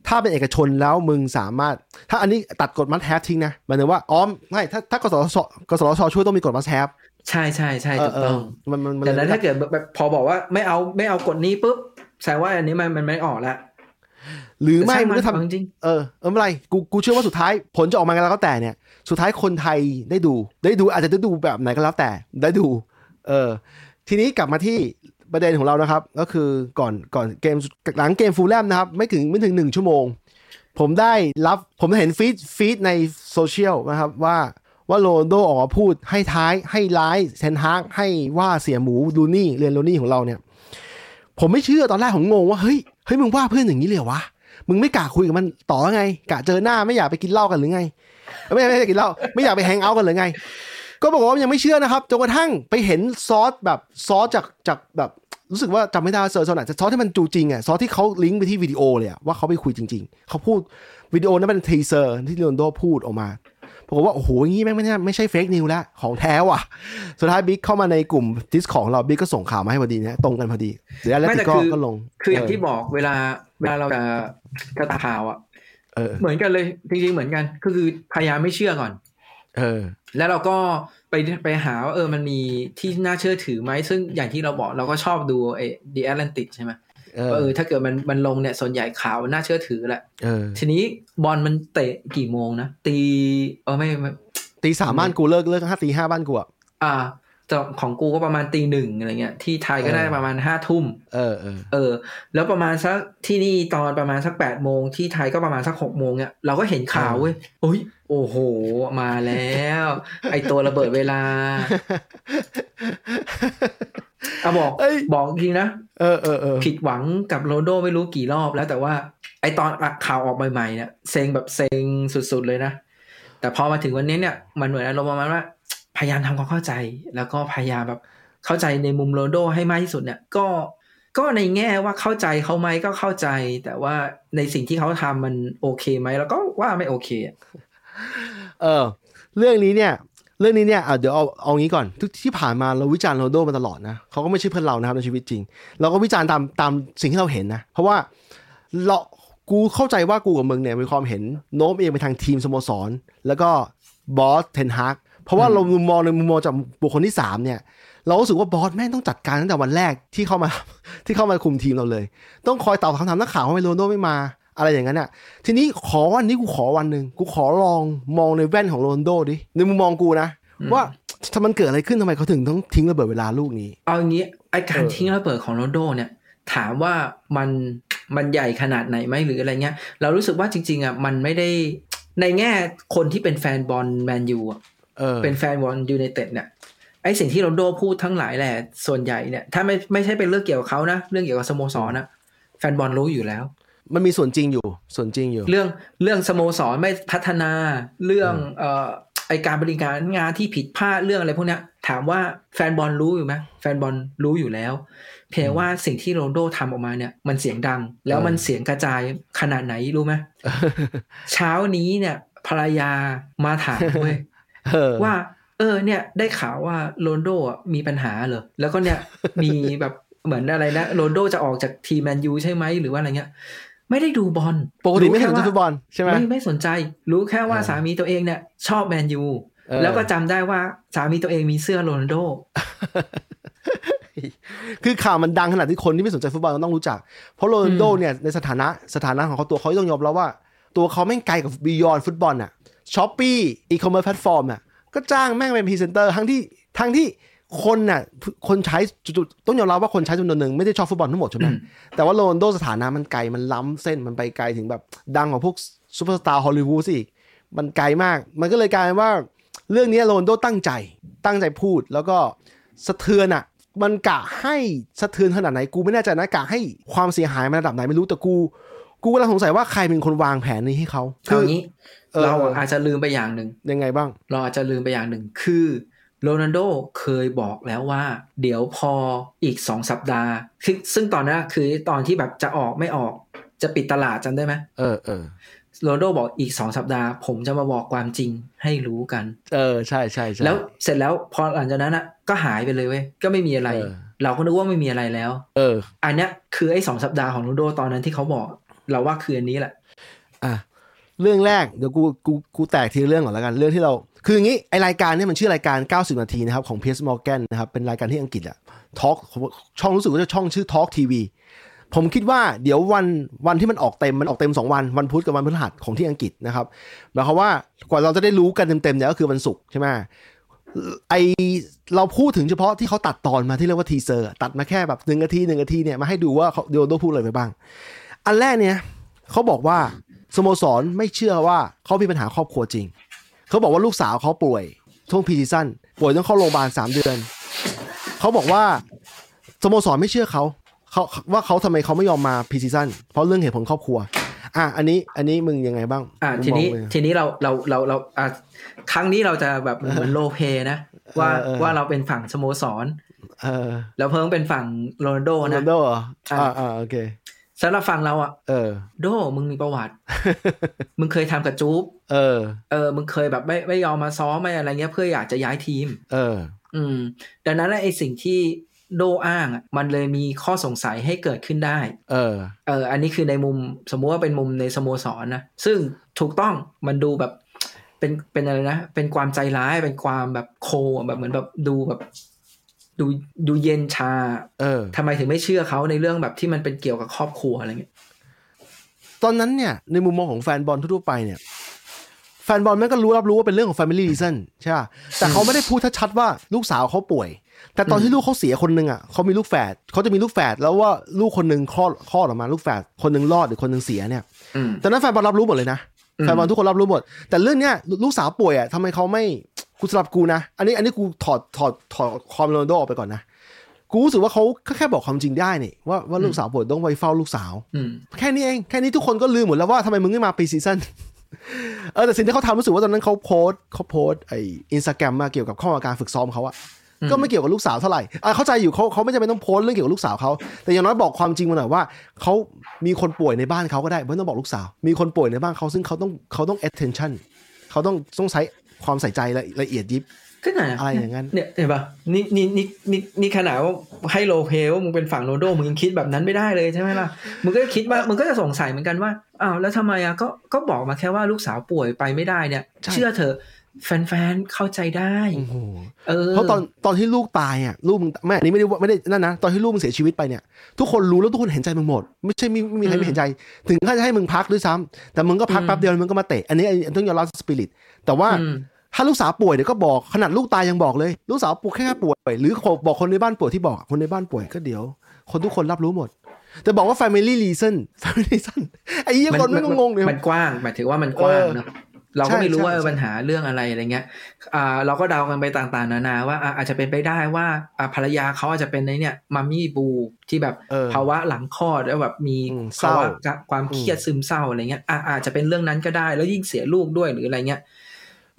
B: ถ้าเป็นเอกชนแล้วมึงสามารถ ถ้าอันนี้ตัดกฎมัดแฮปทิ้งนะหมายถึงว่าอ๋อไม่ถ้าถ้ากสทชกสทชช่วยต้องมีกฎมัดแฮป
C: ใช่ใช่ใช่ถูกต้อง
B: มันมันมัน
C: แต่นั้น
B: เลย
C: ถ้าเกิดแบบแบบพอบอกว่าไม่เอาไม่เอากฎนี้ปุ๊บแสดงว่าอันนี้มันมันไม่ออกแล้ว
B: หรือไม่
C: แต่ช่าง
B: มึงก็
C: เอา
B: ทำ
C: จริง
B: เออเออไม่เป็นไรกูกูเชื่อว่าสุดท้ายผลจะออกมาไงแล้วก็แต่เนี่ย สุดท้ายคนไทยได้ดู ได้ดูอาจจะได้ดูแบบไหนก็แล้วแต่ได้ดู เออ ทีนี้กลับมาที่ประเด็นของเรานะครับ ก็คือก่อนก่อนเกมหลังเกมฟูแล่มนะครับ ไม่ถึงไม่ถึงหนึ่งชั่วโมง ผมได้รับผมเห็น feed feed ในโซเชียลนะครับว่าว่าโรนัลโดออกมาพูดให้ท้ายให้ร้ายเทนฮากให้ว่าเสียหมูรูนี่เวย์นรูนี่ของเราเนี่ย ผมไม่เชื่อตอนแรกผมงงว่าเฮ้ยเฮ้ยมึงว่าเพื่อนอย่างนี้เลยวะมึงไม่กล้าคุยกับมันต่อไงกะเจอหน้าไม่อยากไปกินเหล้ากันหรือไง ไม่ไม่ไม่ได้กินเหล้าไม่อยากไป hang out กันหรือไง ก็บอกว่ายังไม่เชื่อนะครับจนกระทั่งไปเห็น source แบบ source จากจากแบบรู้สึกว่าจำไม่ได้ว่า source ไหนแต่ซอสที่มันจูจริงอะซอสที่เขาลิงก์ไปที่วิดีโอเลยอะว่าเขาไปคุยจริง ๆ เขาพูดวิดีโอนั้นเป็น teaser ที่โรนัลโดพูดออกมาผมว่า โอ้โหอย่างนี้แม่งไม่ใช่ไม่ใช่ fake news แล้ว ของแท้ว่ะ สุดท้ายบิ๊กเข้ามาในกลุ่มดิสของเราบิ๊กก็ส่งข่าวมาให้พอดีนะตรงกันพอดี เดี๋ยวแล้ว
C: ไม่แต่
B: ก็
C: คือ
B: ก็ลง
C: คืออย่างที่บอกเวลาเวลาเราจะจะตามข่าวอะ
B: เออ
C: เหมือนกันเลย จริงๆเหมือนกัน ก็คือพยายามไม่เชื่อก่อน
B: เออ
C: แล้วเราก็ไปไปหาว่าเออมันมีที่น่าเชื่อถือไหมซึ่งอย่างที่เราบอกเราก็ชอบดูไอ้ The Atlantic ใช่ไหม
B: เอ
C: ว่า
B: อ
C: เออถ้าเกิดมันมันลงเนี่ยส่วนใหญ่ข่าวมันน่าเชื่อถือแหละ
B: เออ
C: ทีนี้บอลมันเตะกี่โมงนะตีเออไม่ไม่
B: ตีสามบ้านกูเลิกเลิกห้าตีห้าบ้านกูอะ
C: อ่าแต่ ของกูก็ประมาณตีหนึ่งอะไรเงี้ย ที่ไทยก็ได้
B: เออ
C: ประมาณห้าทุ่ม
B: เออเออ
C: เออ แล้วประมาณสักที่นี่ตอนประมาณสักแปดโมงที่ไทยก็ประมาณสักหกโมงเนี่ยเราก็เห็นข่าวเว้ยโอ้ยโอ้โห มาแล้ว ไอตัวระเบิดเวลาเอาบอก
B: เอ้ย
C: บอกจริงนะ
B: เออเออเออ
C: ผิดหวังกับโรนลโดไม่รู้กี่รอบแล้วแต่ว่า ไอตอนข่าวออกใหม่ๆเนี่ยเซ็งแบบเซ็งสุดๆเลยนะ แต่พอมาถึงวันนี้เนี่ยมันเหมือนอารมณ์ประมาณว่า พยายามทำความเข้าใจ แล้วก็พยายามแบบเข้าใจในมุมโรโดให้มากที่สุดเนี่ย ก็ก็ในแง่ว่าเข้าใจเขาไหมก็เข้าใจ แต่ว่าในสิ่งที่เขาทำมันโอเคไหมแล้วก็ว่าไม่โอเค
B: เออ เรื่องนี้เนี่ย เรื่องนี้เนี่ยเดี๋ยวเอาเอางี้ก่อนทุกที่ผ่านมาเราวิจารณ์โรโดมาตลอดนะเขาก็ไม่ใช่เพื่อนเรานะครับในชีวิตจริง เราก็วิจารณ์ตามตามสิ่งที่เราเห็นนะ เพราะว่าเรากูเข้าใจว่ากูกับมึงเนี่ยมีความเห็นโน้มเองไปทางทีมสโมสร แล้วก็บอสเทนฮาก เพราะว่าเรามุมมองในมุมมองจากบุคคลที่สามเนี่ยเรารู้สึกว่าบอสแม่งต้องจัดการตั้งแต่วันแรกที่เข้ามาที่เข้ามาคุมทีมเราเลย ต้องคอยตอบคำถามนักข่าวว่าทำไมโรนัลโดไม่มาอะไรอย่างนั้นอะ ทีนี้ขอวันนี้กูขอวันหนึ่งกูขอลองมองในแว่นของโรนัลโดดิในมุมมองกูนะว่าถ้ามันเกิดอะไรขึ้นทำไมเขาถึงต้องทิ้งระเบิดเวลาลูกนี้
C: เอาอย่างนี้ไอการ
B: เออ
C: ทิ้งระเบิดของโรนัลโดเนี่ยถามว่ามันมันใหญ่ขนาดไหนไหมหรืออะไรเงี้ย เรารู้สึกว่าจริงๆอะมันไม่ได้ในแง่คนที่เป็นแฟนบอลแมนยูอะ
B: เออ
C: เป็นแฟนบอลยูไนเต็ดเนี่ยไอสิ่งที่โรนัลโดพูดทั้งหลายแหละส่วนใหญ่เนี่ย ถ้าไม่ไม่ใช่เป็นเรื่องเกี่ยวกับเขานะ เรื่องเกี่ยวกับสโมสรนะแฟนบอลรู้อยู่แล้ว
B: มันมีส่วนจริงอยู่ส่วนจริงอยู่
C: เรื่องเรื่องสโมสรไม่พัฒนาเรื่องเอ่อไอการบริการงานที่ผิดพลาดเรื่องอะไรพวกเนี้ยถามว่าแฟนบอลรู้อยู่ไหมแฟนบอลรู้อยู่แล้ว เพียงว่าสิ่งที่โรนลโดทำออกมาเนี่ย มันเสียงดัง แล้วมันเสียงกระจายขนาดไหนรู้ไหมเช้านี้เนี่ยภรรยามาถามเว้ย
B: เออ
C: ว่า เออ เนี่ย ได้ข่าวว่าโรนลโดอะมีปัญหาเหรอแล้วก็เนี่ยมีแบบเหมือนอะไรนะโรนลโดจะออกจากทีมแมนยูใช่ไหมหรือว่าอะไรเงี้ยไม่ได้ดูบอล
B: ปกติไม่สนใจ
C: รู้แค่ว่า
B: ฟุตบอลใช่ไหม
C: ไม่ไม่สนใจ รู้แค่ว่า
B: เออ
C: สามีตัวเองเนี่ย ชอบแมนยู
B: เออ
C: แล้วก็จำได้ว่าสามีตัวเองมีเสื้อโรนัลโด
B: คือข่าวมันดังขนาดที่คนที่ไม่สนใจฟุตบอลต้องรู้จัก เพราะโรนัลโดเนี่ยในสถานะสถานะของเขาตัวเขาต้องยอมรับว่า ตัวเขาแม่งไกลกับ beyond ฟุตบอลน่ะ Shopee e-commerce platform น่ะก็จ้างแม่งเป็นพรีเซนเตอร์ทั้งที่ทั้งที่คนน่ะคนใช้จุดๆต้องยอมรับว่าคนใช้จำนวนหนึ่งไม่ได้ชอบฟุตบอลทั้งหมดใช่ไหม
C: อืม
B: แต่ว่าโรนัลโดสถานะมันไกลมันล้ำเส้นมันไปไกลถึงแบบดังกว่าพวกซูเปอร์สตาร์ฮอลลีวูดสิมันไกลมาก มันก็เลยกลายเป็นว่าเรื่องนี้โรนัลโดตั้งใจตั้งใจพูดแล้วก็สะเทือนอะมันกะให้สะเทือนขนาดไหนกูไม่แน่ใจนะกะให้ความเสียหายมันระดับไหนไม่รู้แต่กู กูกำลังสงสัยว่าใครเป็นคนวางแผนนี้ให้เขา
C: เอางี้
B: เออ
C: เราอาจจะลืมไปอย่างหนึ่ง
B: ยังไงบ้าง
C: เราอาจจะลืมไปอย่างหนึ่งคือโรนัลโดเคยบอกแล้วว่า เดี๋ยวพออีกสองสัปดาห์คือซึ่งตอนนั้นคือตอนที่แบบจะออกไม่ออก จะปิดตลาดจำได้ไหม
B: เออเออ
C: โรนัลโดบอกอีกสองสัปดาห์ ผมจะมาบอกความจริงให้รู้กัน
B: เออใช่ใช่ใช่
C: แล้วเสร็จแล้วพอหลังจากนั้นอะก็หายไปเลยเว้ยก็ไม่มีอะไร
B: เออ
C: เราก็นึกว่าไม่มีอะไรแล้ว
B: เออ
C: อันเนี้ยคือไอ้สองสัปดาห์ของโรนัลโดตอนนั้นที่เขาบอก เราว่าคืออันนี้แหละ
B: อะเรื่องแรกเดี๋ยวกูกูกูแตกทีเรื่องก่อนแล้วกัน เรื่องที่เรา คืออย่างนี้ไอรายการเนี่ยมันชื่อรายการ 90 นาทีนะครับของ Piers Morgan นะครับเป็นรายการที่อังกฤษอะtalk ช่องรู้สึกว่าจะช่องชื่อ Talk TV ผมคิดว่าเดี๋ยววันวันที่มันออกเต็มมันออกเต็ม 2 วัน วันพุธกับวันพฤหัสของที่อังกฤษนะครับหมายความว่ากว่าเราจะได้รู้กันเต็มๆเนี่ยก็คือวันศุกร์ใช่ไหมไอเราพูดถึงเฉพาะที่เขาตัดตอนมาที่เรียกว่า teaser ตัดมาแค่แบบหนึ่งนาทีหนึ่งนาทีเนี่ยมาให้ดูว่าเขาเดโอโดพูดอะไรไปบ้าง อันแรกเนี่ยเขาบอกว่าสโมสรไม่เชื่อว่าเขามีปัญหาครอบครัวจริง เขาบอกว่าลูกสาวเขาป่วยช่วง pre-season ป่วยต้องเข้าโรงพยาบาลสามเดือน เขาบอกว่าสโมสรไม่เชื่อเขาเขาว่าเขาทำไมเขาไม่ยอมมา pre-season เพราะเรื่องเหตุผลครอบครัว อะอันนี้อันนี้มึงยังไงบ้าง
C: อ่า
B: มึง
C: ทีนี้
B: มองเลย
C: ทีนี้เราเราเราเราอ่าครั้งนี้เราจะแบบเหมือน role play นะว่า
B: เออ
C: ว่าเราเป็นฝั่งสโมสร
B: เออ
C: แล้วเพิ่งเป็นฝั่งโรนัลโดนะ
B: โรนัลโดเหรอ
C: อะ
B: อ่าอ่าโอเค
C: สำหรับฝั่งเราอะ
B: เออ
C: โดมึงมีประวัติ มึงเคยทำกับจู๊บ
B: เออ
C: เออ มึงเคยแบบไม่ไม่ยอมมาซ้อมไม่อะไรเงี้ยเพื่ออยากจะย้ายทีม
B: เออ
C: อืม ดังนั้นไอ้สิ่งที่โดอ้างอะมันเลยมีข้อสงสัยให้เกิดขึ้นได้
B: เออ
C: เออ อันนี้คือในมุมสมมุติว่าเป็นมุมในสโมสรนะซึ่งถูกต้องมันดูแบบเป็นเป็นอะไรนะ เป็นความใจร้ายเป็นความแบบโคอะแบบเหมือนแบบดูแบบ ดูดูเย็นชา
B: เออ
C: ทำไมถึงไม่เชื่อเขาในเรื่องแบบที่มันเป็นเกี่ยวกับครอบครัวอะไรเงี้ย
B: ตอนนั้นเนี่ย ในมุมมองของแฟนบอลทั่วๆไปเนี่ย แฟนบอลแม่งก็รู้รับรู้ว่าเป็นเรื่องของ Family Reason ใช่ป่ะแต่เขาไม่ได้พูดชัดๆว่าลูกสาวเขาป่วย แต่ตอนที่ลูกเขาเสียคนหนึ่งอะเขามีลูกแฝดเขาจะมีลูกแฝดแล้วว่าลูกคนหนึ่งคลอดคลอดออกมาลูกแฝดคนหนึ่งรอดหรือคนหนึ่งเสียเนี่ย
C: อืม
B: ตอนนั้นแฟนบอลรับรู้หมดเลยนะ
C: อืม
B: แฟนบอลทุกคนรับรู้หมด แต่เรื่องเนี้ยลูกสาวป่วยอะทำไมเขาไม่ กูสำหรับกูนะ อันนี้อันนี้กูถอดถอดถอดความโรนัลโดออกไปก่อนนะกูรู้สึกว่าเขาแค่บอกความจริงได้นี่ว่าว่าลูกสาวป่วยต้องไปเฝ้าลูกสาว
C: อืม
B: แค่นี้เองแค่นี้ทุกคนก็ลืมหมดแล้วว่าทำไมมึงไม่มา pre-season เออแต่สิ่งที่เขาทำรู้สึกว่าตอนนั้นเขาโพสต์เขาโพสต์ไออินสตาแกรมมาเกี่ยวกับข้อมูลการฝึกซ้อมเขาอะ
C: อืม
B: ก็ไม่เกี่ยวกับลูกสาวเท่าไหร่อะเข้าใจอยู่เขาเขาไม่จำเป็นต้องโพสต์เรื่องเกี่ยวกับลูกสาวเขาแต่อย่างน้อยบอกความจริงมาหน่อยว่าเขามีคนป่วยในบ้านเขาก็ได้ไม่ต้องบอกลูกสาว มีคนป่วยในบ้านเขาซึ่งเขาต้องเขาต้อง attention เขาต้องต้องใช้ ความใส่ใจละละเอียดยิบ
C: ก็ไหน
B: อะไรอย่างนั้น
C: เนี่ยเห็นปะนี่นี่นี่นี่นี่ขนาดว่าให้โลเพว่ามึงเป็นฝั่งโรนัลโดมึงยังคิดแบบนั้นไม่ได้เลยใช่ไหมล่ะมึงก็คิดว่ามึงก็จะสงสัยเหมือนกันว่าอ้าวแล้วทำไมอะก็ก็บอกมาแค่ว่าลูกสาวป่วยไปไม่ได้เนี่ย
B: ใช่
C: เชื่อเถอะ แฟนๆเข้าใจได้
B: โอ้โห
C: เออ
B: เพราะตอนตอนที่ลูกตายอะลูกมึงแม่อันนี้ไม่ได้ว่าไม่ได้นั่นนะตอนที่ลูกมึงเสียชีวิตไปเนี่ย ทุกคนรู้แล้วทุกคนเห็นใจมึงหมด ไม่ใช่ไม่ไม่มีใครไม่เห็นใจ ถึงขั้นจะให้มึงพักด้วยซ้ำแต่มึงก็พัก
C: อืม
B: แป๊บเดียวมึงก็มาเตะอันนี้อันนี้ต้องยอมรับสปิริตแต่ว่า
C: อืม
B: ถ้าลูกสาวป่วยเดี๋ยวก็บอกขนาดลูกตายยังบอกเลย ลูกสาวป่วยแค่ป่วย หรือบอกคนในบ้านป่วยที่บอกคนในบ้านป่วยก็เดี๋ยว คนทุกคนรับรู้หมดแต่บอกว่า family reason family reason ไอ้ยี่คนไม่งงเลย
C: มันกว้างหมายถึงว่ามันกว้างเนอะ เราก็ไม่รู้ว่า
B: ใช่ใช่
C: ปัญหาเรื่องอะไรอะไรเงี้ยอ่าเราก็เดากันไปต่างๆ นานาว่าอ่าอาจจะเป็นไปได้ว่าอ่าภรรยาเขาอาจจะเป็นในเนี่ยมัมมี่บูที่แบบ
B: เออ
C: ภาวะหลังคลอดแล้วแบบมี
B: อืมเศร้า
C: ภาวะความเครียดซึมเศร้าอะไรเงี้ยอ่าอาจจะเป็นเรื่องนั้นก็ได้ แล้วยิ่งเสียลูกด้วยหรืออะไรเงี้ย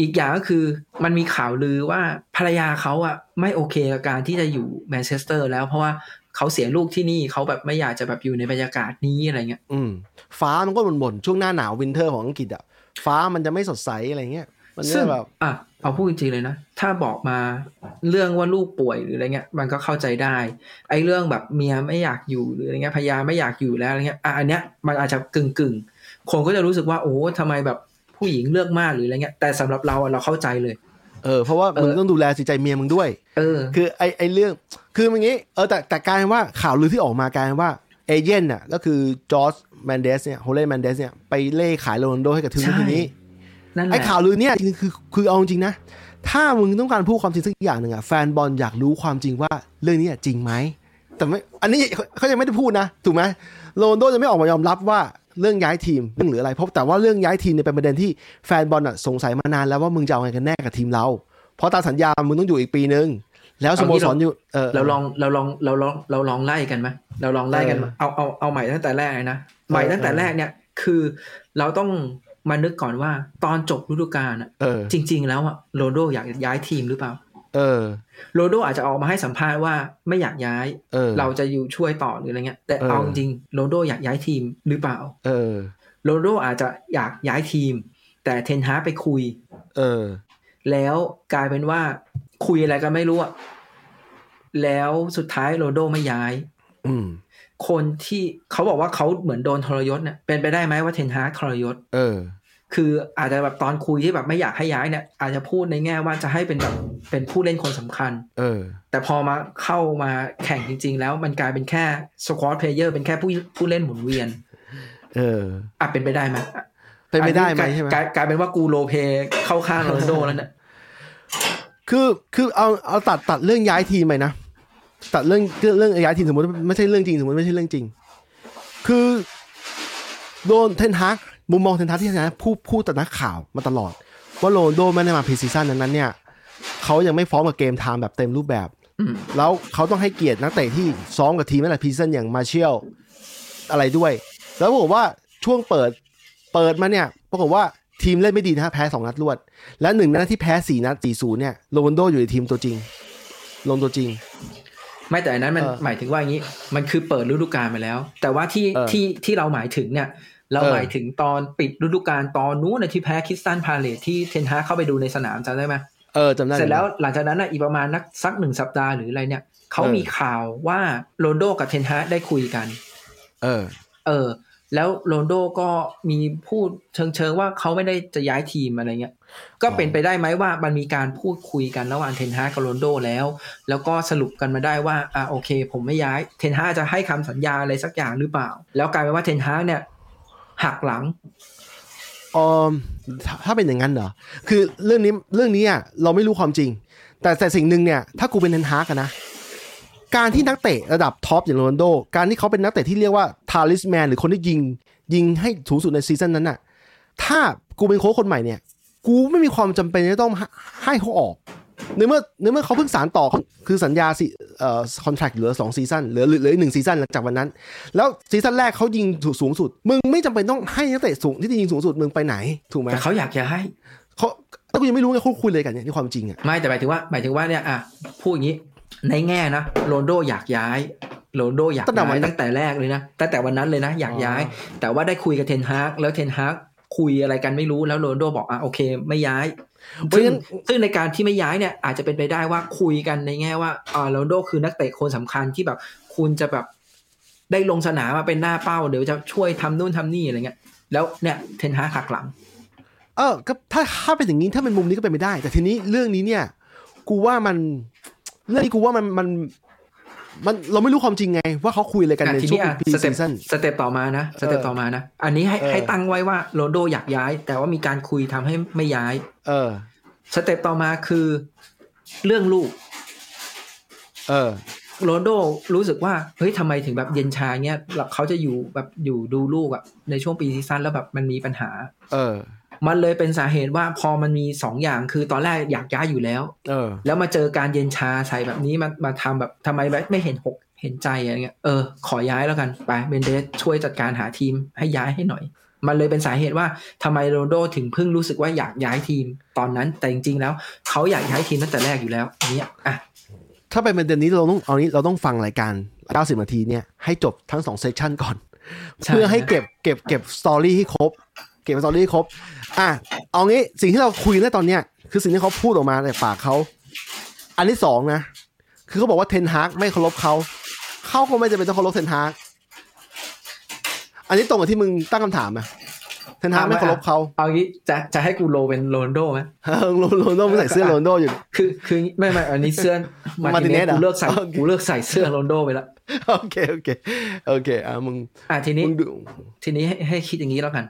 C: อีกอย่างก็คือมันมีข่าวลือว่าภรรยาเขาอะไม่โอเคกับการที่จะอยู่แมนเชสเตอร์ แล้วเพราะว่าเขาเสียลูกที่นี่เขาแบบไม่อยากจะแบบอยู่ในบรรยากาศนี้อะไรเงี้ย
B: อืฟ้ามันก็หม่นๆช่วงหน้าหนาว winter ของอังกฤษอะ ฟ้ามันจะไม่สดใสอะไรเงี้ยซึ่งมันก็แบบ
C: อะเอาพูดจริงๆเลยนะ ถ้าบอกมาเรื่องว่าลูกป่วยหรืออะไรเงี้ย มันก็เข้าใจได้ ไอ้เรื่องแบบเมียไม่อยากอยู่หรืออะไรเงี้ยภรรยาไม่อยากอยู่แล้วอะไรเงี้ยอะอันเนี้ยมันอาจจะกึ่งกึ่งๆคนก็จะรู้สึกว่าโอ้ทำไมแบบผู้หญิงเลือกมากหรืออะไรเงี้ย แต่สำหรับเราอะเราเข้าใจเลย
B: เออเพราะว่ามึง
C: เออ
B: ต้องดูแลจิตใจเมียมึงด้วย
C: เออ
B: คือไอไอเรื่อง คือมันงี้ เออแต่แต่กลายเป็นว่าข่าวลือที่ออกมากลายเป็นว่า agent น่ะก็คือจอร์จ แมนเดสเนี่ยฮอร์เก้ เมนเดสเนี่ยไปเร่ขายโรนัลโดให้กับทีม
C: ใช่
B: ทีนี้
C: นั่นแห
B: ไอ
C: ละ
B: ข่าวลือเนี่ยจริงๆคือคือเอาจริงๆนะ ถ้ามึงต้องการพูดความจริงสักอย่างหนึ่งอะแฟนบอลอยากรู้ความจริงว่าเรื่องนี้อะจริงไหมแต่ไม่อันนี้เขายังไม่ได้พูดนะถูกไหมโรนลโดจะไม่ออกมายอมรับว่าเรื่องย้ายทีมเรื่องหรืออะไรเพราะแต่ว่าเรื่องย้ายทีมเนี่ยเป็นประเด็นที่แฟนบอลอะสงสัยมานานแล้วว่ามึงจะเอาไงกันแน่กับทีมเรา เพราะตามสัญญามึงต้องอยู่อีกปีนึง แล้วสโมสรอยู่เออ
C: เราลองเราลองเราลองเราลองไล่กันไหมเราลองไล่กันไหมเอาเอาเอาใหม่ตั้งแต่แรกเลยนะใหม่ตั้งแต่แรกเนี่ยคือเราต้องมานึกก่อนว่าตอนจบฤดูกาลอะ
B: เออ
C: จริง ๆ แล้วอะโรนัลโดอยากย้ายทีมหรือเปล่า
B: เออ
C: โรนัลโดอาจจะออกมาให้สัมภาษณ์ว่าไม่อยากย้าย
B: เออ
C: เราจะอยู่ช่วยต่อหรืออะไรเงี้ยแต่
B: เออ
C: เอาจริงๆโรนัลโดอยากย้ายทีมหรือเปล่า
B: เออ
C: โรนัลโดอาจจะอยากย้ายทีม แต่เทนฮากไปคุย
B: เออ
C: แล้วกลายเป็นว่า คุยอะไรกันไม่รู้อะแล้วสุดท้ายโรนัลโดไม่ย้าย
B: อืม
C: คนที่เขาบอกว่าเขาเหมือนโดนทรยศเนี่ยเป็นไปได้ไหมว่าเทนฮากทรยศ
B: เออ
C: คืออาจจะแบบตอนคุยที่แบบไม่อยากให้ย้ายเนี่ย อาจจะพูดในแง่ว่าจะให้เป็นแบบเป็นผู้เล่นคนสำคัญ
B: เออ
C: แต่พอมาเข้ามาแข่งจริง ๆ แล้วมันกลายเป็นแค่ squad player เป็นแค่ผู้ผู้เล่นหมุนเวียน
B: เออ
C: อะเป็นไปได้ไหมอะ
B: เป็นไปได้ไหม
C: อันนี้
B: ใช่ไหม
C: กลายกลายเป็นว่ากู role play เข้าข้างโรนัลโดแล้วเนี่ย
B: คือคือเอาเอาตัดตัดเรื่องย้ายทีมไปนะตัดเรื่องเรื่องย้ายทีมสมมติไม่ใช่เรื่องจริงสมมติไม่ใช่เรื่องจริง คือโดนเทนฮักมุมมองเทนฮักที่นะพูดพูดต่อนักข่าวมาตลอด ว่าโรนัลโดไม่ได้มา pre-season นั้นเนี่ยเขายังไม่พร้อมกับ game time แบบเต็มรูปแบบ แล้วเขาต้องให้เกียรตินักเตะที่ซ้อมกับทีมนั่นแหละ pre-season อย่างมาเชียลอะไรด้วย แล้วบอกว่าช่วงเปิดเปิดมาเนี่ยปรากฏว่า ทีมเล่นไม่ดีนะฮะแพ้สองนัดรวด และหนึ่งในนัดที่แพ้สี่นัดสี่ศูนย์เนี่ยโรนลโดอยู่ในทีมตัวจริง ลงตัวจริง
C: ไม่แต่อันนั้นมัน
B: เออ
C: หมายถึงว่าอย่างนี้ มันคือเปิดฤดูกาลไปแล้ว แต่ว่าที่
B: เออ
C: ที่ที่เราหมายถึงเนี่ย เรา
B: เออ
C: หมายถึงตอนปิดฤดูกาลตอนนู้นนะที่แพ้คริสตันพาเลทที่เทนฮากเข้าไปดูในสนามจำได้ไหม
B: เออจำได้
C: เสร็จแล้วหลังจากนั้นน่ะอีกประมาณนักสักหนึ่งสัปดาห์หรืออะไรเนี่ยเขา
B: เออ
C: มีข่าวว่าโรนลโดกับเทนฮากได้คุยกัน
B: เออ
C: เออ แล้วโรนลโดก็มีพูดเชิงเชิงๆว่าเขาไม่ได้จะย้ายทีมอะไรเงี้ย ก็เป็นไปได้ไหมว่ามันมีการพูดคุยกันระหว่างเทนฮากกับโรนลโดแล้ว แล้วก็สรุปกันมาได้ว่าอ่าโอเค ผมไม่ย้ายเทนฮากจะให้คำสัญญาอะไรสักอย่างหรือเปล่า แล้วกลายเป็นว่าเทนฮากเนี่ยหักหลัง
B: ออมถ้าถ้าเป็นอย่างนั้นเหรอ คือเรื่องนี้เรื่องนี้อะเราไม่รู้ความจริง แต่แต่สิ่งหนึ่งเนี่ย ถ้ากูเป็นเทนฮากอะนะ การที่นักเตะระดับ top อย่างโรนัลโด การที่เขาเป็นนักเตะที่เรียกว่า talisman หรือคนที่ยิงยิงให้สูงสุดใน season นั้นน่ะ ถ้ากูเป็นโค้ชคนใหม่เนี่ย กูไม่มีความจำเป็นจะต้องให้เขาออกในเมื่อในเมื่อเขาเพิ่งสานต่อคือสัญญาสิเอ่อ contract เหลือสอง season เหลือเหลืออีกหนึ่ง season หลังจากวันนั้น แล้ว season แรกเขายิงสูงสุด มึงไม่จำเป็นต้องให้นักเตะสูงที่จะยิงสูงสุดมึงไปไหนถูกไหม
C: แต่เขาอยากจะให้
B: เขาแล้วกูยังไม่รู้ไงเขาคุยเลยกันเนี่ยที่ความจริงอะ
C: ไม่แต่หมายถึงว่าหมายถึงว่าเนี่ยอะพูดอย่างนี้ ในแง่นะโรนลโดอยากย้ายโรนลโดอยากย้ายตั้งแต่แรกเลยนะตั้งแต่วันนั้นเลยนะอยากย้าย แต่ว่าได้คุยกับเทนฮากแล้วเทนฮากคุยอะไรกันไม่รู้แล้วโรนลโดบอกอะโอเค ไม่ย้าย
B: เพราะ
C: ซึ่ง
B: ฉะนั้น
C: ซึ่งในการที่ไม่ย้ายเนี่ยอาจจะเป็นไปได้ว่าคุยกันในแง่ว่าอ่าโรนลโดคือนักเตะคนสำคัญที่แบบคุณจะแบบได้ลงสนามมาเป็นหน้าเป้าเดี๋ยวจะช่วยทำนู่นทำนี่อะไรเงี้ยแล้วเนี่ยเทนฮากหักหลัง
B: เออก็ถ้าถ้าเป็นอย่างนี้ถ้าเป็นมุมนี้ก็เป็นไม่ได้ แต่ทีนี้เรื่องนี้เนี่ย กูว่ามัน เรื่องนี้กูว่ามันมันมันเราไม่รู้ความจริงไง ว่าเขาคุยอะไรกัน
C: อะ
B: ใน
C: ทีนี้อะ
B: ช่
C: ว
B: ง pre-
C: season step ต่อมานะ step ต่อมานะ อันนี้ให้
B: เออ
C: ให้ตั้งไว้ว่าโรนัลโดอยากย้าย แต่ว่ามีการคุยทำให้ไม่ย้าย
B: เออ
C: step ต่อมาคือ เรื่องลูก
B: เออ
C: โรนัลโดรู้สึกว่าเฮ้ยทำไมถึงแบบเย็นชาเงี้ยแบบเขาจะอยู่แบบอยู่ดูลูกอะในช่วง pre-season แล้วแบบมันมีปัญหา
B: เออ
C: มันเลยเป็นสาเหตุว่าพอมันมีสองอย่างคือตอนแรกอยากย้ายอยู่แล้ว
B: เออ
C: แล้วมาเจอการเย็นชาใส่แบบนี้มามาทำแบบทำไมแบบไม่เห็นอกเห็นใจอะไรเงี้ยเออขอย้ายแล้วกันไปเมนเดสช่วยจัดการหาทีมให้ย้ายให้หน่อย มันเลยเป็นสาเหตุว่าทำไมโรนัลโดถึงเพิ่งรู้สึกว่าอยากย้ายทีมตอนนั้นแต่จริงๆแล้วเขาอยากย้ายทีมตั้งแต่แรกอยู่แล้วเนี่ยอะ
B: ถ้าเป็นประเด็นนี้เราต้องเอานี้เราต้องฟังรายการ 90 นาทีเนี่ยให้จบทั้งสอง session ก่อน
C: ใช่
B: เพื่อให้เก็บเก็บเก็บ story ให้ครบ เก็บ story ให้ครบ อะเอางี้สิ่งที่เราคุยในตอนเนี้ยคือสิ่งที่เขาพูดออกมาในปากเขา อันที่สองนะ คือเขาบอกว่าเทนฮากไม่เคารพเขาเขาก็ไม่จำเป็นต้องเคารพเทนฮากอันนี้ตรงกับที่มึงตั้งคำถามไหมเทนฮากไม่เคารพเขา
C: เอางี้จะจะให้กู role เป็นโรนัลโดไหม
B: เออโรโรนัลโดไม่ใส่เสื้อโรนัลโดอยู่
C: คือคือไม่ไม่อันนี้เสื้อมาติเน
B: Martinez
C: ส
B: เหรอ
C: กูเลิกใส่
B: โอเค
C: กูเลิกใส่เสื้อโรนัลโด้ไปแล้ว
B: โอเคโอเคโอเคอะมึง
C: อะทีนี้
B: มึงดู
C: ทีนี้ให้ให้คิดอย่างนี้แล้วกัน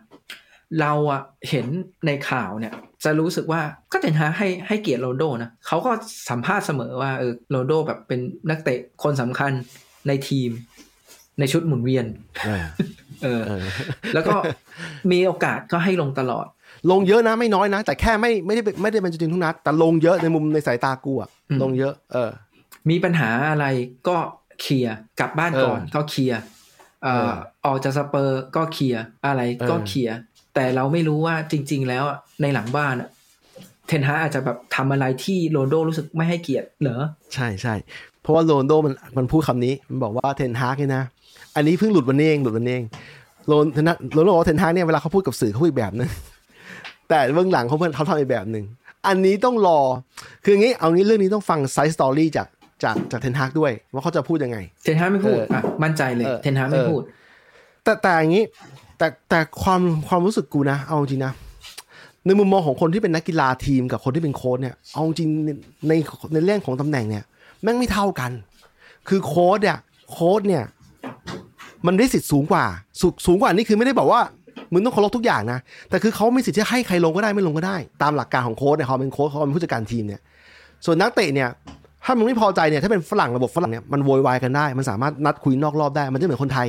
C: เราอะเห็นในข่าวเนี่ย จะรู้สึกว่าก็เทนฮากให้ให้เกียรติโรนลโดนะเขาก็สัมภาษณ์เสมอว่าเออโรนลโดแบบเป็นนักเตะคนสำคัญในทีม ในชุดหมุนเวียน
B: เออ
C: เออ
B: เออ
C: แล้วก็มีโอกาสก็ให้ลงตลอด
B: ลงเยอะนะไม่น้อยนะ แต่แค่ไม่ไม่ได้เป็นไม่ได้เป็นจริงๆทุกนัด แต่ลงเยอะในมุมในสายตากูอะ
C: อืม
B: ลงเยอะ เออ
C: มีปัญหาอะไรก็เคลียร์กลับบ้านก่อน
B: เออ
C: ก็เคลียร์เอ่อ
B: เออ
C: ออกจากสเปอร์ก็เคลียร์อะไรก็
B: เออ
C: เคลียร์ แต่เราไม่รู้ว่าจริง ๆ แล้วอะในหลังบ้านอะเทนฮากอาจจะแบบทำอะไรที่โรนลโดรู้สึกไม่ให้เกียรติเหรอ
B: ใช่ใช่เพราะว่าโรนลโดมันมันพูดคำนี้ มันบอกว่าเทนฮากเนี่ยนะ อันนี้เพิ่งหลุดวันนี้เองหลุดวันนี้เองโรนเทนฮากโรนลโดบอกว่าเทนฮากเนี่ยเวลาเขาพูดกับสื่อเขาพูดอีกแบบนึงแต่เบื้องหลังเขาเพื่อนเขาทำอีกแบบหนึ่งอันนี้ต้องรอ คืออย่างงี้เอางี้เรื่องนี้ต้องฟัง side story จากจากจากเทนฮากด้วยว่าเขาจะพูดยังไง
C: เทนฮากไม่พูด
B: เอออ่
C: อะมั่นใจเลย
B: เออ
C: เทนฮากไม่
B: เออ
C: พูด
B: แต่แต่อย่างนี้ แต่แต่ความความรู้สึกกูนะ เอาจริงนะในมุมมองของคนที่เป็นนักกีฬาทีมกับคนที่เป็นโค้ชเนี่ย เอาจริงในในเรื่องของตำแหน่งเนี่ยแม่งไม่เท่ากัน คือโค้ชเนี่ยโค้ชเนี่ย มันได้สิทธิ์สูงกว่าสูสูงกว่านี่คือไม่ได้บอกว่ามึงต้องเคารพทุกอย่างนะแต่คือเขามีสิทธิ์ที่ให้ใครลงก็ได้ไม่ลงก็ได้ ตามหลักการของโค้ชเนี่ยเขาเป็นโค้ชเขาเป็นผู้จัดการทีมเนี่ย ส่วนนักเตะเนี่ย ถ้ามึงไม่พอใจเนี่ยถ้าเป็นฝรั่งระบบฝรั่งเนี่ยมันโวยวายกันได้ มันสามารถนัดคุยนอกรอบได้ มันจะเหมือนคนไทย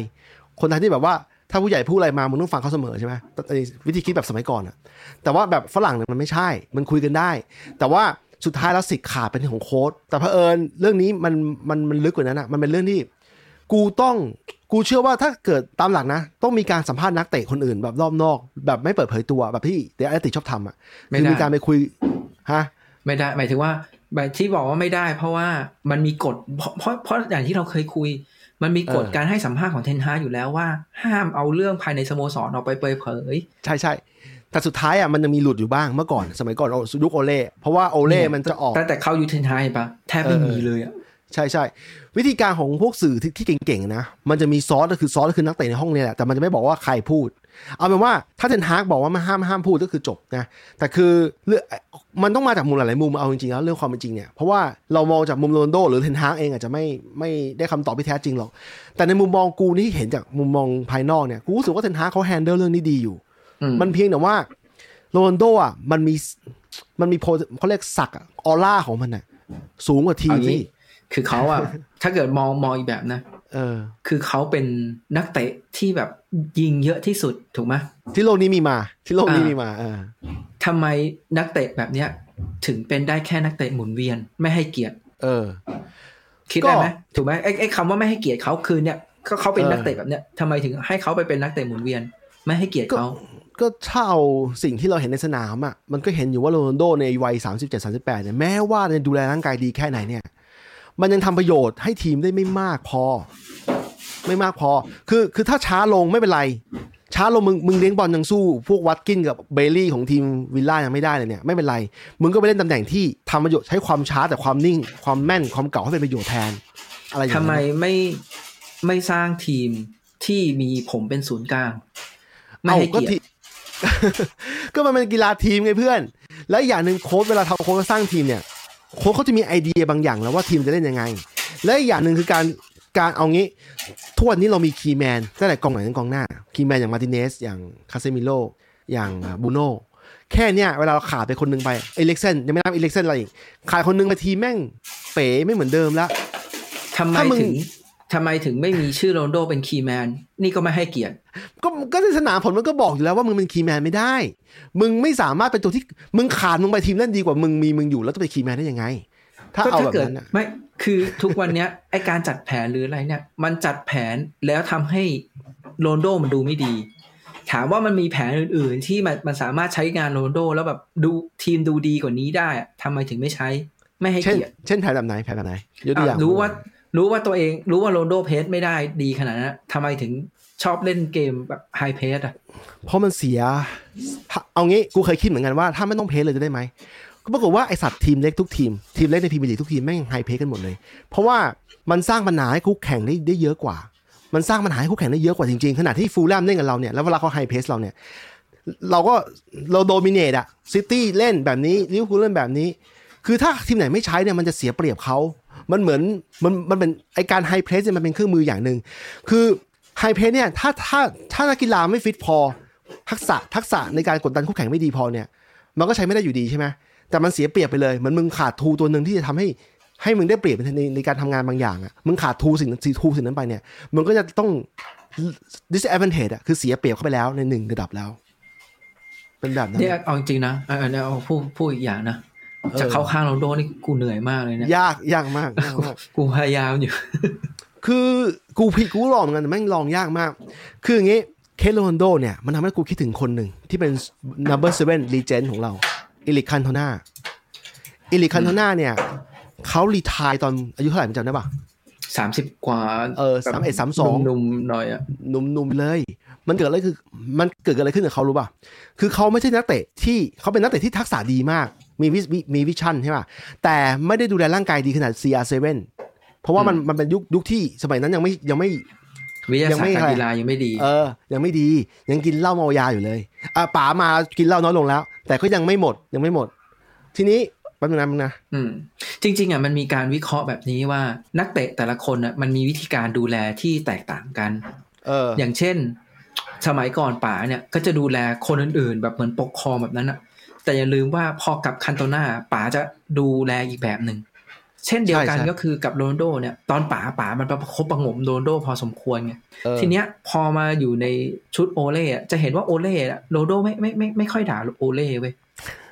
B: คนไทยที่แบบว่า ถ้าผู้ใหญ่พูดอะไรมามึงต้องฟังเขาเสมอใช่ไหมแต่แต่วิธีคิดแบบสมัยก่อนอะแต่ว่าแบบฝรั่งเนี่ยมันไม่ใช่ มันคุยกันได้ แต่ว่าสุดท้ายแล้วสิทธิ์ขาดเป็นของโค้ชแต่เผอิญเรื่องนี้มันมันมันลึกกว่านั้นอะมันเป็นเรื่องที่กูต้องกูเชื่อว่าถ้าเกิดตามหลักนะ ต้องมีการสัมภาษณ์นักเตะคนอื่นแบบรอบนอก แบบไม่เปิดเผยตัวแบบที่เดอะติชอบทำอะ
C: ไม่
B: คือ
C: ได้
B: มีการไปคุยฮะ
C: ไม่ได้หมายถึงว่าแบบที่บอกว่าไม่ได้ เพราะว่ามันมีกฎเพราะเพราะเพราะอย่างที่เราเคยคุย มันมีกฎ
B: เออ
C: การให้สัมภาษณ์ของเทนฮากอยู่แล้วว่า ห้ามเอาเรื่องภายในสโมสรออกไปเปิดเผย
B: ใช่ใช่แต่สุดท้ายอะมันจะมีหลุดอยู่บ้างเมื่อก่อน สมัยก่อนยุคโอเล่เพราะว่าโอเล่มันจะออก
C: ตั้งแต่เข้ายูเทนฮากเห็นปะแทบไม่
B: เออ
C: มีเลยอะ
B: ใช่ใช่วิธีการของพวกสื่อที่ที่เก่งๆนะมันจะมี source ก็คือ source ก็คือนักเตะในห้องเนี่ยแหละแต่มันจะไม่บอกว่าใครพูด เอาเป็นว่าถ้าเทนฮากบอกว่าไม่ห้ามห้ามพูดก็คือจบนะแต่คือเรื่องมันต้องมาจากมุมหลายๆมุมเอาจริงๆแล้วเรื่องความเป็นจริงเนี่ยเพราะว่าเรามองจากมุมโรนลโด หรือเทนฮากเองอาจจะไม่ไม่ได้คำตอบที่แท้จริงหรอกแต่ในมุมมองกูนี่เห็นจากมุมมองภายนอกเนี่ยกูรู้สึกว่าเทนฮากเขา handle เรื่องนี้ดีอยู่
C: อืม
B: มันเพียงแต่ว่าโรนลโดอะมันมีมันมีโพเขาเรียกศักดิ์อะออร่าของมันอะสูงกว่าทีม
C: เอางี้
B: ที่
C: คือเขาอะถ้าเกิดมองมองอีกแบบนะ
B: เออ
C: คือเขาเป็นนักเตะที่แบบยิงเยอะที่สุดถูกไหม
B: ที่โลกนี้มีมา ที่โลกนี้
C: อ่ามี
B: มีมาเออ
C: ทำไมนักเตะแบบเนี้ย ถึงเป็นได้แค่นักเตะหมุนเวียนไม่ให้เกียรติ
B: เออ
C: คิดได้ไหม
B: ก็
C: ถูกไหมไอ้ไอ้คำว่าไม่ให้เกียรติเขาคือเนี่ยก็เขาเป็น
B: เออ
C: นักเตะแบบเนี้ยทำไมถึงให้เขาไปเป็นนักเตะหมุนเวียน ไม่ให้เกียรติเขา
B: ก็ถ้าเอาสิ่งที่เราเห็นในสนามอะมันก็เห็นอยู่ว่าโรนัลโดในวัย 37 38เนี่ยแม้ว่าจะดูแลร่างกายดีแค่ไหนเนี่ย มันยังทำประโยชน์ให้ทีมได้ไม่มากพอ ไม่มากพอ คือคือถ้าช้าลงไม่เป็นไร ช้าลงมึงมึงเลี้ยงบอลยังสู้ พวกวัตกินกับเบลลี่ของทีมวิลล่ายังไม่ได้เลยเนี่ยไม่เป็นไร มึงก็ไปเล่นตำแหน่งที่ทำประโยชน์ใช้ความช้าแต่ความนิ่ง ความแม่นความเก่าให้เป็นประโยชน์แทน อะไรอย่าง
C: ทำ
B: เงี้ย
C: ไมไม่ไม่สร้างทีมที่มีผมเป็นศูนย์กลาง ไม่
B: เอา
C: ให้
B: ก็
C: เกียร
B: ที
C: ติ
B: ก็มันเป็นกีฬาทีมไงเพื่อน และอีกอย่างหนึ่งโค้ชเวลาทำโค้ชสร้างทีมเนี่ย โค้ชเขาจะมีไอเดียบางอย่างแล้วว่าทีมจะเล่นยังไง และอีกอย่างหนึ่งคือการการเอางี้ทุกวันนี้เรามี key man ตั้งแต่กองหลังถึงกองหน้า key man อย่างมาร์ติเนซอย่างคาเซมิโร่อย่างบรูโน่แค่เนี้ยเวลาเราขาดไปคนหนึ่งไปเอริกเซนยังไม่นับเอริกเซนอะไรอีกขาดคนหนึ่งไปทีมแม่งเป๋ไม่เหมือนเดิมละ
C: ทำไม
B: ถ้ามึง
C: ถึง ทำไมถึงไม่มีชื่อโรนลโดเป็น key man นี่ก็ไม่ให้เกียรติ
B: ก็ก็ในสนามผลมันก็บอกอยู่แล้วว่ามึงเป็น key man ไม่ได้ มึงไม่สามารถเป็นตัวที่มึงขาดมึงไปทีมเล่นดีกว่ามึงมีมึงอยู่แล้วจะเป็น key man ได้ยังไง ถ้า
C: ก็
B: เอา
C: ถ้า
B: แบบ
C: เกิด
B: นั้นอะ
C: ไม่คือทุกวันเนี้ยไอการจัดแผนหรืออะไรเนี่ย มันจัดแผนแล้วทำให้โรนลโดมันดูไม่ดี ถามว่ามันมีแผนอื่น ๆ ที่มันมันสามารถใช้งานโรนลโดแล้วแบบดูทีมดูดีกว่านี้ได้อะทำไมถึงไม่ใช้ ไม่ให้
B: เช่น
C: เกียรติ
B: เช่นแผนแบบไหนแผนแบบไหนยกตัวอย่าง
C: อะรู้ว่า รู้ว่าตัวเองรู้ว่าโรนโดเพสไม่ได้ดีขนาดนั้นทำไมถึงชอบเล่นเกมแบบไฮเพสอะ
B: เพราะมันเสีย เอางี้กูเคยคิดเหมือนกันว่าถ้าไม่ต้องเพย์เลยจะได้ไหมก็ปรากฏว่าไอสัตว์ทีมเล็กทุกทีม ทีมเล็กในพรีเมียร์ลีกทุกทีมแม่งไฮเพย์กันหมดเลย เพราะว่ามันสร้างปัญหาให้คู่แข่งได้ได้เยอะกว่า มันสร้างปัญหาให้คู่แข่งได้เยอะกว่าจริงๆ ขนาดที่ฟูลแลมเล่นกับเราเนี่ยแล้วเวลาเขาไฮเพสเราเนี่ยเราก็เรา dominate อะซิตี้เล่นแบบนี้ลิเวอร์พูลเล่นแบบนี้ คือถ้าทีมไหนไม่ใช้เนี่ยมันจะเสียเปรียบเขา มันเหมือนมันมันเป็นไอการ high press เนี่ยมันเป็นเครื่องมืออย่างหนึ่งคือ high press เนี่ยถ้าถ้าถ้านักกีฬาไม่ฟิตพอ ทักษะทักษะในการกดดันคู่แข่งไม่ดีพอเนี่ย มันก็ใช้ไม่ได้อยู่ดีใช่ไหมแต่มันเสียเปรียบไปเลยเหมือนมึงขาด tool ตัวหนึ่งที่จะทำให้ให้มึงได้เปรียบในในในการทำงานบางอย่างอะมึงขาดทูสิ่งสิ่งทูสิ่งนั้นไปเนี่ยมึงก็จะต้อง disadvantage อะคือเสียเปรียบเข้าไปแล้วในหนึ่งระดับแล้ว เป็นแบบนั้น
C: เนี่ยเอาจริงนะเอาเอาเอาพูดพูดอีกอย่างนะ จะเข้าข้างโรนลโดนี่กูเหนื่อยมากเลยเนี่ย
B: ยากยากมากยากมาก
C: กูพยายามอยู่
B: คือกูผิดกูลองเหมือนกันแต่แม่งลองยากมาก คืออย่างงี้เคสโรนัลโด้เนี่ยมันทำให้กูคิดถึงคนหนึ่งที่เป็น number seven legend ของเราเอริคคันโตน่าเอริคคันโตน่าเนี่ยเขารีทายตอนอายุเท่าไหร่มึงจำได้ปะ
C: สามสิบกว่า
B: เออ31 32
C: หนุ่มๆหน่อยอะ
B: หนุ่มๆเลย มันเกิดอะไรคือมันเกิดอะไรขึ้นกับเขารู้ป่ะคือเขาไม่ใช่นักเตะที่เขาเป็นนักเตะที่ทักษะดีมาก มีวิมีมีวิชั่นใช่ป่ะแต่ไม่ได้ดูแลร่างกายดีขนาด CR7 เพราะว่ามันมันเป็นยุคยุคที่สมัยนั้นยังไม่ยังไม่
C: วิทยา
B: ยัง
C: ศาส
B: ไม่
C: ตร์การ
B: อะไร
C: กีฬายังไม่ดี
B: เออ ยังไม่ดี ยังกินเหล้าเมายาอยู่เลยอะป๋ามากินเหล้าน้อยลงแล้ว แต่ก็ยังไม่หมดยังไม่หมด ทีนี้ แป๊บนึงนะมึงนะ
C: อืมจริง ๆอะมันมีการวิเคราะห์แบบนี้ว่านักเตะแต่ละคนอะมันมีวิธีการดูแลที่แตกต่างกัน
B: เออ
C: อย่างเช่น สมัยก่อนป๋าเนี่ยก็จะดูแลคนอื่นๆ แบบเหมือนปกครองแบบนั้นอะ แต่อย่าลืมว่าพอกับคันโตนาป๋าจะดูแลอีกแบบหนึ่งเช่นเดียวกัน
B: ใช่ใช่
C: ก็คือกับโรนลโดเนี่ยตอนป๋าป๋ามันประคบประหงมโรนลโดพอสมควรไง
B: เออ
C: ทีเนี้ยพอมาอยู่ในชุดโอเล่อะจะเห็นว่าโอเล่อะโรนลโดไม่ไม่ไม่ไม่ค่อยด่าโอเล่เว้ย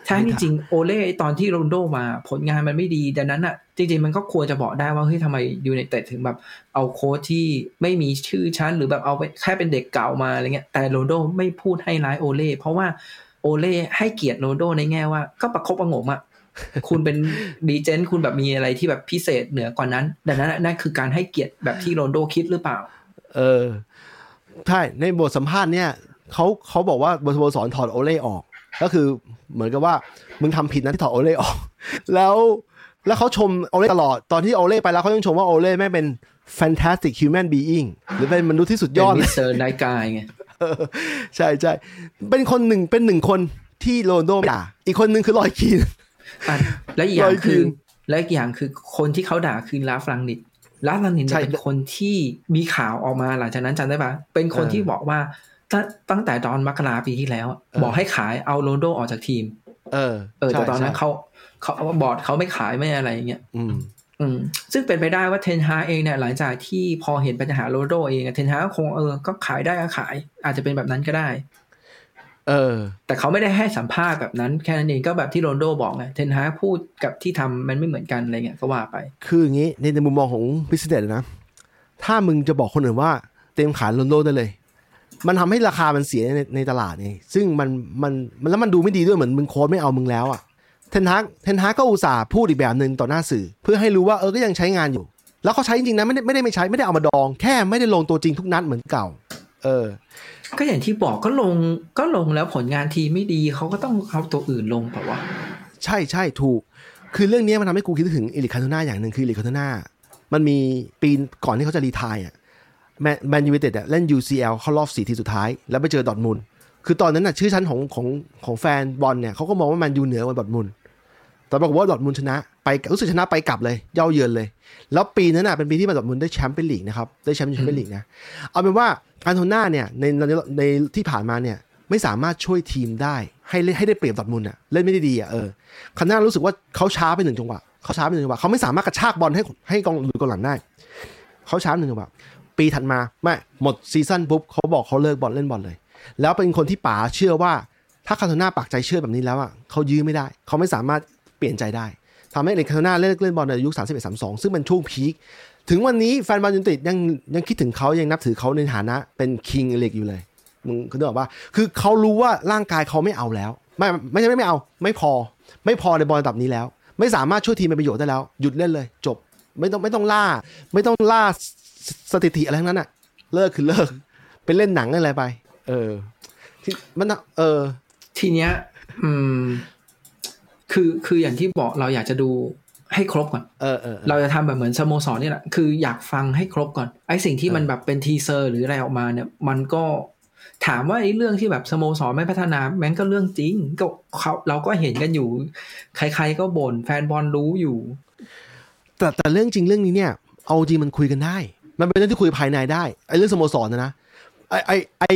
C: แท้ที่จริงโอเล่ตอนที่โรนลโดมาผลงานมันไม่ดีดังนั้นอะจริงๆมันก็ควรจะบอกได้ว่าเฮ้ยทำไมยูไนเต็ดถึงแบบเอาโค้ชที่ไม่มีชื่อชั้น หรือแบบเอาไปแค่เป็นเด็กเก่ามาอะไรเงี้ยแต่โรนลโดไม่พูดให้ร้ายโอเล่เพราะว่าโอเล่ให้เกียรติโรนลโดในแง่ว่าก็ประคบประหงมอะคุณเป็นดีเจนคุณแบบมีอะไรที่แบบพิเศษเหนือกว่านั้น ดังนั้นอะนั่นคือการให้เกียรติแบบที่โรนลโดคิดหรือเปล่า
B: เออใช่ในบทสัมภาษณ์เนี่ยเขาเขาบอกว่าบทสโมสรถอดโอเล่ออก ก็คือเหมือนกับว่ามึงทำผิดนะที่ถอดโอเล่ออก แล้วแล้วเขาชมโอเล่ตลอดตอนที่โอเล่ไปแล้วเขายังชมว่าโอเล่แม่งเป็น fantastic human being หรือเป็นมนุษย์ที่สุดยอดเลย
C: mister nice guy ไง
B: เออใช่ใช่เป็นคนหนึ่งเป็นหนึ่งคนที่โรนลโดไม่ด่า อีกคนหนึ่งคือรอยคีน
C: อะและอีกอย่า
B: ร้
C: ง
B: อย
C: คือ
B: คืน
C: และอีกอย่างคือคนที่เขาด่าคือลาฟลังนิดลาฟลังนิด
B: ใช่
C: เนี่ยเป็นคนที่มีข่าวออกมาหลังจากนั้นจำได้ปะเป็นคน
B: เออ
C: ที่บอกว่า ตั้งตั้งแต่ตอนมกราปีที่แล้วอะ
B: เออ
C: บอกให้ขายเอาโรนลโดออกจากทีม
B: เออ
C: เออแต่
B: ใช่
C: ตอนนั้น
B: ใช่
C: เขาเขาบอร์ดเขาไม่ขายไม่อะไรอย่างเงี้ย
B: อืม
C: อืม ซึ่งเป็นไปได้ว่าเทนฮาเองเนี่ยหลังจากที่พอเห็นปัญหาโรนลโดเองอะเทนฮาก็คงเออก็ขายได้ก็ขาย อาจจะเป็นแบบนั้นก็ได้
B: เออ
C: แต่เขาไม่ได้ให้สัมภาษณ์แบบนั้น แค่นั้นเองก็แบบที่โรนลโดบอกไงเทนฮาพูดกับที่ทำมันไม่เหมือนกันอะไรเงี้ยก็ว่าไป
B: คืออย่างนี้ในในมุมมองของพิสเดตนะถ้ามึงจะบอกคนอื่นว่าเต็มขายโรนลโดได้เลย มันทำให้ราคามันเสียในในตลาดไงซึ่งมันมันมันแล้วมันดูไม่ดีด้วยเหมือนมึงโค้ดไม่เอามึงแล้วอะเทนฮักเทนฮักก็อุตส่าห์พูดอีกแบบหนึ่งต่อหน้าสื่อ เพื่อให้รู้ว่าเออก็ยังใช้งานอยู่ แล้วเขาใช้จริงๆนะไม่ได้ไม่ได้ไม่ใช้ไม่ได้เอามาดอง แค่ไม่ได้ลงตัวจริงทุกนัดเหมือนเก่า เออ
C: ก็อย่างที่บอกก็ลงก็ลงแล้วผลงานทีมไม่ดีเขาก็ต้องเอาตัวอื่นลงเปล่าวะ
B: ใช่ใช่ถูก คือเรื่องนี้มันทำให้กูคิดถึงเอริคคันโตน่าอย่างหนึ่งคือเอริคคันโตน่ามันมีปีก่อนที่เขาจะ retire อะ แมนแมนยูไนเต็ดอะเล่น UCL เข้ารอบสี่ทีมสุดท้าย แล้วไปเจอดอร์ทมุนด์คือตอนนั้นน่ะชื่อชั้นของของของแฟนบอลเนี่ยเขาก็มองว่าแมนยูเหนือกว่าดอร์ทมุนด์แต่ปรากฏว่าดอร์ทมุนด์ชนะ ไปรู้สึกชนะไปกลับเลยเหย้าเยือนเลย แล้วปีนั้นน่ะเป็นปีที่มาดอร์ทมุนด์ได้แชมป์เป็นลีกนะครับได้แชมป์แชมเปี้ยนลีกนะเอาเป็นว่าคันโตน่าเนี่ยในในในที่ผ่านมาเนี่ยไม่สามารถช่วยทีมได้ ให้เล่นให้ได้เปรียบดอร์ทมุนด์อะเล่นไม่ได้ดีอะเออคันโตน่ารู้สึกว่าเขาช้าไปหนึ่งจังหวะเขาช้าไปหนึ่งจังหวะเขาไม่สามารถกระชากบอลให้ให้กองหรือกองหลังได้เขาช้าหนึ่งจังหวะ ปีถัดมาไม่หมดซีซั่นปุ๊บเขาบอกเขาเลิกบอลเล่นบอลเลย แล้วเป็นคนที่ป๋าเชื่อว่าถ้าคันโตน่าปักใจเชื่อแบบนี้แล้วอะเขายื้อไม่ได้ เขาไม่สามารถเปลี่ยนใจได้ทำให้เอริค คันโตน่าเล่นเล่นบอลในยุค31 32ซึ่งเป็นช่วง peak ถึงวันนี้แฟนบอลยูไนเต็ดยังยังคิดถึงเขายังนับถือเขาในฐานะเป็น king เอริคอยู่เลยมึงคุณบอกว่า คือเขารู้ว่าร่างกายเขาไม่เอาแล้ว ไม่ไม่ใช่ไม่เอา ไม่พอ ไม่พอในบอลระดับนี้แล้ว ไม่สามารถช่วยทีมเป็นประโยชน์ได้แล้ว หยุดเล่นเลย จบ ไม่ต้องไม่ต้องล่า ไม่ต้องล่า สสถิติอะไรทั้งนั้นอะเลิกคือเลิกไปเล่นหนังอะไรไป เออที่มันน่ะเออ
C: ทีเนี้ย อืม คือคืออย่างที่บอกเราอยากจะดูให้ครบก่อน
B: เออเออเออ
C: เราจะทำแบบเหมือนสโมสรนี่แหละ คืออยากฟังให้ครบก่อน ไอ้สิ่งที่มันแบบเป็น teaser หรืออะไรออกมาเนี่ย มันก็ถามว่าไอ้เรื่องที่แบบสโมสรไม่พัฒนาแม่งก็เรื่องจริง ก็เขาเราก็เห็นกันอยู่ ใครๆก็บ่นแฟนบอลรู้อยู่
B: แต่แต่เรื่องจริงเรื่องนี้เนี่ย เอาจริงมันคุยกันได้ มันเป็นเรื่องที่คุยภายในได้ไอ้เรื่องสโมสรนะนะไอ้ไอ้ไอ้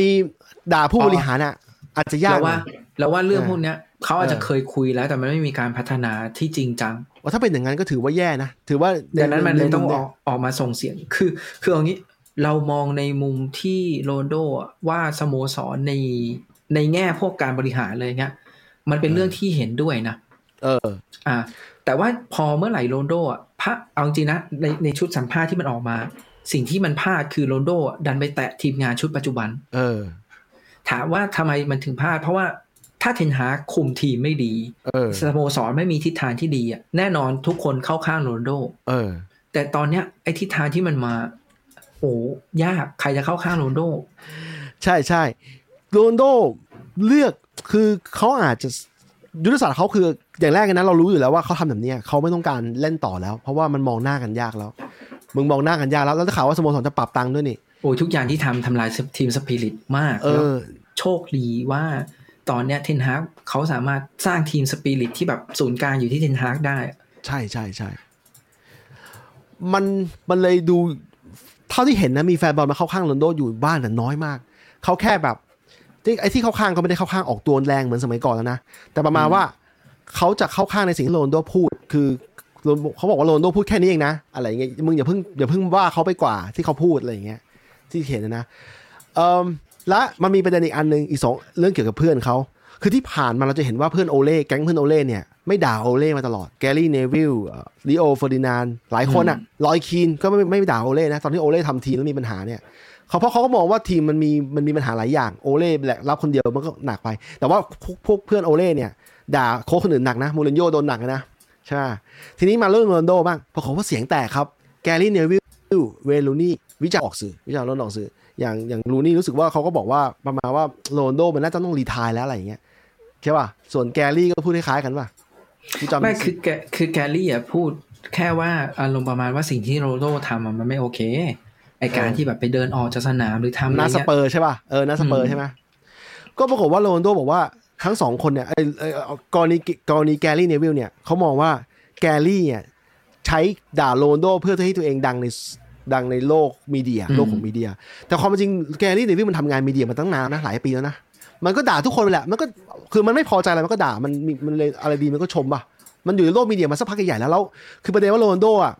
B: ด่าผู้บริหารอะ อาจจะยาก
C: แล้ว
B: หน่
C: ว่า
B: อย
C: แล้วว่าเรื่อง
B: เออ
C: พวกเนี้ยเขาอาจจะ
B: เออ
C: เคยคุยแล้วแต่มันไม่มีการพัฒนาที่จริงจัง
B: ว่าถ้าเป็นอย่างนั้นก็ถือว่าแย่นะถือว่า
C: ดังนั้นมันเลยต้องอ
B: ใอ
C: กออกมาส่งเสียงคือ คือเอางี้เรามองในมุมที่โรนลโดอะว่าสโมสรในในแง่พวกการบริหารเลยเงี้ยมันเป็นเรื่องที่เห็นด้วยนะ
B: เออ
C: อ่า แต่ว่าพอเมื่อไหร่โรนัลโด้อะพอเอาจริงนะในในชุดสัมภาษณ์ที่มันออกมา สิ่งที่มันพลาดคือโรนลโดอะดันไปแตะทีมงานชุดปัจจุบัน
B: เออ
C: ถามว่าทำไมมันถึงพลาด เพราะว่าถ้าเทนฮากคุมทีมไม่ดี
B: เออ
C: สโมสรไม่มีทิศทางที่ดีอะแน่นอนทุกคนเข้าข้างโรนลโด
B: เออ
C: แต่ตอนเนี้ยไอ้ทิศทางที่มันมา โอ้ยากใครจะเข้าข้างโรนลโด
B: ใช่ใช่โรนลโดเลือกคือเขาอาจจะยุทธศาสตร์เขาคืออย่างแรกเลยนะเรารู้อยู่แล้วว่าเขาทำแบบเนี้ยเขาไม่ต้องการเล่นต่อแล้ว เพราะว่ามันมองหน้ากันยากแล้ว มึงมองหน้ากันยากแล้วแล้วถ้าข่าวว่าสโมสรจะปรับตังค์ด้วยนี่
C: โอ้ยทุกอย่างที่ทำทำลายทีมสปิริตมาก
B: เอ
C: แล้ว
B: อ
C: โชคดีว่าตอนเนี้ยเทนฮากเขาสามารถสร้างทีมสปิริตที่แบบศูนย์กลางอยู่ที่เทนฮากได้
B: ใช่ใช่ใช่มันมันเลยดูเท่าที่เห็นนะมีแฟนบอลมาเข้าข้างโรนลโดอยู่บ้านแต่น้อยมาก เขาแค่แบบที่ไอ้ที่เข้าข้างก็ไม่ได้เข้าข้างออกตัวแรงเหมือนสมัยก่อนแล้วนะ แต่ประมาณว่าเขาจะเข้าข้างในสิ่งที่โรนลโดพูด คือโรน เขาบอกว่าโรนลโดพูดแค่นี้เองนะอะไรอย่างเงี้ยมึงอย่าเพิ่งอย่าเพิ่งว่าเขาไปกว่าที่เขาพูดอะไรอย่างเงี้ยที่เห็นนะนะเอ่อและมันมีประเด็นอีกอันหนึ่งอีกสองเรื่องเกี่ยวกับเพื่อนเขาคือที่ผ่านมาเราจะเห็นว่าเพื่อนโอเล่แก๊งเพื่อนโอเล่เนี่ยไม่ด่าโอเล่มาตลอดแกรี่เนวิลล์ ริโอเฟอร์ดินานด์หลายคนอะรอยคีนก็ไม่ไม่ด่าโอเล่นะตอนที่โอเล่ทำทีมแล้วมีปัญหาเนี่ยเขาเพราะเขาก็มองว่าทีมมันมีมันมีปัญหาหลายอย่างโอเล่แหละรับคนเดียวมันก็หนักไป แต่ว่าพวกพวกเพื่อนโอเล่เนี่ยด่าโค้ชคนอื่นหนักนะมูรินโญ่โดนหนักนะ ใช่ไหมทีนี้มาเรื่องโรนลโดบ้างปรากฏว่าเสียงแตกครับ แกรี่เนวิลเวรูนี่ย์วิจารณ์ออกสื่อ วิจารณ์ล้นออกสื่อ อย่างอย่างลูนี่รู้สึกว่าเขาก็บอกว่าประมาณว่าโรนลโดมันน่าจะต้อง retire แล้วอะไรอย่างเงี้ยใช่ป่ะ ส่วนแกรี่ก็พูดคล้ายๆกันป่ะกูจำ
C: ไม่คือแกคือแกลลี่อะพูดแค่ว่าอารมณ์ประมาณว่าสิ่งที่โรนลโดทำอะมันไม่โอเคไอการที่แบบไปเดินออกจากสนามหรือทำอะไร
B: นัด
C: เงี้ยส
B: เปอร์ใช่ป่ะเออนัดสเปอร์ใช่ไหมก็ปรากฏว่าโรนลโดบอกว่า ทั้งสองคนเนี่ยไอ้ไอ้กรณีกรณีแกรี่เนวิลเนี่ยเขามองว่าแกรี่เนี่ยใช้ด่าโรนลโดเพื่อให้ตัวเองดังในดังในโลก media โลกของ media แต่ความเป็นจริงแกรี่เนวิลมันทำงาน media มาตั้งนานนะหลายปีแล้วนะ มันก็ด่าทุกคนไปแหละมันก็คือมันไม่พอใจอะไรมันก็ด่ามันมีมันเลยอะไรดีมันก็ชมป่ะ มันอยู่ในโลก media มาสักพักใหญ่ๆแล้วแล้ว คือประเด็นว่าโรนลโดอะ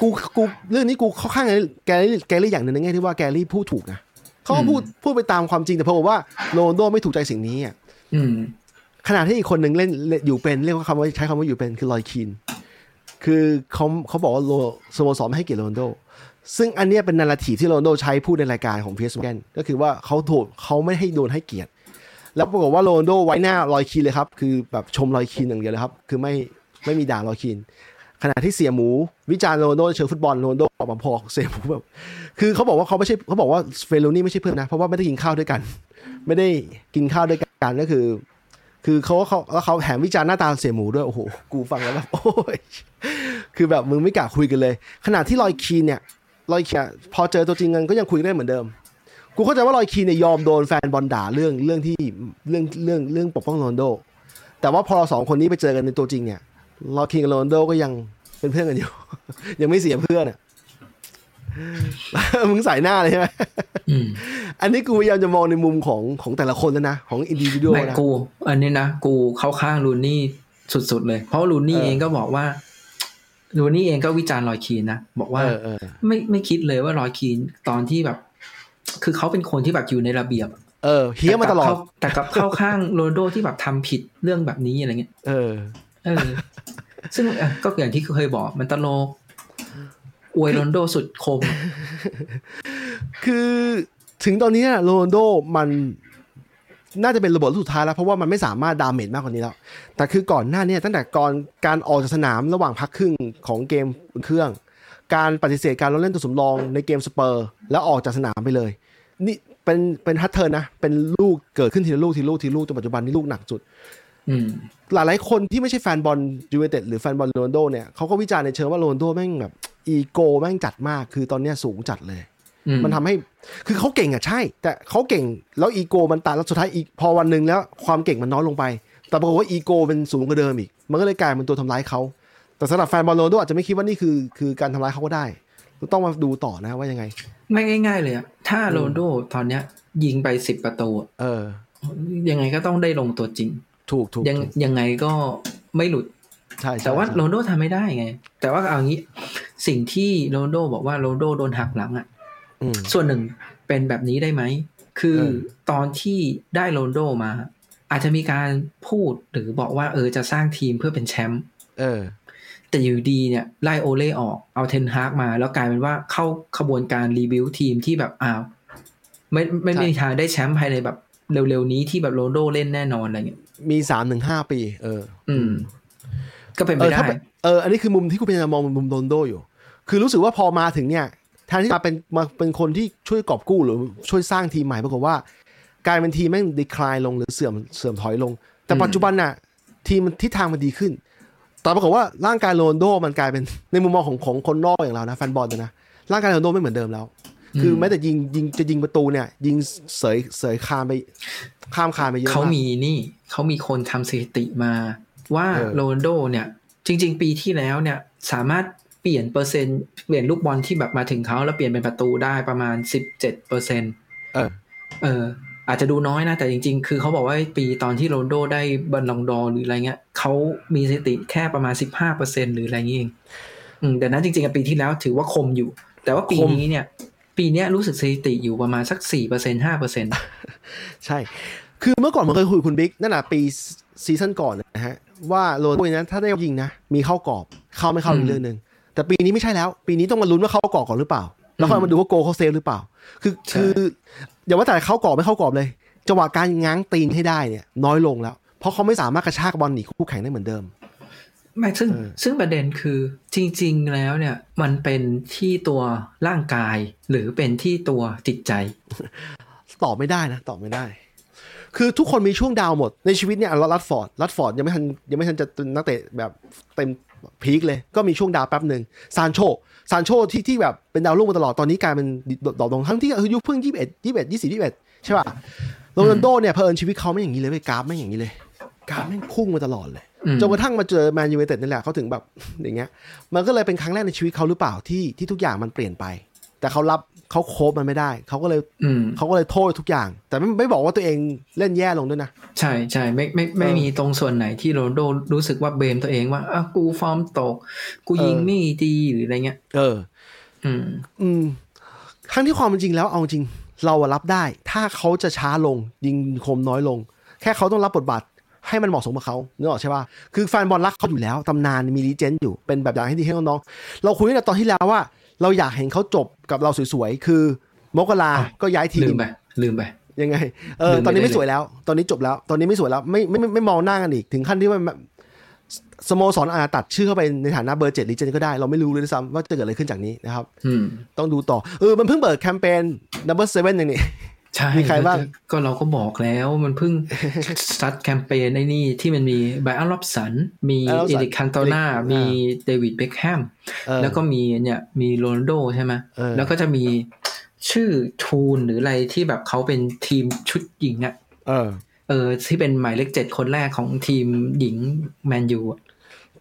B: กูกูเรื่องนี้กูเข้าข้างแกรี่แกรี่อย่างหนึ่งในแง่ที่ว่าแกรี่พูดถูกนะเขาก็พูดพูดไปตามความจริงแต่พอบอกว่าโรนลโดไม่ถูกใจสิ่งนี้อะ
C: อืม
B: ขณะที่อีกคนหนึ่งเล่นอยู่เป็นเรียกว่าคำว่าใช้คำว่าอยู่เป็นคือรอยคีนคือเขาเขาบอกว่าโรสโมสรไม่ให้เกียรติโรนโด ซึ่งอันนี้เป็น narrative ที่โรนโดใช้พูดในรายการของเพีเอสแกนก็คือว่าเขาถูกเขาไม่ให้โดนให้เกียรติ แล้วปรากฏว่าโรนโดไว้หน้าลอยคีนเลยครับ คือแบบชมลอยคีนอย่างเดียวเลยครับ คือไม่ไม่มีด่าลอยคีนขณะที่เสียหมูวิจารณ์โรนโดเชิงฟุตบอลโรนโดออกมาพอกเสียหมูแบบคือเขาบอกว่าเขาไม่ใช่เขาบอกว่าเฟโลนี่ไม่ใช่เพื่อนนะเพราะว่าไม่ได้กินข้าวด้วยกัน ไม่ได้กินข้าวด้วยกันก็คือ คือเขาเขาแล้วเขาแถมวิจารณ์หน้าตาเสียหมูด้วย โอ้โห กูฟังแล้วแบบโอ้ยคือแบบมึงไม่กล้าคุยกันเลยขณะที่ลอยคีนเนี่ยลอยคีนพอเจอตัวจริงกันก็ยังคุยกันได้เหมือนเดิม กูเข้าใจว่ารอยคีนเนี่ยยอมโดนแฟนบอลด่าเรื่องเรื่องที่เรื่องเรื่องเรื่องปกป้องโรนโด แต่ว่าพอเราสองคนนี้ไปเจอกันในตัวจริงเนี่ยรอยคีนกับโรนโดก็ยังเป็นเพื่อนกันอยู่ ยังไม่เสียเพื่อนอะ มึงใส่หน้าเลยใช่ไหม
C: อืม
B: อันนี้กูพยายามจะมองในมุมของของแต่ละคนแล้วนะ ของอินดิวิ u
C: ไม่
B: นะ
C: กู อันนี้นะ กูเข้าข้างรูนี่ย์สุดๆเลย เพราะรูนี่ย์
B: เออ
C: เองก็บอกว่ารูนี่ย์เองก็วิจารณ์รอยคีนนะ บอกว่า
B: เออเออ
C: ไม่ไม่คิดเลยว่ารอยคีนตอนที่แบบ คือเขาเป็นคนที่แบบอยู่ในระเบียบ
B: เออเฮี้ยมาตลอด
C: แต่กลับเข้าแต่กับเข้าข้างโรนลโดที่แบบทำผิดเรื่องแบบนี้อะไรเงี้ย
B: เออ
C: เออ ซึ่งเอ่อก็อย่างที่เคยบอกมันตลก อวยโรนลโดสุดคม
B: คือถึงตอนนี้โรนลโดมันน่าจะเป็นระเบิดสุดท้ายแล้ว เพราะว่ามันไม่สามารถ damage มากกว่านี้แล้ว แต่คือก่อนหน้าเนี้ตั้งแต่ก่อนการออกจากสนามระหว่างพักครึ่งของเกมอุ่นเครื่อง การปฏิเสธการลงเล่นตัวสำรองในเกมสเปอร์ แล้วออกจากสนามไปเลย นี่เป็นเป็น pattern นะ เป็นลูกเกิดขึ้นทีละลูกทีละลูกทีละลูกจนปัจจุบันนี้ลูกหนักสุด
C: อืม
B: หลายๆคนที่ไม่ใช่แฟนบอลยูไนเต็ดหรือแฟนบอลโรนลโดเนี่ยเขาก็วิจารณ์ในเชิงว่าโรนลโดแม่งแบบ อีโก้แม่งจัดมากคือตอนเนี้ยสูงจัดเลย
C: อืม
B: มันทำให้คือเขาเก่งอะใช่ แต่เขาเก่งแล้วอีโก้มันจัดแล้วสุดท้ายอีกพอวันหนึ่งแล้วความเก่งมันน้อยลงไป แต่ปรากฏว่าอีโก้เป็นสูงกว่าเดิมอีก มันก็เลยกลายเป็นตัวทำร้ายเขาแต่สำหรับแฟนบอลโรนลโดอาจจะไม่คิดว่านี่คือคือการทำร้ายเขาก็ได้ต้องมาดูต่อนะว่ายังไง
C: ไม่ง่าย ๆ เลยอะถ้าโรนลโดตอนเนี้ย ยิงไปสิบประตูอะ
B: เออ
C: ยังไงก็ต้องได้ลงตัวจริง
B: ถูกถูก
C: ยัง
B: ถูก
C: ยังไงก็ไม่หลุด
B: ใช่ใช่
C: แต่ว่า
B: ใช่
C: โรนลโดทำไม่ได้ไง แต่ว่าเอางี้ สิ่งที่โรนลโดบอกว่าโรนลโดโดนหักหลังอะ
B: อืม
C: ส่วนหนึ่งเป็นแบบนี้ได้ไหม คือ
B: เออ
C: ตอนที่ได้โรนลโดมา อาจจะมีการพูดหรือบอกว่าเออจะสร้างทีมเพื่อเป็นแชมป์
B: เออ
C: แต่อยู่ดีเนี่ยไล่โอเล่ออกเอาเทนฮากมา แล้วกลายเป็นว่าเข้าขบวนการ rebuild ทีมที่แบบอ้าวไม่ไม่
B: ใช่
C: ไม่มีทางได้แชมป์ภายในแบบเร็วๆนี้ที่แบบโรนลโดเล่นแน่นอนอะไรเงี้ย
B: มีสามถึงห้าปี เออ
C: อืม ก็เป็น
B: เอ
C: ไป
B: อ
C: ได้
B: ถ้าเป็นเอออันนี้คือมุมที่คุณพยายามมองมุมโรนลโดอยู่ คือรู้สึกว่าพอมาถึงเนี่ยแทนที่จะเป็นมาเป็นคนที่ช่วยกอบกู้หรือช่วยสร้างทีมใหม่ปรากฏว่ากลายเป็นทีมแม่งดีคลายลงหรือเสื่อมเสื่อมถอยลง แต่
C: อืม
B: ปัจจุบันน่ะ ทีมมันทิศทางมันดีขึ้นแต่ปรากฏว่าร่างกายโรนลโดมันกลายเป็นในมุมมองของของคนนอกอย่างเรานะแฟนบอลนะร่างกายโรนลโดไม่เหมือนเดิมแล้ว คือแม้แต่ยิงยิงจะยิงประตูเนี่ย ยิงเสยเสยคานไปข้ามคานไปเยอะ
C: เขา
B: มาก
C: มีนี่เขามีคนทำสถิติมา ว่า
B: เออ
C: โรนลโดเนี่ย จริง ๆ ปีที่แล้วเนี่ยสามารถเปลี่ยนเปอร์เซ็นต์เปลี่ยนลูกบอลที่แบบมาถึงเขาแล้วเปลี่ยนเป็นประตูได้ประมาณสิบเจ็ดเปอร์เซ็นต์
B: เออ
C: เออ อาจจะดูน้อยนะ แต่จริง ๆ คือเขาบอกว่าปีตอนที่โรนัลโดได้บัลลงดอร์หรืออะไรเงี้ยเขามีสถิติแค่ประมาณสิบห้าเปอร์เซ็นต์หรืออะไรเงี้ยเองอืมแต่นั้นจริงๆอะปีที่แล้วถือว่าคมอยู่ แต่ว่าปี
B: คม
C: นี้เนี่ย ปีเนี้ยรู้สึกสถิติอยู่ประมาณสักสี่เปอร์เซ็นต์ห้าเปอร์เซ็นต์
B: ใช่ คือเมื่อก่อนผมเคยคุยกับคุณบิ๊กนั่นแหละปีซีซั่นก่อนนะฮะ ว่าโรนลโดนั้นถ้าได้ยิงนะ มีเข้ากรอบเข้าไม่เข้าอีกเรื่องหนึ่งแต่ปีนี้ไม่ใช่แล้ว ปีนี้ต้องมาลุ้นว่าเข้ากรอบก่อนหรือเปล่า แล้วค่อยมาดูว่าโกเขาเซฟหรือเปล่า คือคืออย่าว่าแต่เข้ากรอบไม่เข้ากรอบเลยจังหวะการง้างตีนให้ได้เนี่ย น้อยลงแล้ว เพราะเขาไม่สามารถกระชากบอลหนีคู่แข่งได้เหมือนเดิม
C: ไม่ซึ่ง
B: เออ
C: ซึ่งประเด็นคือจริง ๆ แล้วเนี่ย มันเป็นที่ตัวร่างกาย หรือเป็นที่ตัวจิตใจ
B: ตอบไม่ได้นะ ตอบไม่ได้ คือทุกคนมีช่วง down หมดในชีวิตเนี่ยแรชฟอร์ดแรชฟอร์ดยังไม่ทันยังไม่ทันจะเป็นนักเตะแบบเต็ม peak เลย ก็มีช่วง down แป๊บหนึ่งซานโชซานโชที่ที่แบบเป็นดาวรุ่งมาตลอดตอนนี้กลายเป็นดอกลงทั้งที่อายุเพิ่งยี่สิบเอ็ดยี่สิบเอ็ดยี่สิบยี่สิบเอ็ดใช่ป่ะโรนัลโดเนี่ยเผอิญชีวิตเขาไม่อย่างนี้เลยเว้ยกราฟไม่อย่างนี้เลยกราฟแม่งพุ่งมาตลอดเลย
C: อืม
B: จนกระทั่งมาเจอแมนยูไนเต็ดนี่แหละเขาถึงแบบอย่างเงี้ยมันก็เลยเป็นครั้งแรกในชีวิตเขาหรือเปล่าที่ที่ทุกอย่างมันเปลี่ยนไป แต่เขารับเขาโคบมันไม่ได้เขาก็เลย
C: อืม
B: เขาก็เลยโทษทุกอย่าง แต่ไม่ไม่บอกว่าตัวเองเล่นแย่ลงด้วยนะ
C: ใช่ใช่ไม่ไม่ไม่
B: เออ
C: มีตรงส่วนไหนที่โรนลโดรู้สึกว่าเบมตัวเองว่าอะกูฟอร์มตก กูยิง
B: เออ
C: ไม่ดีหรืออะไรเงี้ย
B: เออ
C: อืม
B: อืมทั้งที่ความเป็นจริงแล้วเอาจริง เราอะรับได้ ถ้าเขาจะช้าลง ยิงคมน้อยลง แค่เขาต้องรับบทบาทให้มันเหมาะสมกับเขานึกออกใช่ป่ะ คือแฟนบอลรักเขาอยู่แล้ว ตำนานมีลีเจนด์อยู่ เป็นแบบอย่างให้ดีให้น้องๆ เราคุยกันแต่ตอนที่แล้วว่า เราอยากเห็นเขาจบกับเราสวยๆ คือมกรา
C: อะ
B: ก็ย้ายที
C: ลื
B: ม
C: มไปลืมไป
B: ยังไงเออ
C: ลืมไป
B: ตอนนี้ไม่
C: ได้เลย
B: สวยแล้ว ตอนนี้จบแล้ว ตอนนี้ไม่สวยแล้วไม่ไม่ไม่ไม่มองหน้ากันอีกถึงขั้นที่ว่าสโมสรอาจจะตัดชื่อเข้าไปในฐานะเบอร์เจ็ดลีเจนก็ได้ เราไม่รู้เลยด้วยซ้ำว่าจะเกิดอะไรขึ้นจากนี้นะครับ
C: อืม
B: ต้องดูต่อเออมันเพิ่งเปิดแคมเปญ number seven อย่างนี้
C: ใช่
B: มีใครบ้าง
C: ก็ก็เราก็บอกแล้วมันเพิ่งสตาร์ทแคมเปญไอ้นี่ที่มันมีไบอันล็อบสัน มี
B: Bryan Robson
C: เอริกคันโตนา มีเอ่
B: อ
C: เดวิดเบคแฮม
B: เออ
C: แล้วก็มีเนี่ยมีโรนัลโดใช่ไหม
B: เออ
C: แล้วก็จะมีชื่อทูนหรืออะไรที่แบบเขาเป็นทีมชุดหญิงอะ
B: เออ
C: เออที่เป็นหมายเลขเจ็ดคนแรกของทีมหญิงแมนยูอะ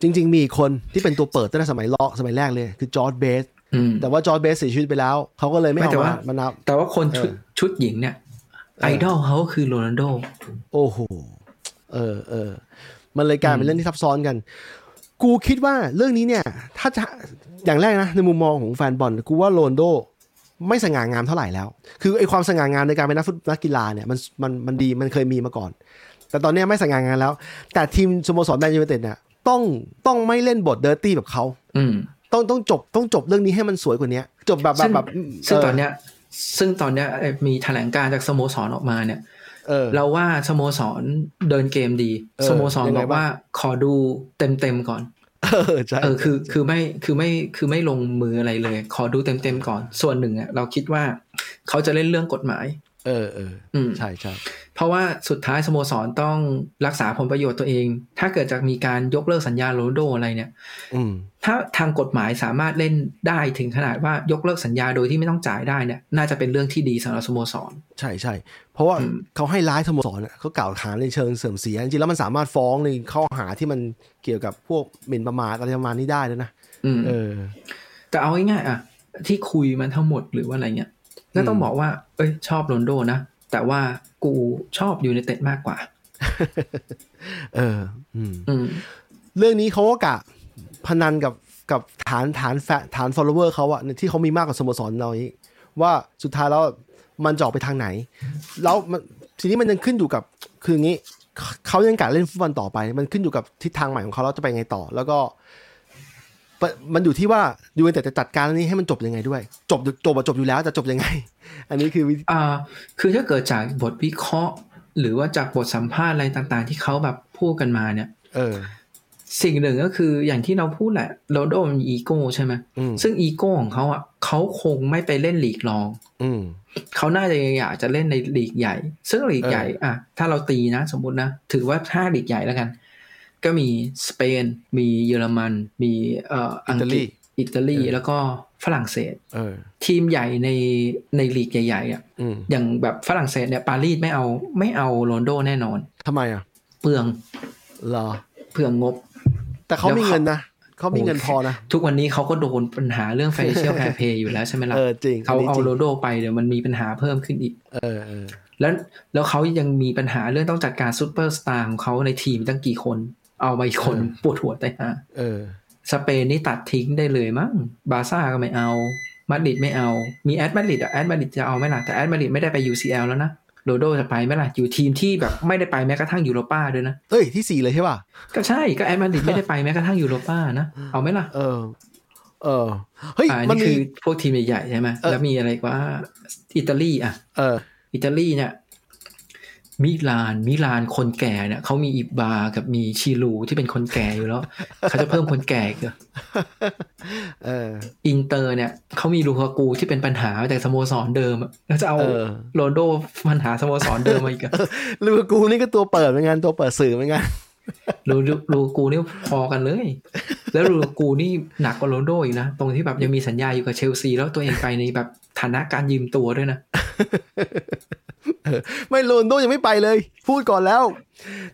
B: จริง ๆ มีอีกคนที่เป็นตัวเปิดตั้งแต่สมัยลอกสมัยแรกเลย คือจอร์จเบสต์
C: อืม
B: แต่ว่าจอร์จเบสต์เสียชีวิตไปแล้ว เขาก็เลยไม่
C: ไม่
B: เอา
C: แต่
B: มา
C: ว่า
B: มานับ
C: แต่ว่าคนชุด
B: เออ
C: ชุดหญิงเนี่ย ไอดอลเขาก็คือโรนัลโด
B: โอ้โห เออเออ มันเลยกลายเป็นเรื่องที่ซับซ้อนกัน กูคิดว่าเรื่องนี้เนี่ย ถ้าจะอย่างแรกนะ ในมุมมองของแฟนบอล กูว่าโรนัลโดไม่สง่างามเท่าไหร่แล้ว คือไอความสง่างามในการเป็นนักฟุตนักกีฬาเนี่ยมันมันมันดีมันเคยมีมาก่อน แต่ตอนเนี้ยไม่สง่างามแล้ว แต่ทีมสโมสรแมนยูไนเต็ดเนี่ยต้องต้องไม่เล่นบท dirty แบบเขา
C: อืม
B: ต้องต้องจบต้องจบเรื่องนี้ให้มันสวยกว่านี้จบแบบแบบแบบ
C: ซึ่งตอนเนี้ย ซึ่งตอนเนี้ยเอ่อมีแถลงการณ์จากสโมสรออกมาเนี่ย
B: เออ
C: เราว่าสโมสรเดินเกมดี
B: เออ
C: สโมสร
B: ยัง
C: บ
B: ไง
C: อกว่า
B: บ้าง
C: ขอดูเต็มเต็มๆก่อน
B: เออใช่
C: เออคือคือไม่คือไม่คือไม่ลงมืออะไรเลย ขอดูเต็มเต็มๆก่อน ส่วนหนึ่งอะเราคิดว่าเขาจะเล่นเรื่องกฎหมาย
B: เออเออ
C: อืม
B: ใช่ใช่
C: เพราะว่าสุดท้ายสโมสรต้องรักษาผลประโยชน์ตัวเอง ถ้าเกิดจะมีการยกเลิกสัญญาโรนลโดอะไรเนี่ย
B: อืม
C: ถ้าทางกฎหมายสามารถเล่นได้ถึงขนาดว่ายกเลิกสัญญาโดยที่ไม่ต้องจ่ายได้เนี่ย น่าจะเป็นเรื่องที่ดีสำหรับสโมสร
B: ใช่ใช่เพราะว่า
C: อืม
B: เขาให้ร้ายสโมสรอะเขากล่าวหาในเชิงเสื่อมเสียจริงๆแล้วมันสามารถฟ้องในข้อหาที่มันเกี่ยวกับพวกหมิ่นประมาทอะไรประมาณนี้ได้แล้วนะ
C: อืม
B: เออ
C: แต่เอาง่ายๆอะที่คุยมันทั้งหมดหรือว่าอะไรเงี้ยก็ต้อง
B: อืม
C: บอกว่า เอ้ย ชอบโรนลโดนะ แต่ว่ากูชอบยูไนเต็ดมากกว่า
B: เอออืม
C: อืม
B: เรื่องนี้เขาก็กะพนันกับกับฐานฐานแฟฐาน follower เขาอะที่เขามีมากกว่าสโมสรเรานี้ว่าสุดท้ายแล้วมันจะออกไปทางไหน แล้วมันทีนี้มันยังขึ้นอยู่กับคืออย่างนี้เขาเขายังกะเล่นฟุตบอลต่อไป มันขึ้นอยู่กับทิศทางใหม่ของเขาแล้วจะไปไงต่อ แล้วก็ปะ มันอยู่ที่ว่ายูเวนเต็ดจะจัดการเรื่องนี้ให้มันจบยังไงด้วย จบจบอะจบอยู่แล้วจะจบยังไง อันนี้คือวิธี
C: อ่าคือถ้าเกิดจากบทวิเคราะห์ หรือว่าจากบทสัมภาษณ์อะไรต่างๆ ที่เขาแบบพูดกันมาเนี่ย
B: เออ
C: สิ่งหนึ่งก็คืออย่างที่เราพูดแหละโรนัลโดมันมีอีโก้ใช่ไหม
B: อืม
C: ซึ่งอีโก้ของเขาอะเขาคงไม่ไปเล่นลีกรอง
B: อืม
C: เขาน่าจะอยากจะเล่นในลีกใหญ่ ซึ่งลีกใหญ่ อะ ถ้าเราตีนะ สมมุตินะถือว่าห้าลีกใหญ่แล้วกัน ก็มีสเปน มีเยอรมัน มีเอ่ออังกฤษอิตาลีแล้วก็ฝรั่งเศส
B: เออ
C: ทีมใหญ่ในในลีกใหญ่ๆอะ
B: อืม
C: อย่างแบบฝรั่งเศสเนี่ยปารีสไม่เอาไม่เอาโรนัลโดแน่นอน
B: ทำไมอะ
C: เปลือง
B: เหรอ
C: เปลืองงบ
B: แต่เขา
C: แล้ว
B: มี
C: เขา
B: เงินนะเขามีเงินพอนะ
C: ทุกวันนี้เขาก็โดนปัญหาเรื่อง financial fair play อยู่แล้วใช่ไหมล่ะ
B: เออจริง
C: เขา
B: นนี้
C: เอา
B: จริง
C: โรนัลโดไปเดี๋ยวมันมีปัญหาเพิ่มขึ้นอีก
B: เออเออ
C: แล้วแล้วเขายังมีปัญหาเรื่องต้องจัดการซูเปอร์สตาร์ของเขาในทีมตั้งกี่คน เอาไปคนปวดหัวแต่ฮะ
B: เออ
C: สเปนนี่ตัดทิ้งได้เลยมั้งบาร์ซ่าก็ไม่เอามาดริดไม่เอา มีแอตมาดริดอะแอตมาดริดจะเอาไหมล่ะแต่แอตมาดริดไม่ได้ไป UCL แล้วนะโรนัลโดจะไปไหมล่ะอยู่ทีมที่แบบไม่ได้ไปแม้กระทั่งยูโรป้าด้วยนะ
B: เอ้ยที่สี่เลยใช่ป่ะ
C: ก็ใช่ก็แอตมาดริดไม่ได้ไปแม้กระทั่งยูโรป้านะเอาไหมล่ะ
B: เออ เออเฮ้ย
C: อ่า
B: มัน
C: นี่
B: มี
C: คือพวกทีมใหญ่ๆใช่ไหม
B: เออ
C: แล้วมีอะไรอีกว่าอิตาลีอะ
B: เออ
C: อิตาลีเนี่ย มิลาน มิลานคนแก่เนี่ยเขามีอิบบากับมีชิรูด์ที่เป็นคนแก่อยู่แล้วเขาจะเพิ่มคนแก่อีกเหรอ
B: เออ
C: อินเตอร์เนี่ยเขามีลูกากูที่เป็นปัญหาจากสโมสรเดิมอะแล้วจะเอา
B: เออ
C: โรนัลโดปัญหาสโมสรเดิมมาอีกอะ
B: ลูกากูนี่ก็ตัวเปิดเหมือนกันตัวเปิดสื่อเหมือนกัน
C: ลูลูลูกากูนี่พอกันเลย แล้วลูกากูนี่หนักกว่าโรนัลโดอีกนะ ตรงที่แบบยังมีสัญญาอยู่กับเชลซี แล้วตัวเองไปในแบบฐานะการยืมตัวด้วยนะ
B: ไม่โรนัลโดยังไม่ไปเลย พูดก่อนแล้ว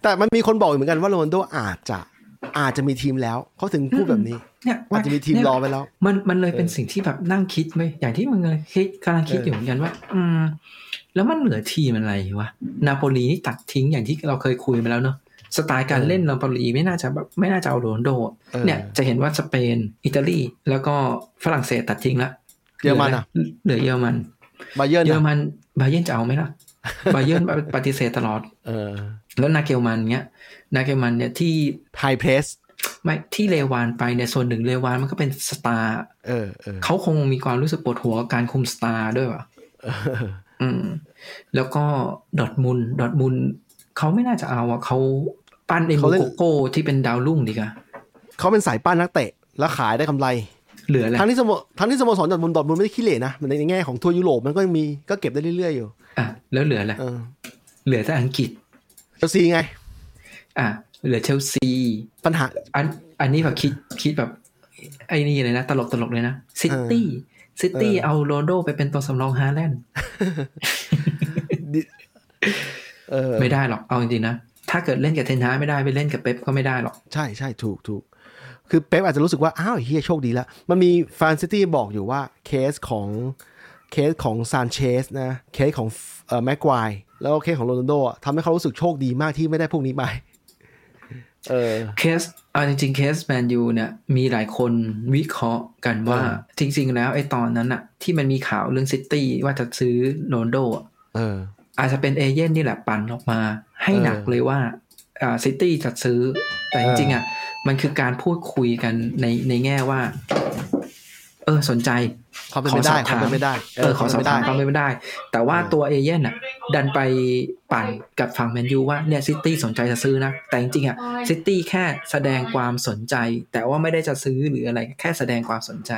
B: แต่มันมีคนบอกอยู่เหมือนกันว่าโรนัลโดอาจจะอาจจะมีทีมแล้วเขาถึงพูดแบบนี้
C: เนี่ย
B: อาจจะมีทีม
C: เนี่ย
B: รอไปแล้ว
C: มันมันเลยเป็น
B: เออ
C: สิ่งที่แบบนั่งคิดไหมอย่างที่มึงเลยคิดกำลังคิด
B: เออ
C: อ
B: อยู่
C: เหมือนกันว่า อืม แล้วมันเหลือทีมอะไรวะนาโปลีนี่ตัดทิ้งอย่างที่เราเคยคุยมาแล้วเนอะ สไตล์การเล่นนาโปลีไม่น่าจะแบบไม่น่าจะเอาโรนัลโด
B: ออ
C: เนี่ยจะเห็นว่าสเปน อิตาลี แล้วก็ฝรั่งเศสตัดทิ้งละ
B: เยอรมันอะ
C: เหลือเยอรมัน
B: บาเยิร์น
C: เยอร
B: นะ
C: มันบาเยิร์นจะเอาไหมล่ะบาเยิร์นปฏิเสธตลอด
B: เออ
C: แล้วนาเกลส์มันน์เนี้ย นาเกลส์มันน์เนี่ยที่
B: high press
C: ไม่ที่เลวานไปในยส่วนหนึ่งเลวานมันก็เป็นสตาร์
B: เออเออ
C: เขาคงมีความรู้สึกปวดหัวกับการคุมสตาร์ด้วยว่ะ
B: เออ
C: อืม แล้วก็ดอร์ทมุนด์ดอร์ทมุนด์ เขาไม่น่าจะเอาอะเขาปั้นเอ็มโกโก้ที่เป็นดาวรุ่งดีกว่า
B: เขาเป็นสายปั้นนักเตะ แล้วขายได้กำไร
C: เหลืออะไร
B: ทั้งที่สโมทั้งที่สโมสรดอร์ทมุนด์ดอร์ทมุนด์ไม่ได้ขี้เหร่นะมันในแง่ของถ้วยยุโรปมันก็ยังมีก็เก็บได้เรื่อยๆอยู่
C: อะแล้วเหลืออะไร
B: เออ
C: เหลือแต่อังกฤษ
B: เชลซีไง
C: อะเหลือเชลซี
B: ปัญหา
C: อันอันนี้แบบคิดคิดแบบไอ้นี่เลยนะ ตลกตลกเลยนะซิตี้ซิตี้
B: เออ
C: เอาโรนัลโดไปเป็นตัวสำรองฮาแลนด์
B: เออ
C: ไม่ได้หรอกเอาจริงๆนะ ถ้าเกิดเล่นกับเทนฮากไม่ได้ไปเล่นกับเป๊ปก็ไม่ได้หรอก
B: ใช่ใช่ถูกถูกคือเป๊ปอาจจะรู้สึกว่า อ้าวเฮียโชคดีแล้ว มันมีแฟนซิตี้บอกอยู่ว่าเคสของเคสของซานเชซนะเคสของเอ่อแม็กควายแล้วก็เคสของโรนัลโดอะทำให้เขารู้สึกโชคดีมากที่ไม่ได้พวกนี้ไปเออ
C: เคสเอาจริงๆ เคสแมนยูเนี่ยมีหลายคนวิเคราะห์กันว่า
B: เออ
C: จริง ๆ แล้วไอ้ตอนนั้นอะที่มันมีข่าวเรื่องซิตี้ว่าจะซื้อโรนัลโดอะ
B: เออ
C: อาจจะเป็นเอเย่นต์นี่แหละปั่นออกมา ให้หนัก
B: เออ
C: เลยว่าอ่าซิตี้จะซื้อ แต่จริงๆอะมันคือการพูดคุยกันในในแง่ว่า เออสนใจ
B: ความเป็นไปได้
C: ขอสอบ
B: ความเป็นไปได้
C: เออขอสอบถามความ
B: เป็นไปได้
C: เป็นไปได้ แต่ว่า
B: เออ
C: ตัวเอเย่นต์อะ ดันไปปั่นกับฝั่งแมนยูว่าเนี่ยซิตี้สนใจจะซื้อนะ แต่จริงๆอะซิตี้แค่แสดงความสนใจ แต่ว่าไม่ได้จะซื้อหรืออะไร แค่แสดงความสนใจ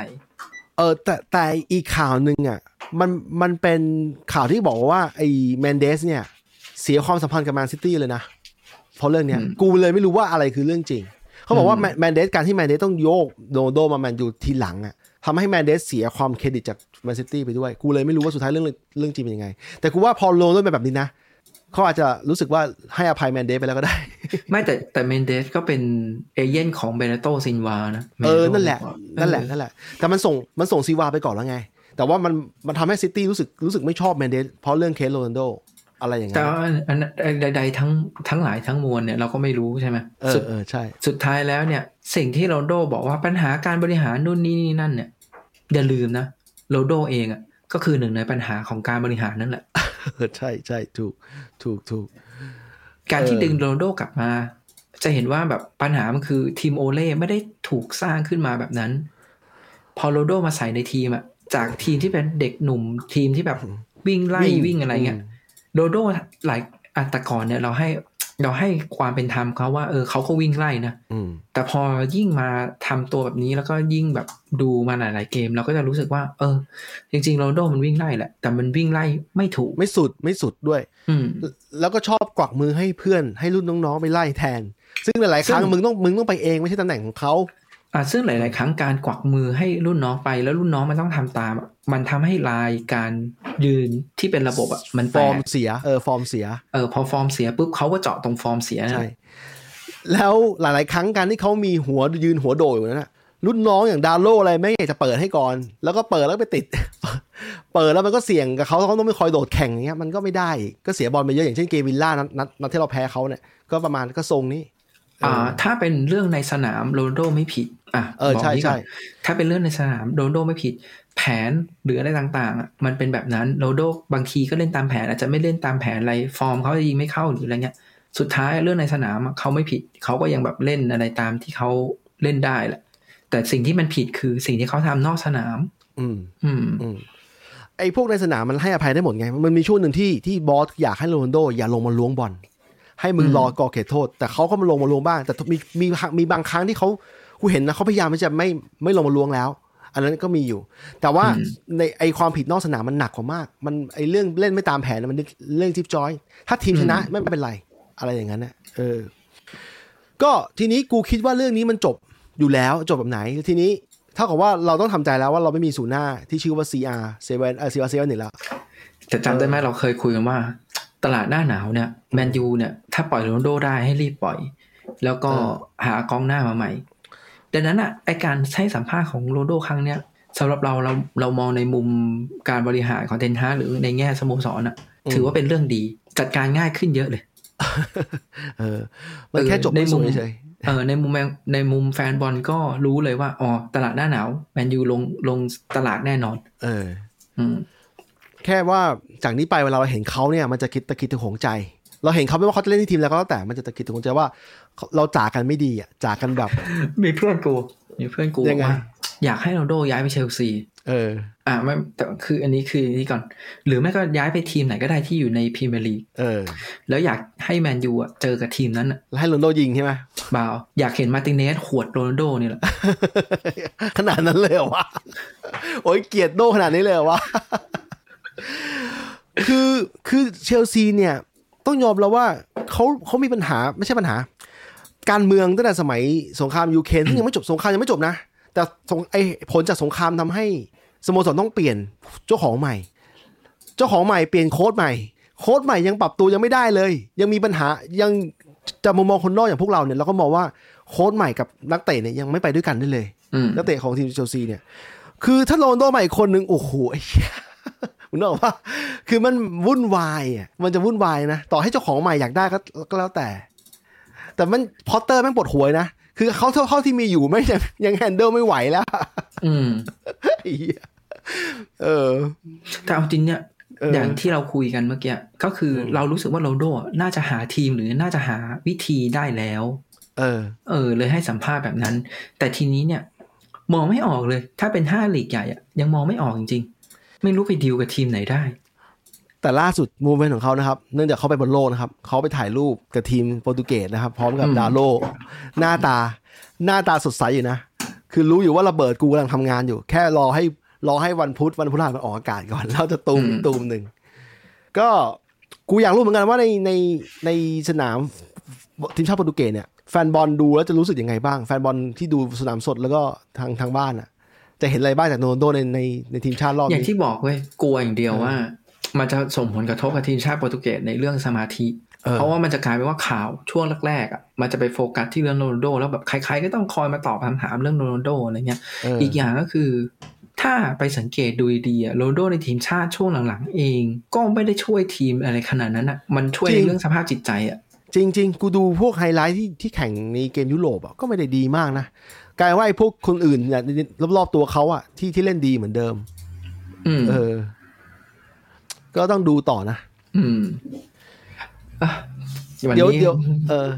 B: เออแต่แต่อีกข่าวหนึ่งอะ มันมันเป็นข่าวที่บอกว่าไอ้เมนเดสเนี่ย เสียความสัมพันธ์กับแมนซิตี้เลยนะ เพราะเรื่องเนี้ย
C: อืม
B: กูเลยไม่รู้ว่าอะไรคือเรื่องจริง เขาบอกว่า
C: อืม
B: แมนเดสการที่แมนเดสต้องโยกโรนัลโดมาแมนยูทีหลังอะทำให้แมนเดสเสียความเครดิตจากแมนซิตี้ไปด้วย กูเลยไม่รู้ว่าสุดท้ายเรื่องเรื่องจริงเป็นยังไง แต่กูว่าพอโรนลโดเป็นแบบนี้นะเขาอาจจะรู้สึกว่าให้อภัยแมนเดสไปแล้วก็ได้
C: ไม่แต่แต่เมนเดสก็เป็นเอเย่นต์ของแบร์นาร์โดซิลวานะ
B: เออ นั่นแหละ
C: เออ
B: นั่นแหละ นั่นแหละ แต่มันส่งมันส่งซิลวาไปก่อนแล้วไง แต่ว่ามันมันทำให้ซิตี้รู้สึกรู้สึกไม่ชอบเมนเดสเพราะเรื่องเคสโรนัลโดอะไรอย่างเงี้ย
C: แต่ว่าอันอันใดๆทั้งทั้งหลายทั้งมวลเนี่ยเราก็ไม่รู้ใช่ไหม
B: เอ
C: สุ
B: อ
C: ด
B: เออใช่
C: สุดท้ายแล้วเนี่ย สิ่งที่โรนัลโดบอกว่าปัญหาการบริหารนู่นนี่นี่นั่นเนี่ยอย่าลืมนะโรนัลโดเองอะก็คือหนึ่งในปัญหาของการบริหารนั่นแหละ
B: เออใช่ใช่ถูกถูกถูก
C: การที่
B: เออ
C: ดึงโรนลโดกลับมา จะเห็นว่าแบบปัญหามันคือทีมโอเล่ไม่ได้ถูกสร้างขึ้นมาแบบนั้น พอโรนลโดมาใส่ในทีมอะ จากทีมที่เป็นเด็กหนุ่มทีมที่แบบวิ่งไล่วิ่งอะไรเงี้ยโรนลโดหลายอัตก่อนเนี่ยเราให้เราให้ความเป็นธรรมเขาว่าเออเขาก็วิ่งไล่นะ
B: อืม
C: แต่พอยิ่งมาทำตัวแบบนี้แล้วก็ยิ่งแบบดูมาหลาย ๆ เกม เราก็จะรู้สึกว่า เออ จริงๆโรนลโดมันวิ่งไล่แหละ แต่มันวิ่งไล่ไม่ถูก
B: ไม่สุดไม่สุดด้วย
C: อืม
B: แล้วก็ชอบกวักมือให้เพื่อนให้รุ่นน้อง ๆ ไปไล่แทน ซึ่งหลายๆครั้ง
C: ซึ่ง
B: มึงต้องมึงต้องไปเองไม่ใช่ตำแหน่งของเขา
C: อะซึ่งหลาย ๆ ครั้งการกวักมือให้รุ่นน้องไปแล้วรุ่นน้องมันต้องทำตามอะมันทำให้ลายการยืนที่เป็นระบบอะมัน
B: ฟ
C: แต
B: อร์ม
C: ก
B: เสียเออฟอร์มเสีย
C: เออพอฟอร์มเสียปุ๊บเขาก็เจาะตรงฟอร์มเสียนั่น
B: ใช่
C: แหละ
B: แล้วหลาย ๆ ครั้งการที่เขามีหัวยืนหัวโดดอยู่นั้นนะรุ่นน้องอย่างดาวโลอะไรไม่อยากจะเปิดให้ก่อน แล้วก็เปิดแล้วก็ไปติด เปิดแล้วมันก็เสี่ยงกับเขาเขาต้องไม่คอยโดดแข่งอย่างเงี้ยมันก็ไม่ได้อีกก็เสียบอลไปเยอะอย่างเช่นเกมวิลล่านัดนัดนัดที่เราแพ้เขาเนี่ยก็ประมาณก็ทรงนี้
C: อ่า ถ้าเป็นเรื่องในสนามโรนลโดไม่ผิด อะ
B: เออ
C: บอก
B: ใช่
C: นี้ก่อน
B: ใช่
C: ถ้าเป็นเรื่องในสนามโรนลโดไม่ผิด แผนหรืออะไรต่างๆอะมันเป็นแบบนั้นโรนัลโดบางทีก็เล่นตามแผน อาจจะไม่เล่นตามแผนอะไรฟอร์มเขาจะยิงไม่เข้าหรืออะไรเงี้ย สุดท้ายเรื่องในสนามอะเขาไม่ผิดเขาก็ยังแบบเล่นอะไรตามที่เขาเล่นได้แหละ แต่สิ่งที่มันผิดคือสิ่งที่เขาทำนอกสนาม
B: อืม
C: อืม
B: อืมไอ้พวกในสนามมันให้อภัยได้หมดไง มันมีช่วงหนึ่งที่ที่บอสอยากให้โรนัลโด อย่าลงมาล้วงบอลให้มึง
C: อืม
B: รอก่อเขตโทษ แต่เขาก็มาลงมาล้วงบ้าง แต่มีมีมีบางครั้งที่เขา กูเห็นนะเขาพยายามที่จะไม่ไม่ลงมาล้วงแล้ว อันนั้นก็มีอยู่ แต่ว่าในไอความผิดนอกสนามมันหนักกว่ามาก มันไอเรื่องเล่นไม่ตามแผนนะมันเรื่องทิปจอย ถ้าทีมชนะไม่เป็นไร อะไรอย่างนั้นนะเออ ก็ทีนี้กูคิดว่าเรื่องนี้มันจบอยู่แล้วจบแบบไหนทีนี้เท่ากับว่าเราต้องทำใจแล้วว่าเราไม่มีศูนย์หน้าที่ชื่อว่า CR 7เออ CR 7นี่แล้ว
C: แต่จำได้ไหมเราเคยคุยกันว่า ตลาดหน้าหนาวเนี่ยแมนยูเนี่ย ถ้าปล่อยโรนลโดได้ให้รีบปล่อย แล้วก็
B: เออ
C: หากองหน้ามาใหม่ ดังนั้นอะไอการให้สัมภาษณ์ของโรนลโดครั้งเนี้ยสำหรับเราเราเรามองในมุมการบริหารของเทนฮาหรือในแง่สโมสรอะ ถือว่าเป็นเรื่องดี จัดการง่ายขึ้นเยอะเลย
B: เออ มันแค่จบ
C: ใน
B: ไม่ส
C: มุ
B: ว
C: ม
B: ยเฉย
C: เออในมุมแมนในมุมแฟนบอลก็รู้เลยว่าอ๋อตลาดหน้าหนาวแมนยูลงลงตลาดแน่นอน
B: เออ
C: อืม
B: แค่ว่าจากนี้ไปเวลาเราเห็นเขาเนี่ยมันจะคิดตะคิดตะหวงใจ เราเห็นเขาไม่ว่าเขาจะเล่นที่ทีมแล้วก็แล้วแต่มันจะตะคิดตะหวงใจว่า เราจากกันไม่ดีอะจากกันแบบ
C: มีเพื่อนกู มีเพื่อนกู
B: ยังไง
C: ว่าอยากให้โรนลโดย้ายไปเชลซี
B: เออ
C: อ่าไม่แต่คืออันนี้คือนี่ก่อน หรือไม่ก็ย้ายไปทีมไหนก็ได้ที่อยู่ในพรีเมียร์ลีก
B: เออ
C: แล้วอยากให้แมนยูอะเจอกับทีมนั้นอะ
B: แล้วให้โรนัลโดยิงใช่ไหม
C: บ่าวอยากเห็นมาร์ติเนซขวดโรนัลโดนี่แหละ
B: ขนาดนั้นเลยเหรอวะ โอ้ยเกลียดโดขนาดนี้เลยเหรอวะ คือคือเชลซีเนี่ย ต้องยอมแล้วว่าเขาเขามีปัญหาไม่ใช่ปัญหา การเมืองตั้งแต่สมัยสงครามยูเครนซึ่งยังไม่จบสงครามยังไม่จบนะ แต่สงไอผลจากสงครามทำให้สโมสรต้องเปลี่ยนเจ้าของใหม่ เจ้าของใหม่เปลี่ยนโค้ดใหม่ โค้ดใหม่ยังปรับตัวยังไม่ได้เลย ยังมีปัญหายังจะมุมมองคนนอกอย่างพวกเราเนี่ยเราก็มองว่าโค้ดใหม่กับนักเตะเนี่ยยังไม่ไปด้วยกันได้เลย
C: อืม
B: นักเตะของทีมเชลซีเนี่ย คือถ้าโรนลโดมาอีกคนหนึ่งโอ้โหไอ้ เหี้ยมึงนึกออกว่า คือมันวุ่นวายอะมันจะวุ่นวายนะ ต่อให้เจ้าของใหม่อยากได้ก็ก็แล้วแต่ แต่มันพอตเตอร์แม่งปวดหัวนะ คือเขาเท่าเท่าที่มีอยู่ไม่ยังยัง handle ไม่ไหวแล้ว
C: อืม
B: ไอ้เหี้ยเออ
C: แต่เอาจริงเนี่ย
B: เออ
C: อ
B: อ
C: ย่างที่เราคุยกันเมื่อกี้ก็คืออเรารู้สึกว่าโรนลโดน่าจะหาทีมหรือน่าจะหาวิธีได้แล้ว
B: เออ
C: เออ เลยให้สัมภาษณ์แบบนั้น แต่ทีนี้เนี่ย มองไม่ออกเลย ถ้าเป็นห้าลีกใหญ่อะยังมองไม่ออกจริงๆ ไม่รู้ไปดีลกับทีมไหนได้
B: แต่ล่าสุดมูเมนต์ของเขานะครับ เนื่องจากเขาไปบนโลกนะครับ เขาไปถ่ายรูปกับทีมโปรตุเกสนะครับ พร้อมกับ
C: อืม
B: ดาโล หน้าตา หน้าตาสดใสอยู่นะ คือรู้อยู่ว่าระเบิดกูกำลังทำงานอยู่ แค่รอให้รอให้วันพุธวันพฤหัสมันออกอากาศก่อน แล้วจะตูมตูมหนึ่ง ก็กูอยากรู้เหมือนกันว่าในในในสนามทีมชาติโปรตุเกสเนี่ยแฟนบอลดูแล้วจะรู้สึกยังไงบ้าง แฟนบอลที่ดูสนามสดแล้วก็ทางทางบ้านอะ จะเห็นอะไรบ้างจากโรนัลโดในในในทีมชาติรอบ
C: อย่าง
B: นี้
C: ที่บอกเว้ยกลัวอย่างเดียวว่า มันจะส่งผลกระทบกับทีมชาติโปรตุเกสในเรื่องสมาธิ
B: เออ
C: เพราะว่ามันจะกลายเป็นว่าข่าวช่วงแรกๆอะมันจะไปโฟกัสที่เรื่องโรนัลโด แล้วแบบใครๆก็ต้องคอยมาตอบคำถามเรื่องโรนัลโดอะไรเงี้ย
B: เออ
C: อีกอย่างก็คือ ถ้าไปสังเกตดูดีๆอะโรนัลโดในทีมชาติช่วงหลังๆ เอง ก็ไม่ได้ช่วยทีมอะไรขนาดนั้นอะมันช่วยในเรื่องสภาพจิตใจอะ
B: จริง ๆ กูดูพวกไฮไลท์ที่ที่แข่งในเกมยุโรปอะก็ไม่ได้ดีมากนะ กลายว่าไอ้พวกคนอื่นเนี่ยรอบๆตัวเขาอะที่ที่เล่นดีเหมือนเดิม
C: อืม
B: เออ ก็ต้องดูต่อนะ
C: อืมอะวัน
B: เดี๋ยว
C: นี้
B: เดี๋ยวเออ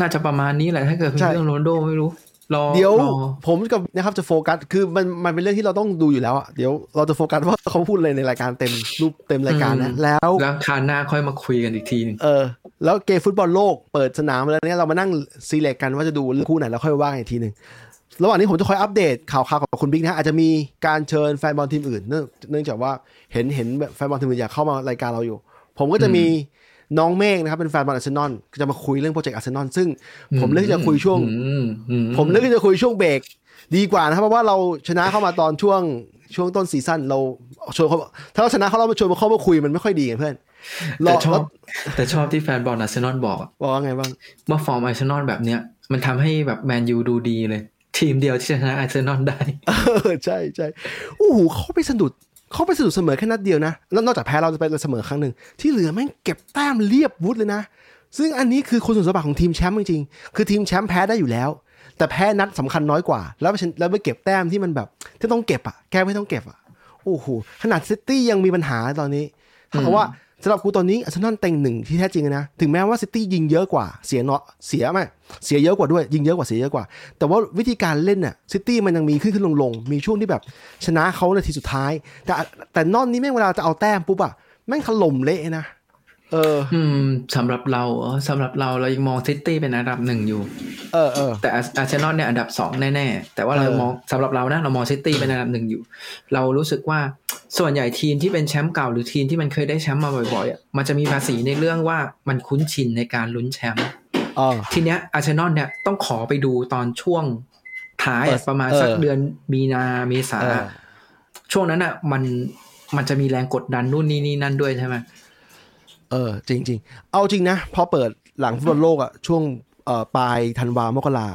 C: น่าจะประมาณนี้แหละถ้าเกิดเป็น
B: ใช่
C: เรื่องโรนัลโดไม่รู้รอ
B: เดี๋ยว
C: รอ
B: ผมกับนะครับจะโฟกัสคือมันมันเป็นเรื่องที่เราต้องดูอยู่แล้วอะเดี๋ยวเราจะโฟกัสว่าเขาพูดอะไรในรายการเต็มรูปเต็มรายการนะแล้ว
C: แล้วคราวหน้าค่อยมาคุยกันอีกทีหนึง
B: เออแล้วเกมฟุตบอลโลกเปิดสนามแล้วเนี่ยเรามานั่งselect กันว่าจะดูคู่ไหนแล้วค่อยว่ากันอีกทีหนึ่ง ระหว่างนี้ผมจะคอยอัปเดตข่าวๆกับคุณบิ๊กนะฮะอาจจะมีการเชิญแฟนบอลทีมอื่น เนื่องเนื่องจากว่าเห็นเห็นแบบแฟนบอลทีมอื่นอยากเข้ามารายการเราอยู่ ผมก็จะมีน้องเมฆนะครับเป็นแฟนบอลอาร์เซนอลก็จะมาคุยเรื่อง project อาร์เซนอลซึ่งผมเลือกที่จะคุยช่วง
C: อืมอืม
B: ผมเลือกที่จะคุยช่วงเบรกดีกว่านะครับเพราะว่าเราชนะเข้ามาตอนช่วงช่วงต้น season เราชวนเขาถ้าเราชนะเขาเรามาชวนเขามาคุยมันไม่ค่อยดีไงเพื่อน
C: แต่ชอบ
B: เรา
C: แต่ชอบที่แฟนบอลอาร์เซนอลบอกอะ
B: บอกว่าไงบ้าง
C: ว่าฟอร์มอาร์เซนอลแบบเนี้ยมันทำให้แบบแมนยูดูดีเลย ทีมเดียวที่ชนะอาร์เซนอลได้
B: เออใช่ใช่โอ้โหเขาไปสะดุดเขาไปสะดุดเสมอแค่นัดเดียวนะนอกจากแพ้เราจะไปเสมอครั้งหนึ่งที่เหลือแม่งเก็บแต้มเรียบวุธเลยนะ ซึ่งอันนี้คือคุณสมบัติของทีมแชมป์จริงๆคือทีมแชมป์แพ้ได้อยู่แล้ว แต่แพ้นัดสำคัญน้อยกว่า แล้วไปแล้วไปเก็บแต้มที่มันแบบที่ต้องเก็บอะแก้ไม่ต้องเก็บอะโอ้โหขนาดซิตี้ยังมีปัญหาตอนนี้เพราะว่าสำหรับกูตอนนี้อาร์เซนอลเต็งหนึ่งที่แท้จริงนะ ถึงแม้ว่าซิตี้ยิงเยอะกว่าเสียเนาะเสียไหมเสียเยอะกว่าด้วย ยิงเยอะกว่าเสียเยอะกว่า แต่ว่าวิธีการเล่นน่ะซิตี้มันยังมีขึ้นขึ้นลงลงมีช่วงที่แบบชนะเขานาทีสุดท้าย แต่แต่ตอนนี้แม่งเวลาจะเอาแต้มปุ๊บอะแม่งถล่มเละนะ เออ
C: อืมสำหรับเราเออสำหรับเราเรายังมองซิตี้เป็นอันดับหนึ่งอยู่
B: เออเออ
C: แต่อาร์เซนอลเนี่ยอันดับสองแน่ๆแต่ว่าเรา
B: เออ
C: มองสำหรับเรานะเรามองซิตี้เป็นอันดับหนึ่งอยู่ เรารู้สึกว่าส่วนใหญ่ทีมที่เป็นแชมป์เก่าหรือทีมที่มันเคยได้แชมป์มาบ่อยๆอะมันจะมีภาษีในเรื่องว่ามันคุ้นชินในการลุ้นแชมป์
B: เออ
C: ทีเนี้ยอาร์เซนอลเนี่ยต้องขอไปดูตอนช่วงท้ายอะ
B: เออ
C: ประมาณสัก
B: เออ
C: เดือนมีนาเมษา
B: เออ
C: ช่วงนั้นอะมันมันจะมีแรงกดดันนู่นนี่นี่นั่นด้วยใช่ไหม
B: เออจริงจริงๆเอาจริงนะ พอเปิดหลังฟุตบอลโลกอะช่วงเอ่อปลายธันวามกรา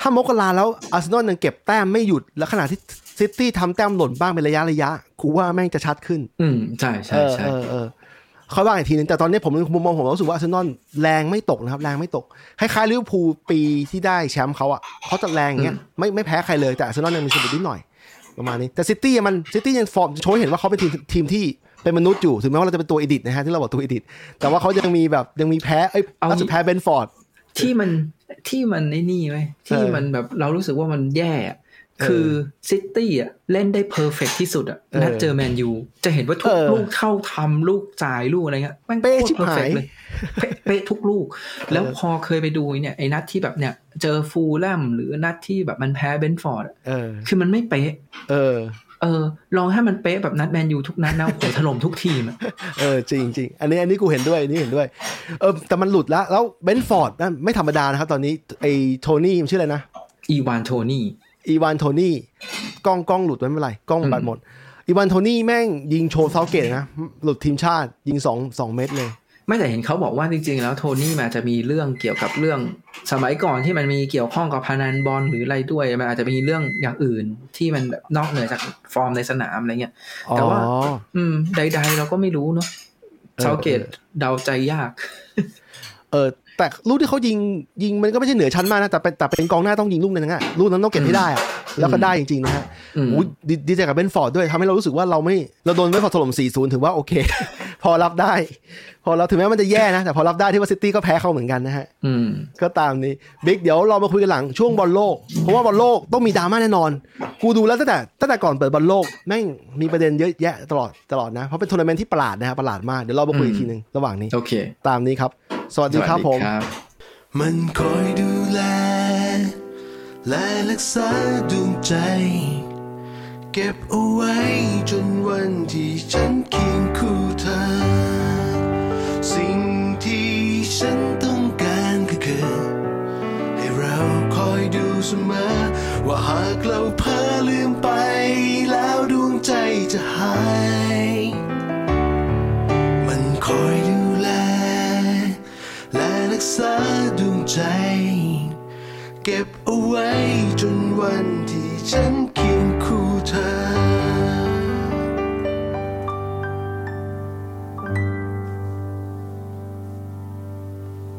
B: ถ้ามกราแล้วอาร์เซนอลยังเก็บแต้มไม่หยุด แล้วขณะที่ซิตี้ทำแต้มหล่นบ้างเป็นระยะระยะกูว่าแม่งจะชัดขึ้น
C: อืมใช่ใช่
B: เออ
C: ใช่
B: เออเออค่อยว่าอีกทีนึงแต่ตอนนี้ผมมุมมองผมรู้สึกว่าอาร์เซนอลแรงไม่ตกนะครับ แรงไม่ตกคล้ายๆลิเวอร์พูลปีที่ได้แชมป์เขาอะเขาจะแรงอย่างเงี้ยไม่ไม่แพ้ใครเลยแต่อาร์เซนอลยังมีสะดุดนิดหน่อยประมาณนี้แต่ซิตี้มันซิตี้ยังฟอร์มโชว์ให้เห็นว่าเขาเป็นทีมทีมที่ เป็นมนุษย์อยู่ถึงแม้ว่าเราจะเป็นตัว edit นะฮะที่เราบอกตัว edit แต่ว่าเขายังมีแบบยังมีแพ้เอ้ยอาจจะแพ้เบรนท์ฟอร์ด
C: ที่มันที่มันไอ้นี่ไว้ยที่
B: เออ
C: มันแบบเรารู้สึกว่ามันแย่อะ
B: เออ
C: คือซิตี้อะเล่นได้ perfect ที่สุดอะ
B: เออ
C: นัดเจอแมนยูจะเห็นว่าทุก
B: เออ
C: ลูกเข้าทำลูกจ่ายลูกอะไรเงี้ยแม่ง
B: เป๊ะ
C: โคตร
B: ชิบหาย
C: perfect เลยเป๊ะเป๊ะทุกลูก แล้วพอเคยไปดูเนี่ยไอ้นัดที่แบบเนี่ย เจอฟูลแลมหรือนัดที่แบบมันแพ้เบนฟอร์ดอะ
B: เออ
C: คือมันไม่เป๊ะ
B: เออ
C: เออลองให้มันเป๊ะแบบนัดแมนยูทุกนัดนะโอ้โหถล่มทุกทีมอะ
B: เออจริงจริงอันนี้อันนี้กูเห็นด้วยอันนี้เห็นด้วยเออแต่มันหลุดแล้วแล้วเบนฟอร์ดนั่นไม่ธรรมดานะครับ ตอนนี้ไอ้โทนี่มันชื่ออะไรนะ
C: อีวานโทนี่
B: อีวานโทนี่กล้องกล้องหลุดไว้ไม่เป็นไรกล้อง
C: อืม
B: บัดหมดอีวานโทนี่แม่งยิงโชว์เซาเกตนะ หลุดทีมชาติยิงสองสองเม็ดเลย
C: ไม่แต่เห็นเขาบอกว่าจริง ๆ แล้วโทนี่มันอาจจะมีเรื่องเกี่ยวกับเรื่องสมัยก่อนที่มันมีเกี่ยวข้องกับพนันบอลหรืออะไรด้วยมันอาจจะมีเรื่องอย่างอื่นที่มันแบบนอกเหนือจากฟอร์มในสนามอะไรเงี้ยแต่ว่า
B: อ๋อ
C: อืม ใด ๆ เราก็ไม่รู้เนาะ
B: เออ
C: เซาธ์เกตเดาใจยาก
B: เเออ แต่ลูกที่เขายิงยิงมันก็ไม่ใช่เหนือชั้นมากนะแต่เป็นแต่เป็นกองหน้าต้องยิงลูกนึงอะลูกนั้นต้องเก็บให้ได้อะแล้วก็ได้จริงๆนะฮะ
C: อืม
B: โอ้ยดีดีใจกับเบนฟอร์ดด้วยทำให้เรารู้สึกว่าเราไม่เราโดนเบนฟอร์ดถล่ม 4-0 ถือว่าโอเค พอรับได้ พอเราถึงแม้มันจะแย่นะ แต่พอรับได้ที่ว่าซิตี้ก็แพ้เขาเหมือนกันนะฮะ
C: อืม
B: ก็ตามนี้บิ๊กเดี๋ยวเรามาคุยกันหลังช่วงบอลโลก เพราะว่าบอลโลกต้องมีดราม่าแน่นอน กูดูแล้วตั้งแต่ตั้งแต่ก่อนเปิดบอลโลกแม่งมีประเด็นเยอะแยะตลอดตลอดนะเพราะเป็นทัวร์นาเมนต์ที่ประหลาดนะฮะประหลาดมากเดี๋ยวเรามาคุยอีกทีหนึ่งระหว่างนี้
C: โอเค
B: ตามนี้ครับ สวัสดีครับผม
D: มันคอยดูแล และรักษาดวงใจ เก็บเอาไว้จนวันที่ฉันเคียงคู่เธอ สิ่งที่ฉันต้องการก็คือให้เราคอยดูเสมอ ว่าหากเราเพ้อลืมไป แล้วดวงใจจะหาย ษาดวงใจ เก็บเอาไว้จนวันที่ฉันเคียงคู่เธอ